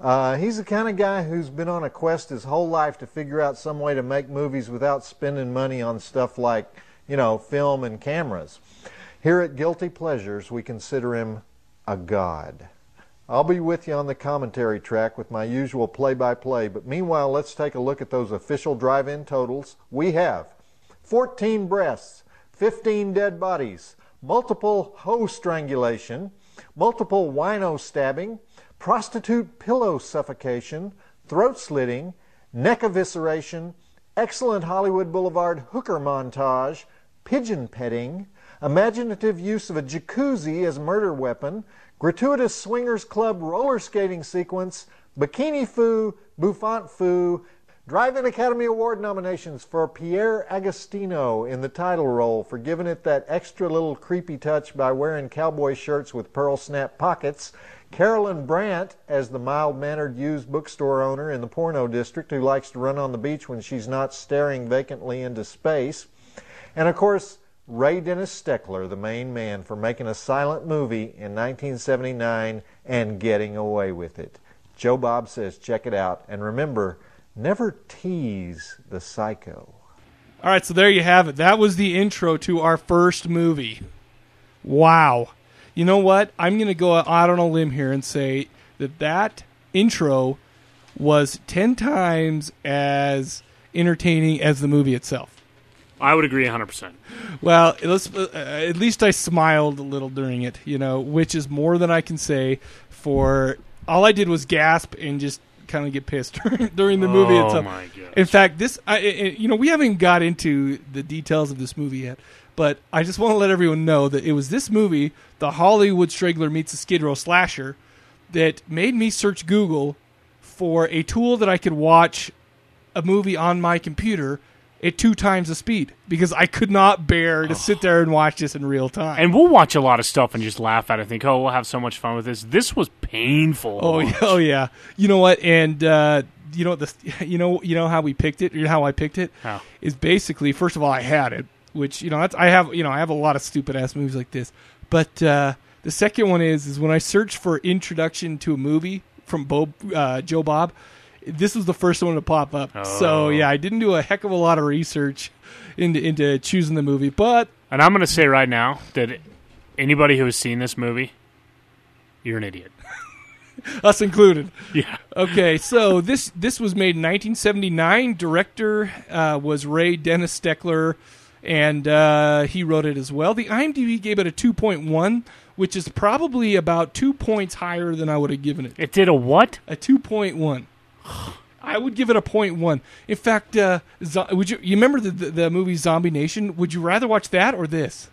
Uh, he's the kind of guy who's been on a quest his whole life to figure out some way to make movies without spending money on stuff like, you know, film and cameras. Here at Guilty Pleasures, we consider him a god. I'll be with you on the commentary track with my usual play by play, but meanwhile, let's take a look at those official drive in totals. We have 14 breasts, 15 dead bodies, multiple hoe strangulation, multiple wino stabbing, prostitute pillow suffocation, throat slitting, neck evisceration, excellent Hollywood Boulevard hooker montage, pigeon petting, imaginative use of a jacuzzi as murder weapon, gratuitous swingers club roller skating sequence, bikini foo, bouffant foo, Drive-In Academy Award nominations for Pierre Agostino in the title role for giving it that extra little creepy touch by wearing cowboy shirts with pearl snap pockets, Carolyn Brandt as the mild-mannered used bookstore owner in the porno district who likes to run on the beach when she's not staring vacantly into space, and of course Ray Dennis Steckler, the main man, for making a silent movie in 1979 and getting away with it. Joe Bob says check it out, and remember, never tease the psycho. All right, so there you have it. That was the intro to our first movie. Wow. You know what? I'm going to go out on a limb here and say that that intro was 10 times as entertaining as the movie itself. I would agree 100%. Well, uh, at least I smiled a little during it, you know, which is more than I can say for all I did was gasp and just kind of get pissed *laughs* during, the movie Oh, itself. In fact, this I, I- you know we haven't got into the details of this movie yet, but I just want to let everyone know that it was this movie, The Hollywood Strangler Meets a Skid Row Slasher, that made me search Google for a tool that I could watch a movie on my computer at two times the speed because I could not bear to sit there and watch this in real time. And we'll watch a lot of stuff and just laugh at it and think, oh, we'll have so much fun with this. This was painful. Oh *laughs* yeah, oh yeah. You know what? And uh, you know the *laughs* you know you know how we picked it. You know how I picked it How? is basically first of all I had it, which you know that's, I have you know I have a lot of stupid ass movies like this. But uh, the second one is is when I search for introduction to a movie from Bo, uh, Joe Bob. This was the first one to pop up. So Oh. yeah, I didn't do a heck of a lot of research into into choosing the movie, but And I'm going to say right now that anybody who has seen this movie, you're an idiot. *laughs* us included. Yeah. Okay, so this this was made in 1979. Director uh, was Ray Dennis Steckler, and uh, he wrote it as well. The IMDb gave it a 2.1, which is probably about two points higher than I would have given it. It did a what? A 2.1. I would give it a point one. In fact, uh, zo- would you you remember the, the the movie Zombie Nation? Would you rather watch that or this?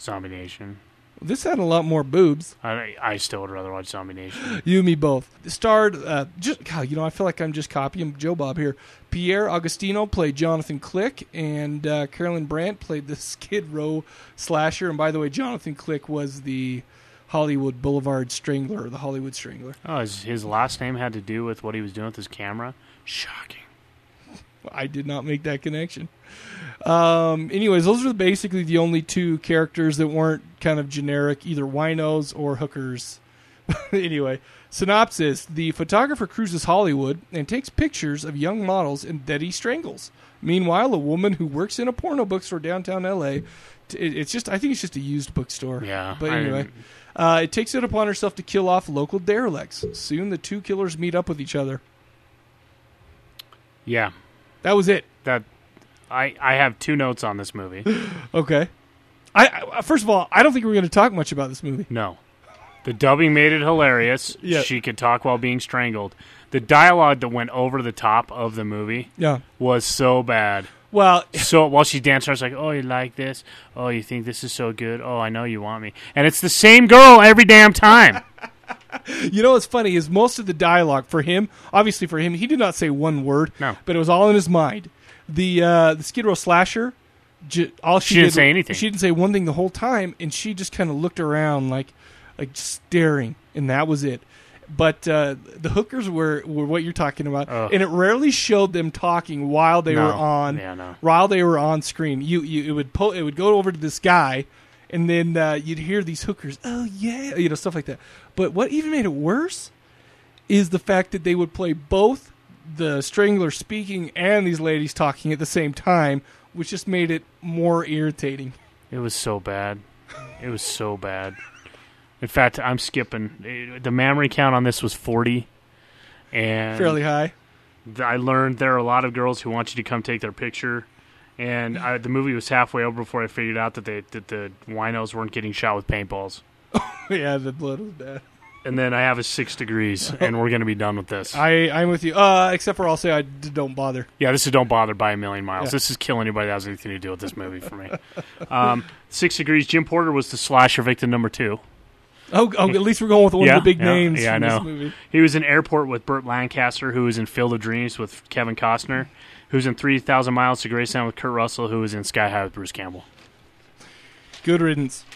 Zombie Nation. This had a lot more boobs. I, I still would rather watch Zombie Nation. You and me both. Starred, uh, just God, you know, I feel like I'm just copying Joe Bob here. Pierre Agostino played Jonathan Click, and uh, Carolyn Brandt played the *laughs* Skid Row slasher. And by the way, Jonathan Click was the Hollywood Boulevard Strangler, the Hollywood Strangler. Oh, his, his last name had to do with what he was doing with his camera. Shocking. *laughs* I did not make that connection. Um, anyways, those are basically the only two characters that weren't kind of generic, either winos or hookers. *laughs* anyway, synopsis: The photographer cruises Hollywood and takes pictures of young models and that he strangles. Meanwhile, a woman who works in a porno bookstore downtown L.A. t- it- It's just, I think it's just a used bookstore. Yeah, But anyway, uh, it takes it upon herself to kill off local derelicts. Soon, the two killers meet up with each other. Yeah. That was it. That I I have two notes on this movie. *laughs* Okay. I, I first of all, I don't think we're going to talk much about this movie. No. The dubbing made it hilarious. Yeah. She could talk while being strangled. The dialogue that went over the top of the movie Yeah. was so bad. Well, *laughs* so while she danced, I was like, "Oh, you like this? Oh, you think this is so good? Oh, I know you want me." And it's the same girl every damn time. *laughs* You know what's funny is most of the dialogue for him, obviously for him, he did not say one word. No. but it was all in his mind. The uh, the Skid Row slasher, j- all she, She didn't did- say anything. She didn't say one thing the whole time, and she just kind of looked around like like staring, and that was it. But uh, the hookers were, were what you're talking about, Ugh. and it rarely showed them talking while they No. were on Yeah, no. while they were on screen. You, you it would po- it would go over to this guy, and then uh, you'd hear these hookers, oh yeah, you know stuff like that. But what even made it worse is the fact that they would play both the strangler speaking and these ladies talking at the same time, which just made it more irritating. It was so bad. It was so bad. In fact, I'm skipping. The memory count on this was 40, and Fairly high. I learned there are a lot of girls who want you to come take their picture, and I, the movie was halfway over before I figured out that they that the winos weren't getting shot with paintballs. *laughs* yeah, the blood was bad. And then I have a six degrees, and we're gonna be done with this. I I'm with you. Uh, except for I'll say I d- don't bother. Yeah, this is Don't Bother by a Million Miles. Yeah. This is kill anybody that has anything to do with this movie for me. um, Six Degrees, Jim Porter was the slasher victim number two. Oh, oh, at least we're going with one yeah, of the big yeah, names Yeah, I know. this movie. He was in Airport with Burt Lancaster, who was in Field of Dreams with Kevin Costner, who was in 3,000 Miles to Graceland with Kurt Russell, who was in Sky High with Bruce Campbell. Good riddance.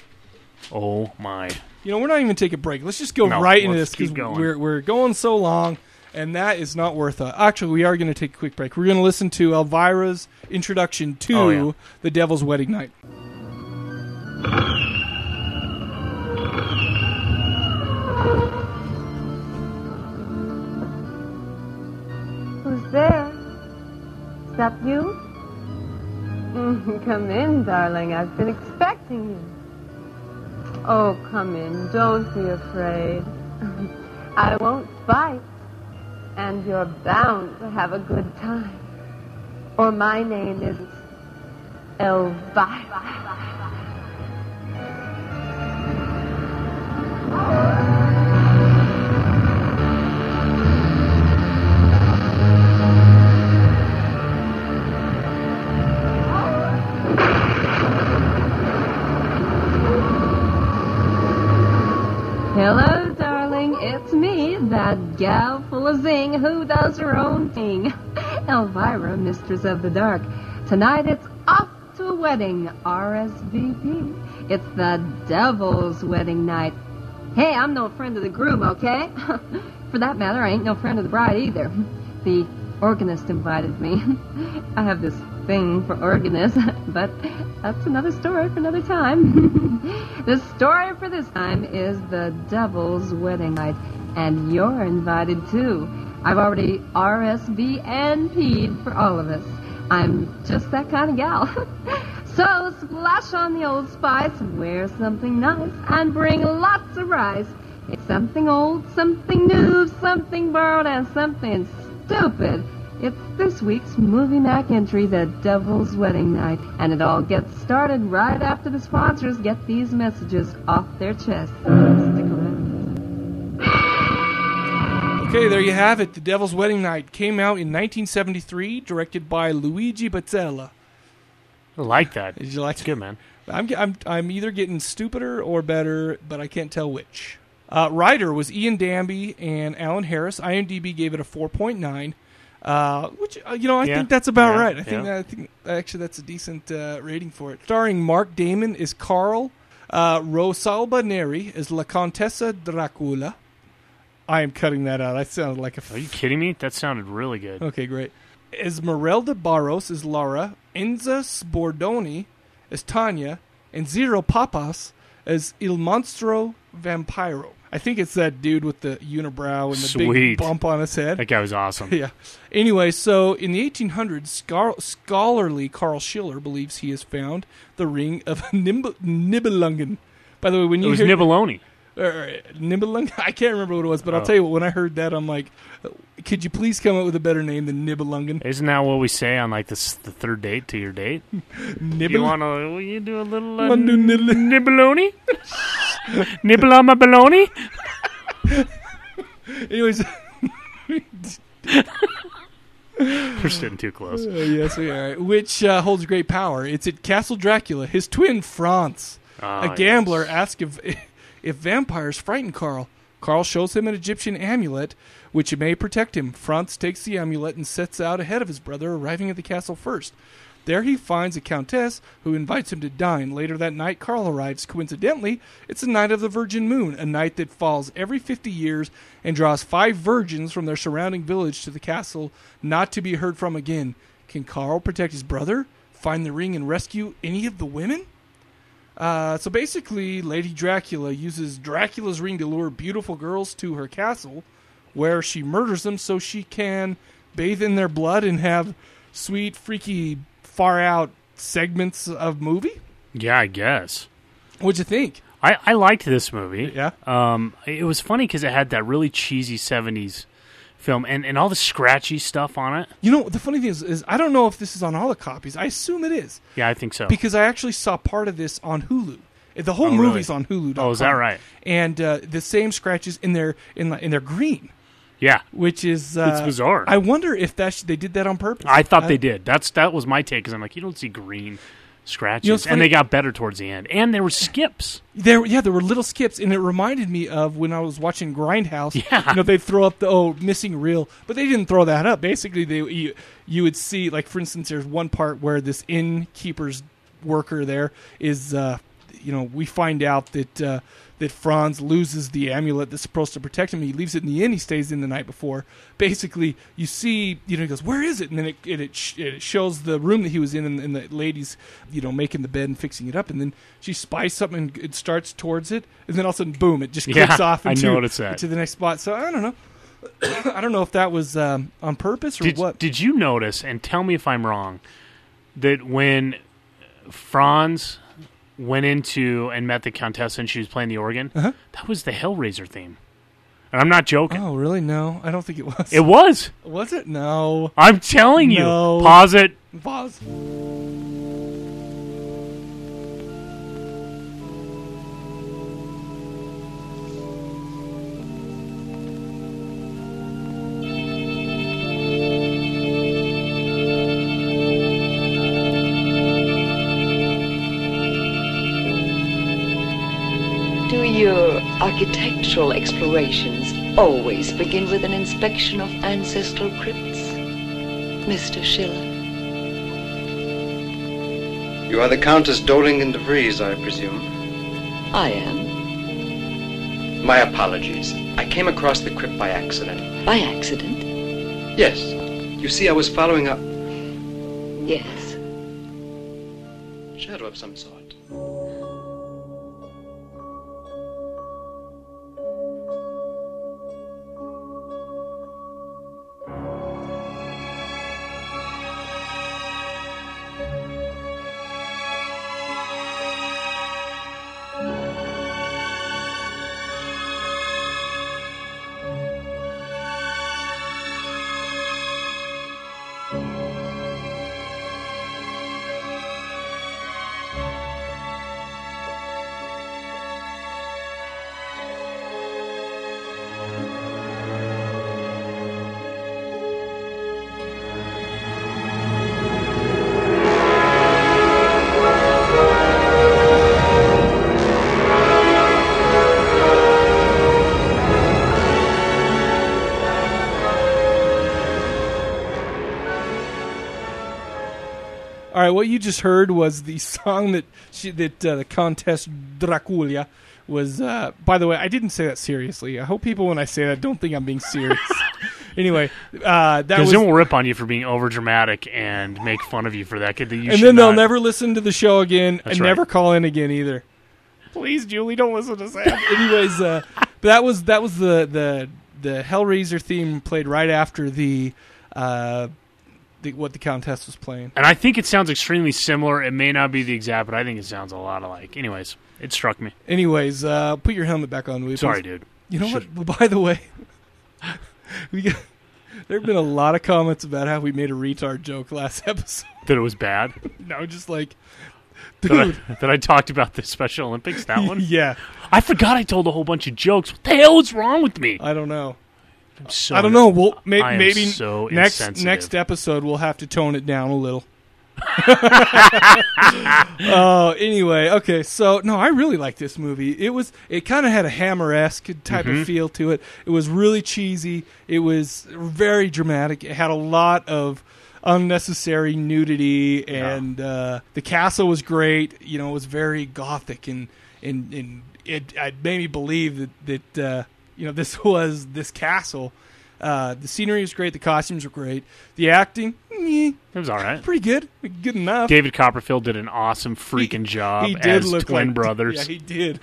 Oh, my. You know, we're not even taking a break. Let's just go No, right into this because we're we're going so long, and that is not worth it. Actually, we are going to take a quick break. We're going to listen to Elvira's introduction to Oh, yeah. the Devil's Wedding Night. Who's there? Is that you? *laughs* Come in, darling. I've been expecting you. Oh, come in. Don't be afraid. *laughs* I won't bite. And you're bound to have a good time. Or my name isn't Elvira. That gal full of zing who does her own thing. Elvira, Mistress of the Dark. Tonight it's off to a wedding, RSVP. It's the devil's wedding night. Hey, I'm no friend of the groom, okay? *laughs* For that matter, I ain't no friend of the bride either. The organist invited me. *laughs* I have this thing for organists, *laughs* but that's another story for another time. the story for this time is the devil's wedding night, and you're invited too. I've already RSVNP'd for all of us. I'm just that kind of gal. *laughs* so splash on the old spice, wear something nice, and bring lots of rice. It's something old, something new, something borrowed, and something stupid. It's this week's Movie Macabre, The Devil's Wedding Night, and it all gets started right after the sponsors get these messages off their chests. Stick around. Okay, there you have it. The Devil's Wedding Night came out in 1973, directed by Luigi Batzella. I like that. Did you like It's good, man. I'm, I'm I'm either getting stupider or better, but I can't tell which. Uh, writer was Ian Danby and Alan Harris. IMDb gave it a 4.9, uh, which uh, you know I Yeah. think that's about Yeah, right. I think yeah. I think actually that's a decent uh, rating for it. Starring Mark Damon is Carl, uh, Rosalba Neri is La Contessa Dracula. I am cutting that out. I sounded like a. F- Are you kidding me? That sounded really good. Okay, great. Esmeralda Barros is Lara. Enza Sbordoni as Tanya, and Xiro Papas as Il Monstro Vampiro. I think it's that dude with the unibrow and the Sweet. big bump on his head. That guy was awesome. *laughs* yeah. Anyway, so in the 1800s, scar- scholarly Carl Schiller believes he has found the ring of *laughs* Nib- Nibelungen. By the way, when It you was hear Nibeloni. Or Nibelung. *laughs* I can't remember what it was, but I'll Oh. tell you what. When I heard that, I'm like, could you please come up with a better name than Nibelungen? Isn't that what we say on like this the third date to your date? *laughs* You want to? Will you do a little uh, Wanna do nibbaloni? *laughs* Nibble on my baloney? Anyways, We're sitting too close. Uh, yes, we are. Which uh, holds great power. It's at Castle Dracula. His twin Franz, Ah, a gambler, asks if if vampires frighten Carl. Carl shows him an Egyptian amulet, which may protect him. Franz takes the amulet and sets out ahead of his brother, arriving at the castle first. There he finds a countess who invites him to dine. Later that night, Carl arrives. Coincidentally, it's the night of the Virgin Moon, a night that falls every 50 years and draws five virgins from their surrounding village to the castle, not to be heard from again. Can Carl protect his brother, find the ring, and rescue any of the women? Uh, so basically, Lady Dracula uses Dracula's ring to lure beautiful girls to her castle, where she murders them so she can bathe in their blood and have sweet, freaky, far out segments of movie. Yeah, I guess. What'd you think? I, I liked this movie. Yeah. Um, it was funny because it had that really cheesy '70s film and, and all the scratchy stuff on it. You know, the funny thing is, is I don't know if this is on all the copies. I assume it is. Yeah, I think so. Because I actually saw part of this on Hulu. The whole Oh, really? movie's on Hulu. Oh, is that right? And uh, the same scratches in their in in their green. Yeah. which is uh, It's bizarre. I wonder if that sh- they did that on purpose. I thought I- they did. That's that was my take. Because I'm like, you don't see green scratches, You know, and they got better towards the end. And there were skips. There, yeah, there were little skips, and it reminded me of when I was watching Grindhouse. Yeah. you know, they throw up the oh missing reel, but they didn't throw that up. Basically, they you, you would see like for instance, there's one part where this innkeeper's worker there is, uh, you know, we find out that uh, that Franz loses the amulet that's supposed to protect him. He leaves it in the inn. He stays in the night before. Basically, you see, you know, he goes, "Where is it?" And then it it, it, sh- it shows the room that he was in, and, and the lady's, you know, making the bed and fixing it up. And then she spies something, and it starts towards it, and then all of a sudden, boom! It just *laughs* Yeah, kicks off I into, know what it's at. into the next spot. So I don't know. *coughs* I don't know if that was um, on purpose or Did, what. did you notice? And tell me if I'm wrong. That when Franz went into and met the Countess and she was playing the organ, Uh-huh. that was the Hellraiser theme. And I'm not joking. Oh, really? No, I don't think it was. It was. Was it? No. I'm telling you. Pause it. Pause. Architectural explorations always begin with an inspection of ancestral crypts, Mr. Schiller? You are the Countess Dolingen de Vries, I presume. I am. My apologies. I came across the crypt by accident. By accident? Yes. You see, I was following up. Yes. Shadow of some sort. All right, what you just heard was the song that she, that uh, the Countess Dracula was. Uh, by the way, I didn't say that seriously. I hope people, when I say that, don't think I'm being serious. *laughs* anyway, uh, that Because was. then we'll rip on you for being over dramatic and make fun of you for that. 'cause You and should then they'll never listen to the show again That's and right. never call in again either. Please, Julie, don't listen to Sam. *laughs* Anyways, uh, but that was that was the the the Hellraiser theme played right after the. Uh, the, what the contest was playing. And I think it sounds extremely similar. It may not be the exact, but I think it sounds a lot alike. Anyways, it struck me. Anyways, uh, put your helmet back on. you, Sorry, dude. You know what? *laughs* By the way, *laughs* we got, there have been a lot of comments about how we made a retard joke last *laughs* episode. That it was bad. no, just like, That I, dude. that I talked about the Special Olympics. That one. Yeah. I forgot I told a whole bunch of jokes. What the hell is wrong with me? I don't know. So I don't know. We'll may, I am maybe so next insensitive. next episode we'll have to tone it down a little. uh, *laughs* anyway, okay, so no, I really like this movie. It was it kind of had a Hammer esque type of feel to it. It was really cheesy. It was very dramatic. It had a lot of unnecessary nudity, and uh, the castle was great. You know, it was very gothic, and and and it, it made me believe that that uh, you know *laughs* this was this castle. Uh, the scenery was great. The costumes were great. The acting, eh, It was all right. pretty good, good enough. David Copperfield did an awesome freaking job he did as look twin like- *laughs* brothers. Yeah, he did.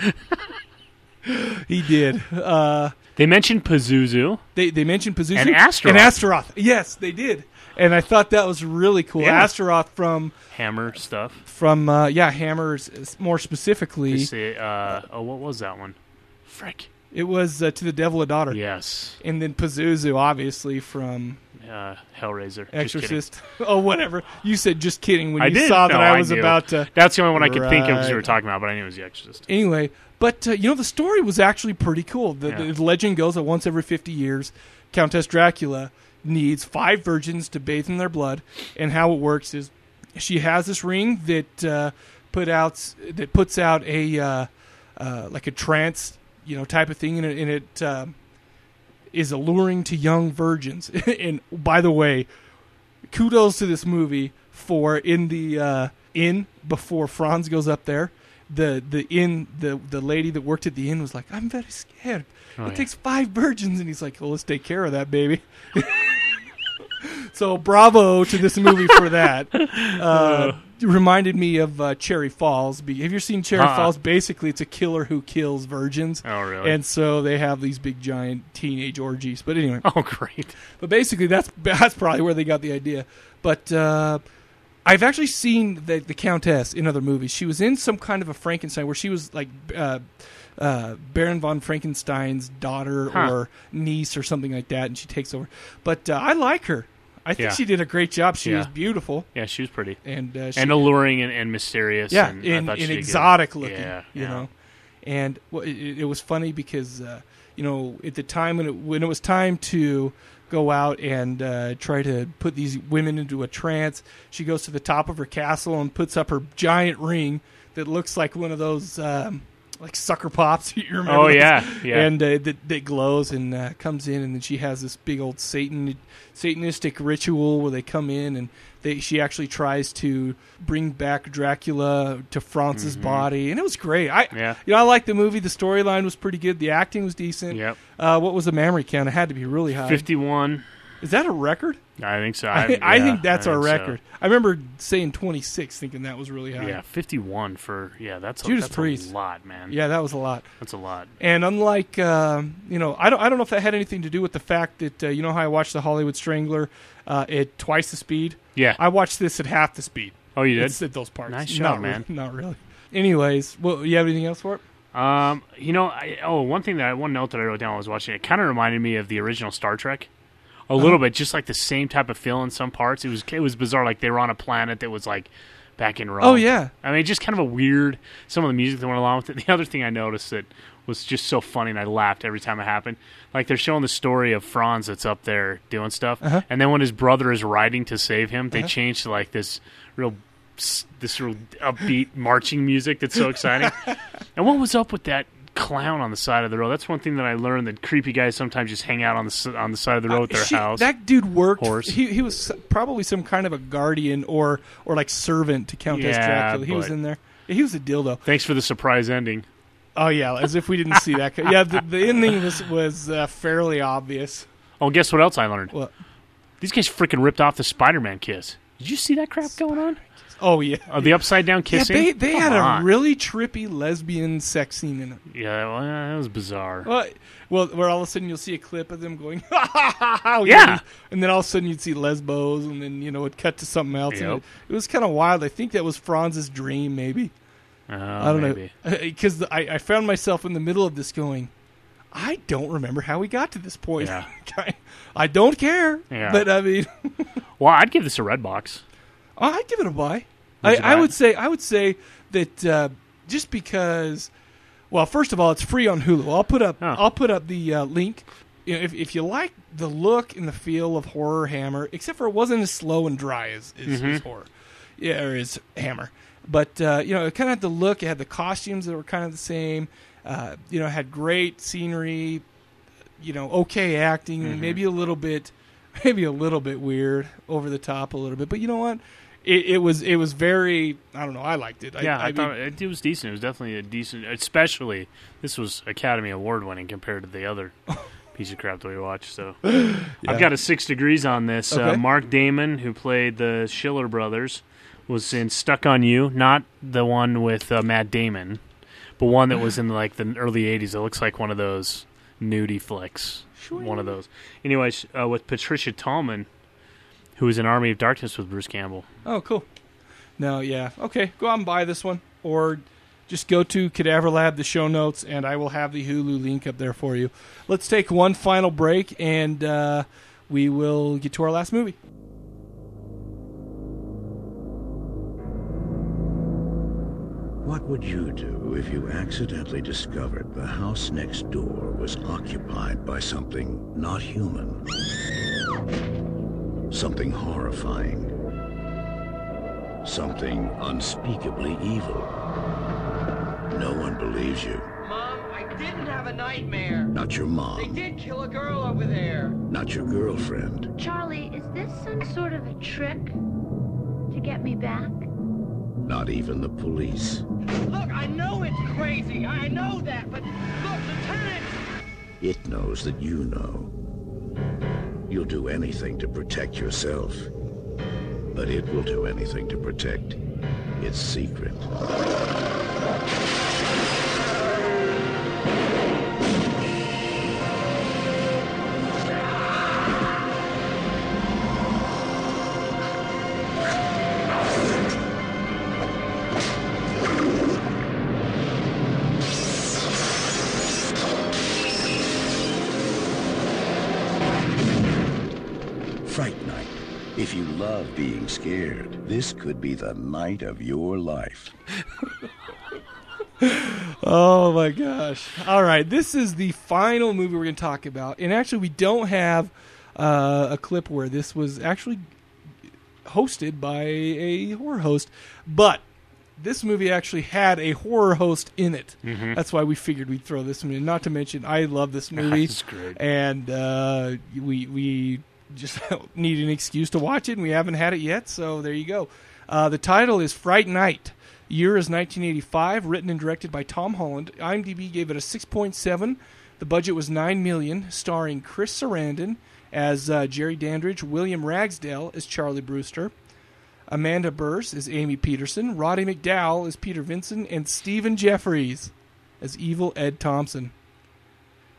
*laughs* he did. Uh, they mentioned Pazuzu. they they mentioned Pazuzu And Astaroth. And Astaroth. Yes, they did. And I thought that was really cool. Yeah. Astaroth from Hammer stuff. from uh, yeah Hammers more specifically. Say, uh, oh, what was that one? Frick. It was uh, to the devil a daughter. Yes. And then Pazuzu, obviously from Uh, Hellraiser. Just Exorcist. *laughs* oh, whatever. You said just kidding when I you did. saw that No, I was knew. about to. That's the only one I could think of because you were talking about, but I knew it was The Exorcist. Anyway, but uh, you know the story was actually pretty cool. The, Yeah. the legend goes that once every fifty years, Countess Dracula needs five virgins to bathe in their blood, and how it works is she has this ring that uh, put out that puts out a uh, uh, like a trance, you know, type of thing, and it, and it um, is alluring to young virgins. *laughs* and by the way, kudos to this movie for in the uh, inn before Franz goes up there. The the inn the the lady that worked at the inn was like, "I'm very scared. Oh, it yeah. takes five virgins," and he's like, "Well, let's take care of that, baby." *laughs* so bravo to this movie for that. *laughs* Uh, it reminded me of uh, Cherry Falls. Be- Have you seen Cherry Uh-uh. Falls? Basically, it's a killer who kills virgins. Oh, really? And so they have these big giant teenage orgies. But anyway. Oh, great. But basically, that's that's probably where they got the idea. But uh, I've actually seen the the Countess in other movies. She was in some kind of a Frankenstein where she was like uh, uh, Baron von Frankenstein's daughter Huh. or niece or something like that, and she takes over. But uh, I like her. I think Yeah. she did a great job. She Yeah. was beautiful. Yeah, she was pretty. And uh, she, and alluring and, and mysterious. yeah, and and, and exotic looking. Yeah, you know, and well, it, it was funny because uh, you know at the time when it when it was time to go out and uh, try to put these women into a trance, she goes to the top of her castle and puts up her giant ring that looks like one of those. Um, like sucker pops, *laughs* you remember? Oh, those? yeah, yeah. And uh, that, that glows and uh, comes in, and then she has this big old Satan Satanistic ritual where they come in and they she actually tries to bring back Dracula to Franz's Mhm. body, and it was great. I Yeah. you know I liked the movie. The storyline was pretty good. The acting was decent. Yep. Uh, what was the memory count? It had to be really high. 51. Is that a record? I think so. I, I, I think that's I our think so. record. I remember saying 26, thinking that was really high. Yeah, 51 for, yeah, that's, a, that's Priest. a lot, man. Yeah, that was a lot. That's a lot. And unlike, um, you know, I don't, I don't know if that had anything to do with the fact that, uh, you know how I watched the Hollywood Strangler uh, at twice the speed? Yeah. I watched this at half the speed. Oh, you did? It's at those parts. Nice not man. Really, *laughs* not really. Anyways, well, you have anything else for it? Um, you know, I, oh, one thing that I one note that I wrote down while I was watching it kind of reminded me of the original Star Trek. A little bit, just like the same type of feel in some parts. It was it was bizarre. Like they were on a planet that was like back in Rome. Oh, yeah. I mean, just kind of a weird. Some of the music that went along with it. *laughs* The other thing I noticed that was just so funny, and I laughed every time it happened. Like they're showing the story of Franz that's up there doing stuff, Uh-huh. and then when his brother is riding to save him, they Uh-huh. change to like this real this real upbeat marching music that's so exciting. *laughs* and what was up with that clown on the side of the road. That's one thing that I learned that creepy guys sometimes just hang out on the on the side of the road at their Uh, Shit, house. That dude worked. Horse. He he was probably some kind of a guardian or or like servant to Countess Yeah, Dracula. He was in there. He was a dildo. Thanks for the surprise ending. Oh yeah, as if we didn't see that. Yeah, the, the ending was was uh, fairly obvious. Oh, guess what else I learned? What? These guys freaking ripped off the Spider-Man kiss. Did you see that crap going on? Oh yeah, Uh, the upside down kissing. Yeah, they they had on. a really trippy lesbian sex scene in it. yeah. Well, that was bizarre. Well, well, where all of a sudden you'll see a clip of them going, *laughs* ha ha ha ha, Yeah. and then all of a sudden you'd see lesbos, and then you know it cut to something else. Yep. It, it was kind of wild. I think that was Franz's dream, maybe. Oh, I don't maybe. know because I, I found myself in the middle of this going. I don't remember how we got to this point. Yeah. I, *laughs* I don't care. Yeah. But I mean, *laughs* Well, I'd give this a red box. Oh, I'd give it a buy. I, I would say I would say that uh, just because, well, first of all, it's free on Hulu. I'll put up I'll put up the uh, link. You know, if if you like the look and the feel of horror Hammer, except for it wasn't as slow and dry as, as, as Mhm. horror, yeah, or as Hammer. But uh, you know, it kind of had the look. It had the costumes that were kind of the same. Uh, you know, had great scenery. You know, okay acting, Mhm. maybe a little bit, *laughs* maybe a little bit weird, over the top a little bit. But you know what? It, it was it was very. I don't know. I liked it. yeah, I, mean- thought it, it was decent. It was definitely a decent, especially this was Academy Award winning compared to the other *laughs* piece of crap that we watched. So *laughs* Yeah. I've got a six degrees on this. Uh, Mark Damon, who played the Schiller brothers, was in Stuck on You, not the one with uh, Matt Damon, but one that was in like the early '80s. It looks like one of those nudie flicks. One of those. Anyways, uh, with Patricia Tallman, who was in Army of Darkness with Bruce Campbell. Oh, cool. No, yeah. Okay, go out and buy this one, or just go to Cadaver Lab, the show notes, and I will have the Hulu link up there for you. Let's take one final break, and uh, we will get to our last movie. What would you do if you accidentally discovered the house next door was occupied by something not human? Something horrifying. Something unspeakably evil. No one believes you. Mom, I didn't have a nightmare. Not your mom. They did kill a girl over there. Not your girlfriend. Charlie, is this some sort of a trick to get me back? Not even the police. Look, I know it's crazy. I know that, but look, Lieutenant! It knows that you know. You'll do anything to protect yourself. But it will do anything to protect its secret. Fright Night. If you love being scared, this could be the night of your life. *laughs* Oh my gosh! All right, this is the final movie we're going to talk about, and actually, we don't have uh, a clip where this was actually hosted by a horror host, but this movie actually had a horror host in it. Mhm. That's why we figured we'd throw this one in. Not to mention, I love this *laughs* movie. That's great. And uh, we we just *laughs* need an excuse to watch it, and we haven't had it yet. So there you go. Uh, the title is Fright Night. Year is 1985. Written and directed by Tom Holland. IMDb gave it a 6.7. The budget was nine million. Starring Chris Sarandon as uh, Jerry Dandridge, William Ragsdale as Charlie Brewster. Amanda Bearse as Amy Peterson, Roddy McDowall as Peter Vincent, and Stephen Geoffreys as Evil Ed Thompson.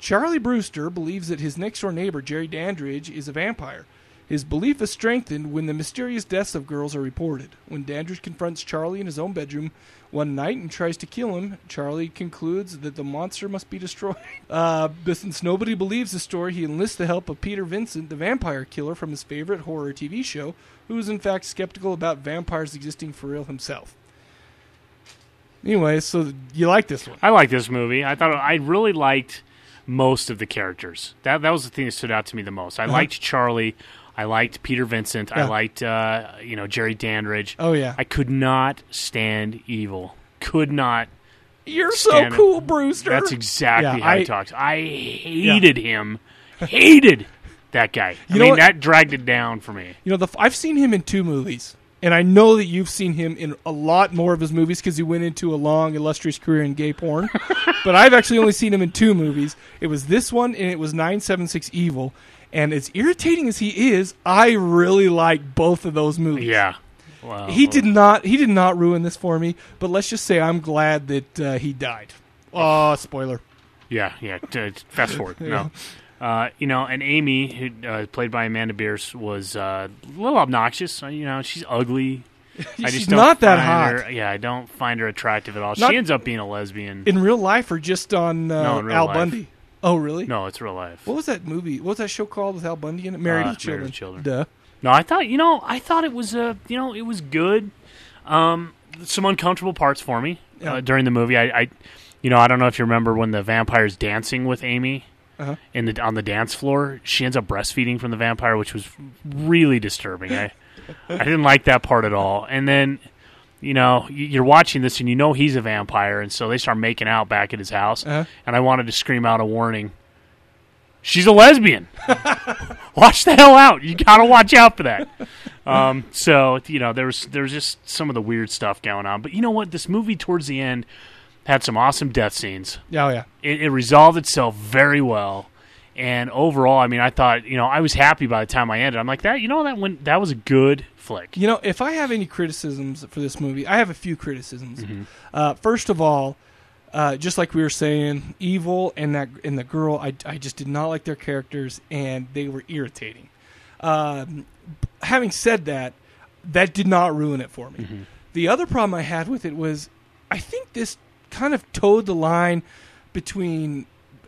Charlie Brewster believes that his next door neighbor, Jerry Dandridge, is a vampire. His belief is strengthened when the mysterious deaths of girls are reported. When Dandridge confronts Charlie in his own bedroom one night and tries to kill him, Charlie concludes that the monster must be destroyed. *laughs* Uh, but since nobody believes the story, he enlists the help of Peter Vincent, the vampire killer from his favorite horror TV show, who is in fact skeptical about vampires existing for real himself. Anyway, so you like this one? I like this movie. I thought I really liked most of the characters. That that was the thing that stood out to me the most. I Uh-huh. liked Charlie. I liked Peter Vincent. I liked uh, you know Jerry Dandridge. Oh, yeah. I could not stand evil. Could not You're so cool, Brewster. That's exactly Yeah, how I- he talks. I hated him. Hated that guy. *laughs* You I mean, what? that dragged it down for me. You know, the, I've seen him in two movies, and I know that you've seen him in a lot more of his movies because he went into a long, illustrious career in gay porn. *laughs* but I've actually only seen him in two movies. It was this one, and it was Nine Seven Six Evil. And as irritating as he is, I really like both of those movies. Yeah. Wow. He did not. He did not ruin this for me. But let's just say I'm glad that uh, he died. Oh, spoiler. Yeah, yeah. fast forward. No. *laughs* Uh, you know, and Amy, who uh, played by Amanda Bearse, was uh, a little obnoxious. Uh, You know, she's ugly. *laughs* I She's just don't that find hot. Her, yeah, I don't find her attractive at all. Not- she ends up being a lesbian. In real life or just on uh, No, in real Al life. Bundy? Oh, really? No, it's real life. What was that movie? What was that show called with Al Bundy in it? Married Children. Married Children. Duh. No, I thought you know, I thought it was uh, you know, it was good. Um, some uncomfortable parts for me Yeah. during the movie. I, I, you know, I don't know if you remember when the vampire's dancing with Amy Uh-huh. in the on the dance floor. She ends up breastfeeding from the vampire, which was really disturbing. I, I didn't like that part at all. And then, you know, you're watching this and you know he's a vampire, and so they start making out back at his house. Uh-huh. And I wanted to scream out a warning. She's a lesbian. *laughs* watch the hell out. You gotta watch out for that. Um, so you know, there was there was just some of the weird stuff going on. But you know what? This movie towards the end had some awesome death scenes. Oh yeah. It, it resolved itself very well. And overall, I mean, I thought, you know, I was happy by the time I ended. I'm like that, you know, that went, that was a good flick. You know, if I have any criticisms for this movie, I have a few criticisms. Mm-hmm. Uh, first of all, uh, just like we were saying, evil and that and the girl, I, I just did not like their characters, and they were irritating. Um, having said that, that did not ruin it for me. Mm-hmm. The other problem I had with it was, I think this kind of towed the line between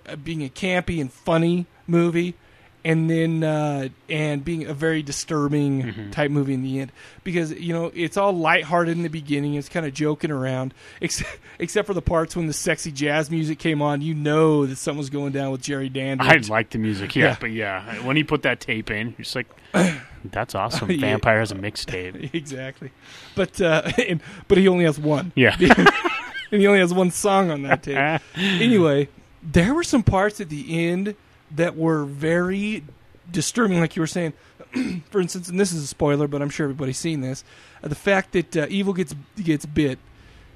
uh, being a campy and funny movie and then uh, and being a very disturbing Mm-hmm. type movie in the end because you know it's all lighthearted in the beginning it's kind of joking around *laughs* except, except for the parts when the sexy jazz music came on you know that something was going down with Jerry Dandridge I like the music, yeah, Yeah. but yeah, when he put that tape in, you're just like, *coughs* that's awesome. Yeah. Vampire has a mixtape. *laughs* exactly but uh, *laughs* and, but he only has one Yeah. And he only has one song on that tape *laughs* anyway there were some parts at the end that were very disturbing like you were saying *clears throat* for instance and this is a spoiler but i'm sure everybody's seen this uh, the fact that uh, evil gets gets bit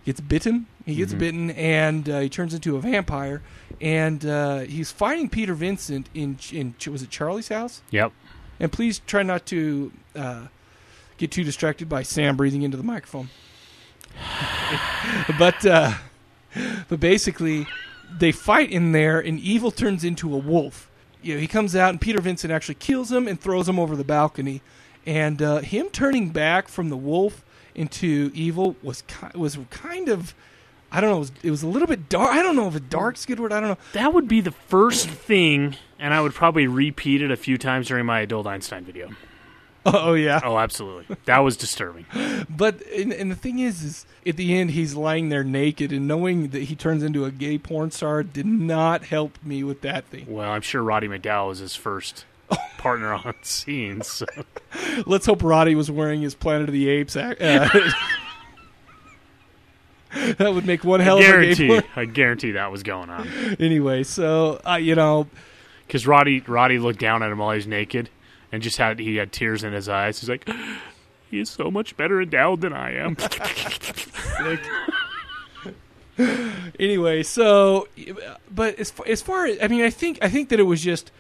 gets bitten he gets Mhm. bitten and uh, he turns into a vampire and uh, he's fighting peter vincent in in was it charlie's house Yep. and please try not to uh, get too distracted by Sam breathing into the microphone. *laughs* but uh, but basically, they fight in there, and Evil turns into a wolf. You know, he comes out, and Peter Vincent actually kills him and throws him over the balcony. And uh, him turning back from the wolf into Evil was ki- was kind of. I don't know. It was, it was a little bit dark. I don't know if a good word. I don't know. That would be the first thing, and I would probably repeat it a few times during my adult Einstein video. Oh yeah. Oh, absolutely. That was disturbing. But and, and the thing is, is at the end he's lying there naked, and knowing that he turns into a gay porn star did not help me with that thing. Well, I'm sure Roddy McDowall was his first *laughs* partner on scene. So. Let's hope Roddy was wearing his Planet of the Apes. ac- Uh, *laughs* that would make one hell I of a gay. I guarantee that was going on. Anyway, so uh, you know, Because Roddy, Roddy looked down at him while he's naked, and just had he had tears in his eyes. He's like, *gasps* he's so much better endowed than I am." *laughs* anyway, so but as far, as far as I mean, I think I think that it was just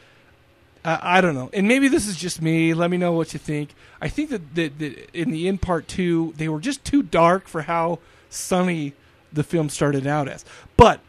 I don't know, and maybe this is just me. Let me know what you think. I think that, that, that in the end part two, they were just too dark for how sunny the film started out as. But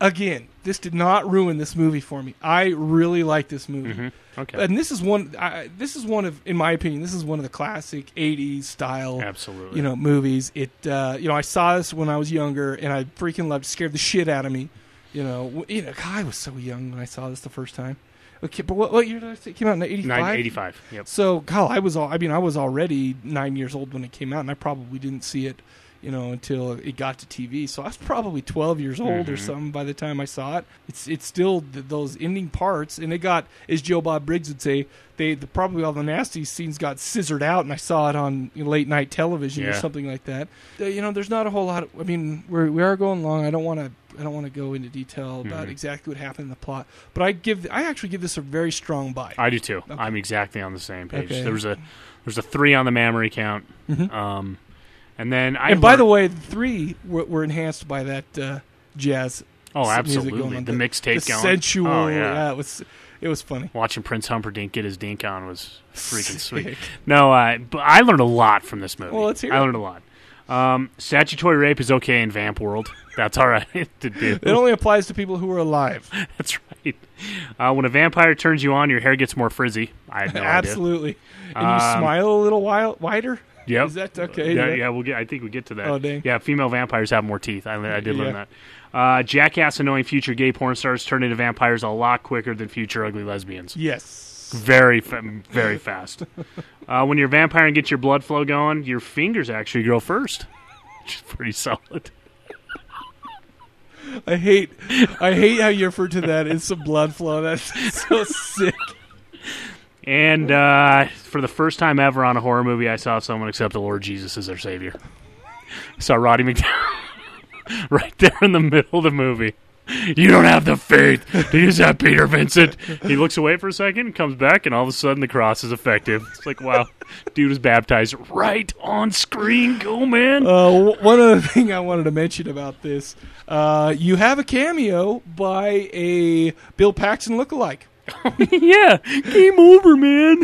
again, this did not ruin this movie for me. I really like this movie. Mhm. Okay. and this is one. I, this is one of, in my opinion, this is one of the classic '80s style, Absolutely. you know, movies. It, uh, you know, I saw this when I was younger, and I freaking loved. it. Scared the shit out of me. You know, you know, God, I was so young when I saw this the first time. Okay, but what, what year did I say it came out in '85? '85. yep. So, God, I was all. I mean, I was already nine years old when it came out, and I probably didn't see it you know, until it got to TV. So I was probably 12 years old or Mhm. something by the time I saw it. It's it's still th- those ending parts, and it got, as Joe Bob Briggs would say, they the, probably all the nasty scenes got scissored out, and I saw it on you know, late night television or something like that. Uh, you know, there's not a whole lot. Of, I mean, we're we are going long. I don't want to. I don't want to go into detail about Mhm. exactly what happened in the plot, but I give I actually give this a very strong buy. I do too. I'm exactly on the same page. Okay. There was a there's a three on the memory count, Mhm. um, and then I and by learned- the way, the three were, were enhanced by that uh, jazz. Oh, absolutely. going on. The mixtape the going. sensual. Oh, yeah. it was it was funny. watching Prince Humperdinck get his dink on was freaking *laughs* sweet. No, uh, but I learned a lot from this movie. Well, let's hear I it. learned a lot. Um, statutory rape is okay in Vamp World. That's all right *laughs* to do. It only applies to people who are alive. *laughs* That's right. Uh, when a vampire turns you on, your hair gets more frizzy. I had no idea. Absolutely. And you Um, smile a little while, wider. Yep. Is that okay? Yeah, yeah. We'll get. I think we get to that. Oh, dang. Yeah, female vampires have more teeth. I, I did learn Yeah. that. Uh, jackass annoying future gay porn stars turn into vampires a lot quicker than future ugly lesbians. Yes. Very, fa- very fast. *laughs* uh, when you're a vampire and get your blood flow going, your fingers actually grow first, which is pretty solid. I hate, I hate how you refer to that as some blood flow. That's so sick. And uh, for the first time ever on a horror movie, I saw someone accept the Lord Jesus as their savior. I saw Roddy McDowall *laughs* right there in the middle of the movie. You don't have the faith use that, Peter Vincent. He looks away for a second, comes back, and all of a sudden the cross is effective. It's like, wow, dude was baptized right on screen. Go, man. Uh, one other *laughs* thing I wanted to mention about this: uh, you have a cameo by a Bill Paxton lookalike. *laughs* yeah, game over, man.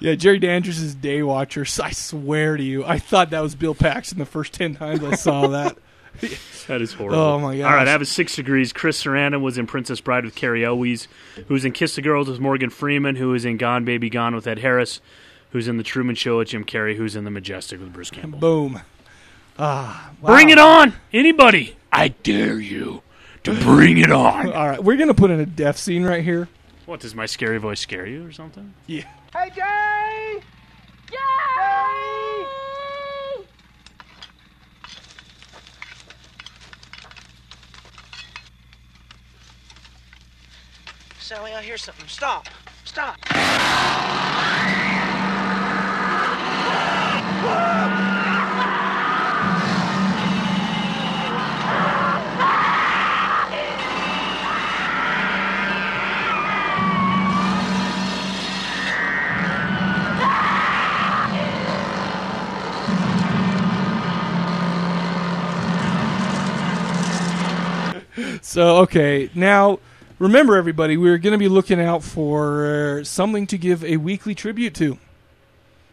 yeah, Jerry Dandridge is Day Watcher. I swear to you, I thought that was Bill Paxton the first ten times I saw that. *laughs* That is horrible. Oh my god! All right, I have a six degrees. Chris Sarandon was in Princess Bride with Cary Elwes, who's in Kiss the Girls with Morgan Freeman, who is in Gone Baby Gone with Ed Harris, who's in The Truman Show with Jim Carrey, who's in The Majestic with Bruce Campbell. Boom. Ah, Bring wow. it on, anybody! I dare you to bring it on. *laughs* All right, we're gonna put in a death scene right here. What does my scary voice scare you or something? Yeah. Hey, Jay! Jay! Sally, I hear something. Stop. Stop. So okay, now remember everybody, we're going to be looking out for something to give a weekly tribute to.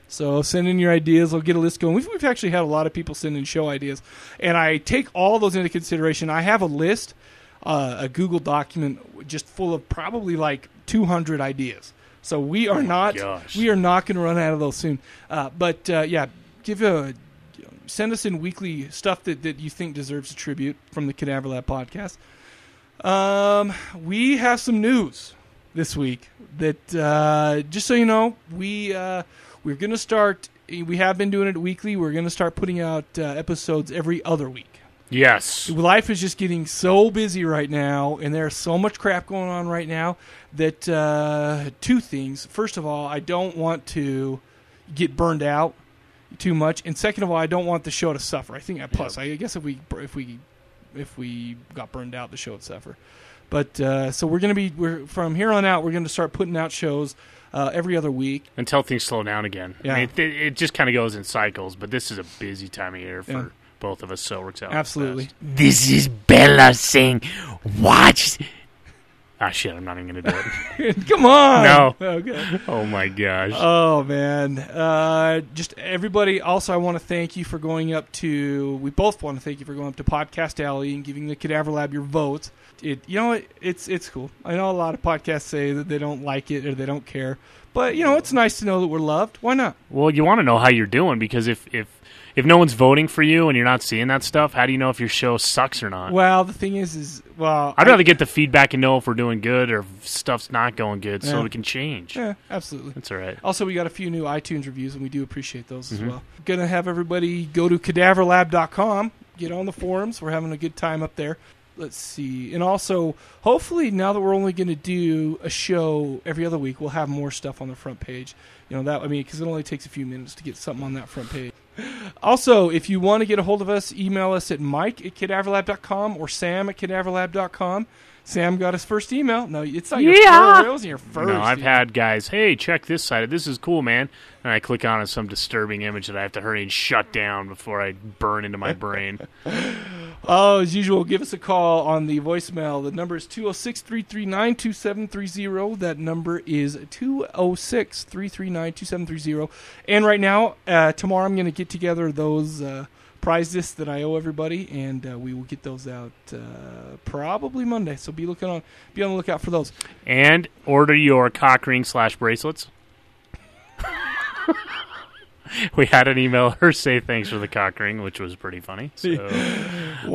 So send in your ideas. I'll get a list going. We've, we've actually had a lot of people send in show ideas, and I take all those into consideration. I have a list, uh, a Google document just full of probably like 200 ideas. So we are not gosh. we are not going to run out of those soon. Uh, but uh, yeah, give a send us in weekly stuff that, that you think deserves a tribute from the Cadaver Lab podcast. Um, we have some news this week that uh, just so you know, we uh, we're gonna start. We have been doing it weekly. We're gonna start putting out uh, episodes every other week. Yes. Life is just getting so busy right now, and there's so much crap going on right now that uh, two things. First of all, I don't want to get burned out too much, and second of all, I don't want the show to suffer. I think plus, I guess if we if we if we got burned out, the show would suffer. But uh, so we're gonna be we're from here on out. We're gonna start putting out shows uh, every other week. Until things slow down again. Yeah. I mean, it, it just kind of goes in cycles, but this is a busy time of year for Yeah. both of us, so it works out. Absolutely. This is Bela saying, watch. Ah, shit, I'm not even going to do it. *laughs* Come on. No. Okay. Oh, my gosh. Oh man! Uh, just everybody. Also, I want to thank you for going up to. We both want to thank you for going up to Podcast Alley and giving the Cadaver Lab your vote. It, you know, what? it's it's cool. I know a lot of podcasts say that they don't like it or they don't care, But you know, it's nice to know that we're loved. Why not? Well, you want to know how you're doing because if if if no one's voting for you and you're not seeing that stuff, how do you know if your show sucks or not? Well, the thing is, is well, I'd I- rather get the feedback and know if we're doing good or if stuff's not going good, so we can change. Yeah, absolutely. That's all right. Also, we got a few new iTunes reviews, and we do appreciate those as Mhm. well. Gonna have everybody go to cadaverlab.com, get on the forums. We're having a good time up there. Let's see. And also, hopefully, now that we're only going to do a show every other week, we'll have more stuff on the front page. You know, that, I mean, because it only takes a few minutes to get something on that front page. Also, if you want to get a hold of us, email us at mike at cadaverlab.com or sam at cadaverlab.com. Sam got his first email. No, it's not your Yeah. first. It wasn't your first. No, I've email. had guys, hey, check this site. This is cool, man. And I click on it, some disturbing image that I have to hurry and shut down before I burn into my *laughs* brain. Oh, as usual, give us a call on the voicemail. The number is 206 339 2730. That number is 206 339 2730. And right now, uh, tomorrow, I'm going to get together those uh, prize lists that I owe everybody, and uh, we will get those out uh, probably Monday. So be looking on, be on the lookout for those. and order your cock ring slash bracelets. *laughs* *laughs* we had an emailer say thanks for the cock ring, which was pretty funny. So *laughs*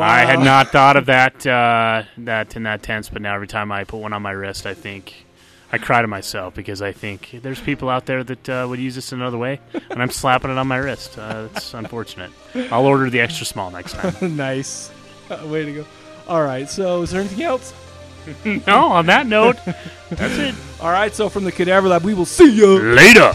I had not thought of that uh, that in that tense, but now every time I put one on my wrist, I think I cry to myself because I think there's people out there that uh, would use this another way, and I'm slapping it on my wrist. Uh, it's unfortunate. I'll order the extra small next time. *laughs* nice. Uh, way to go. All right. So, is there anything else? no, on that note, that's it. All right. So, from the Cadaver Lab, we will see you Later.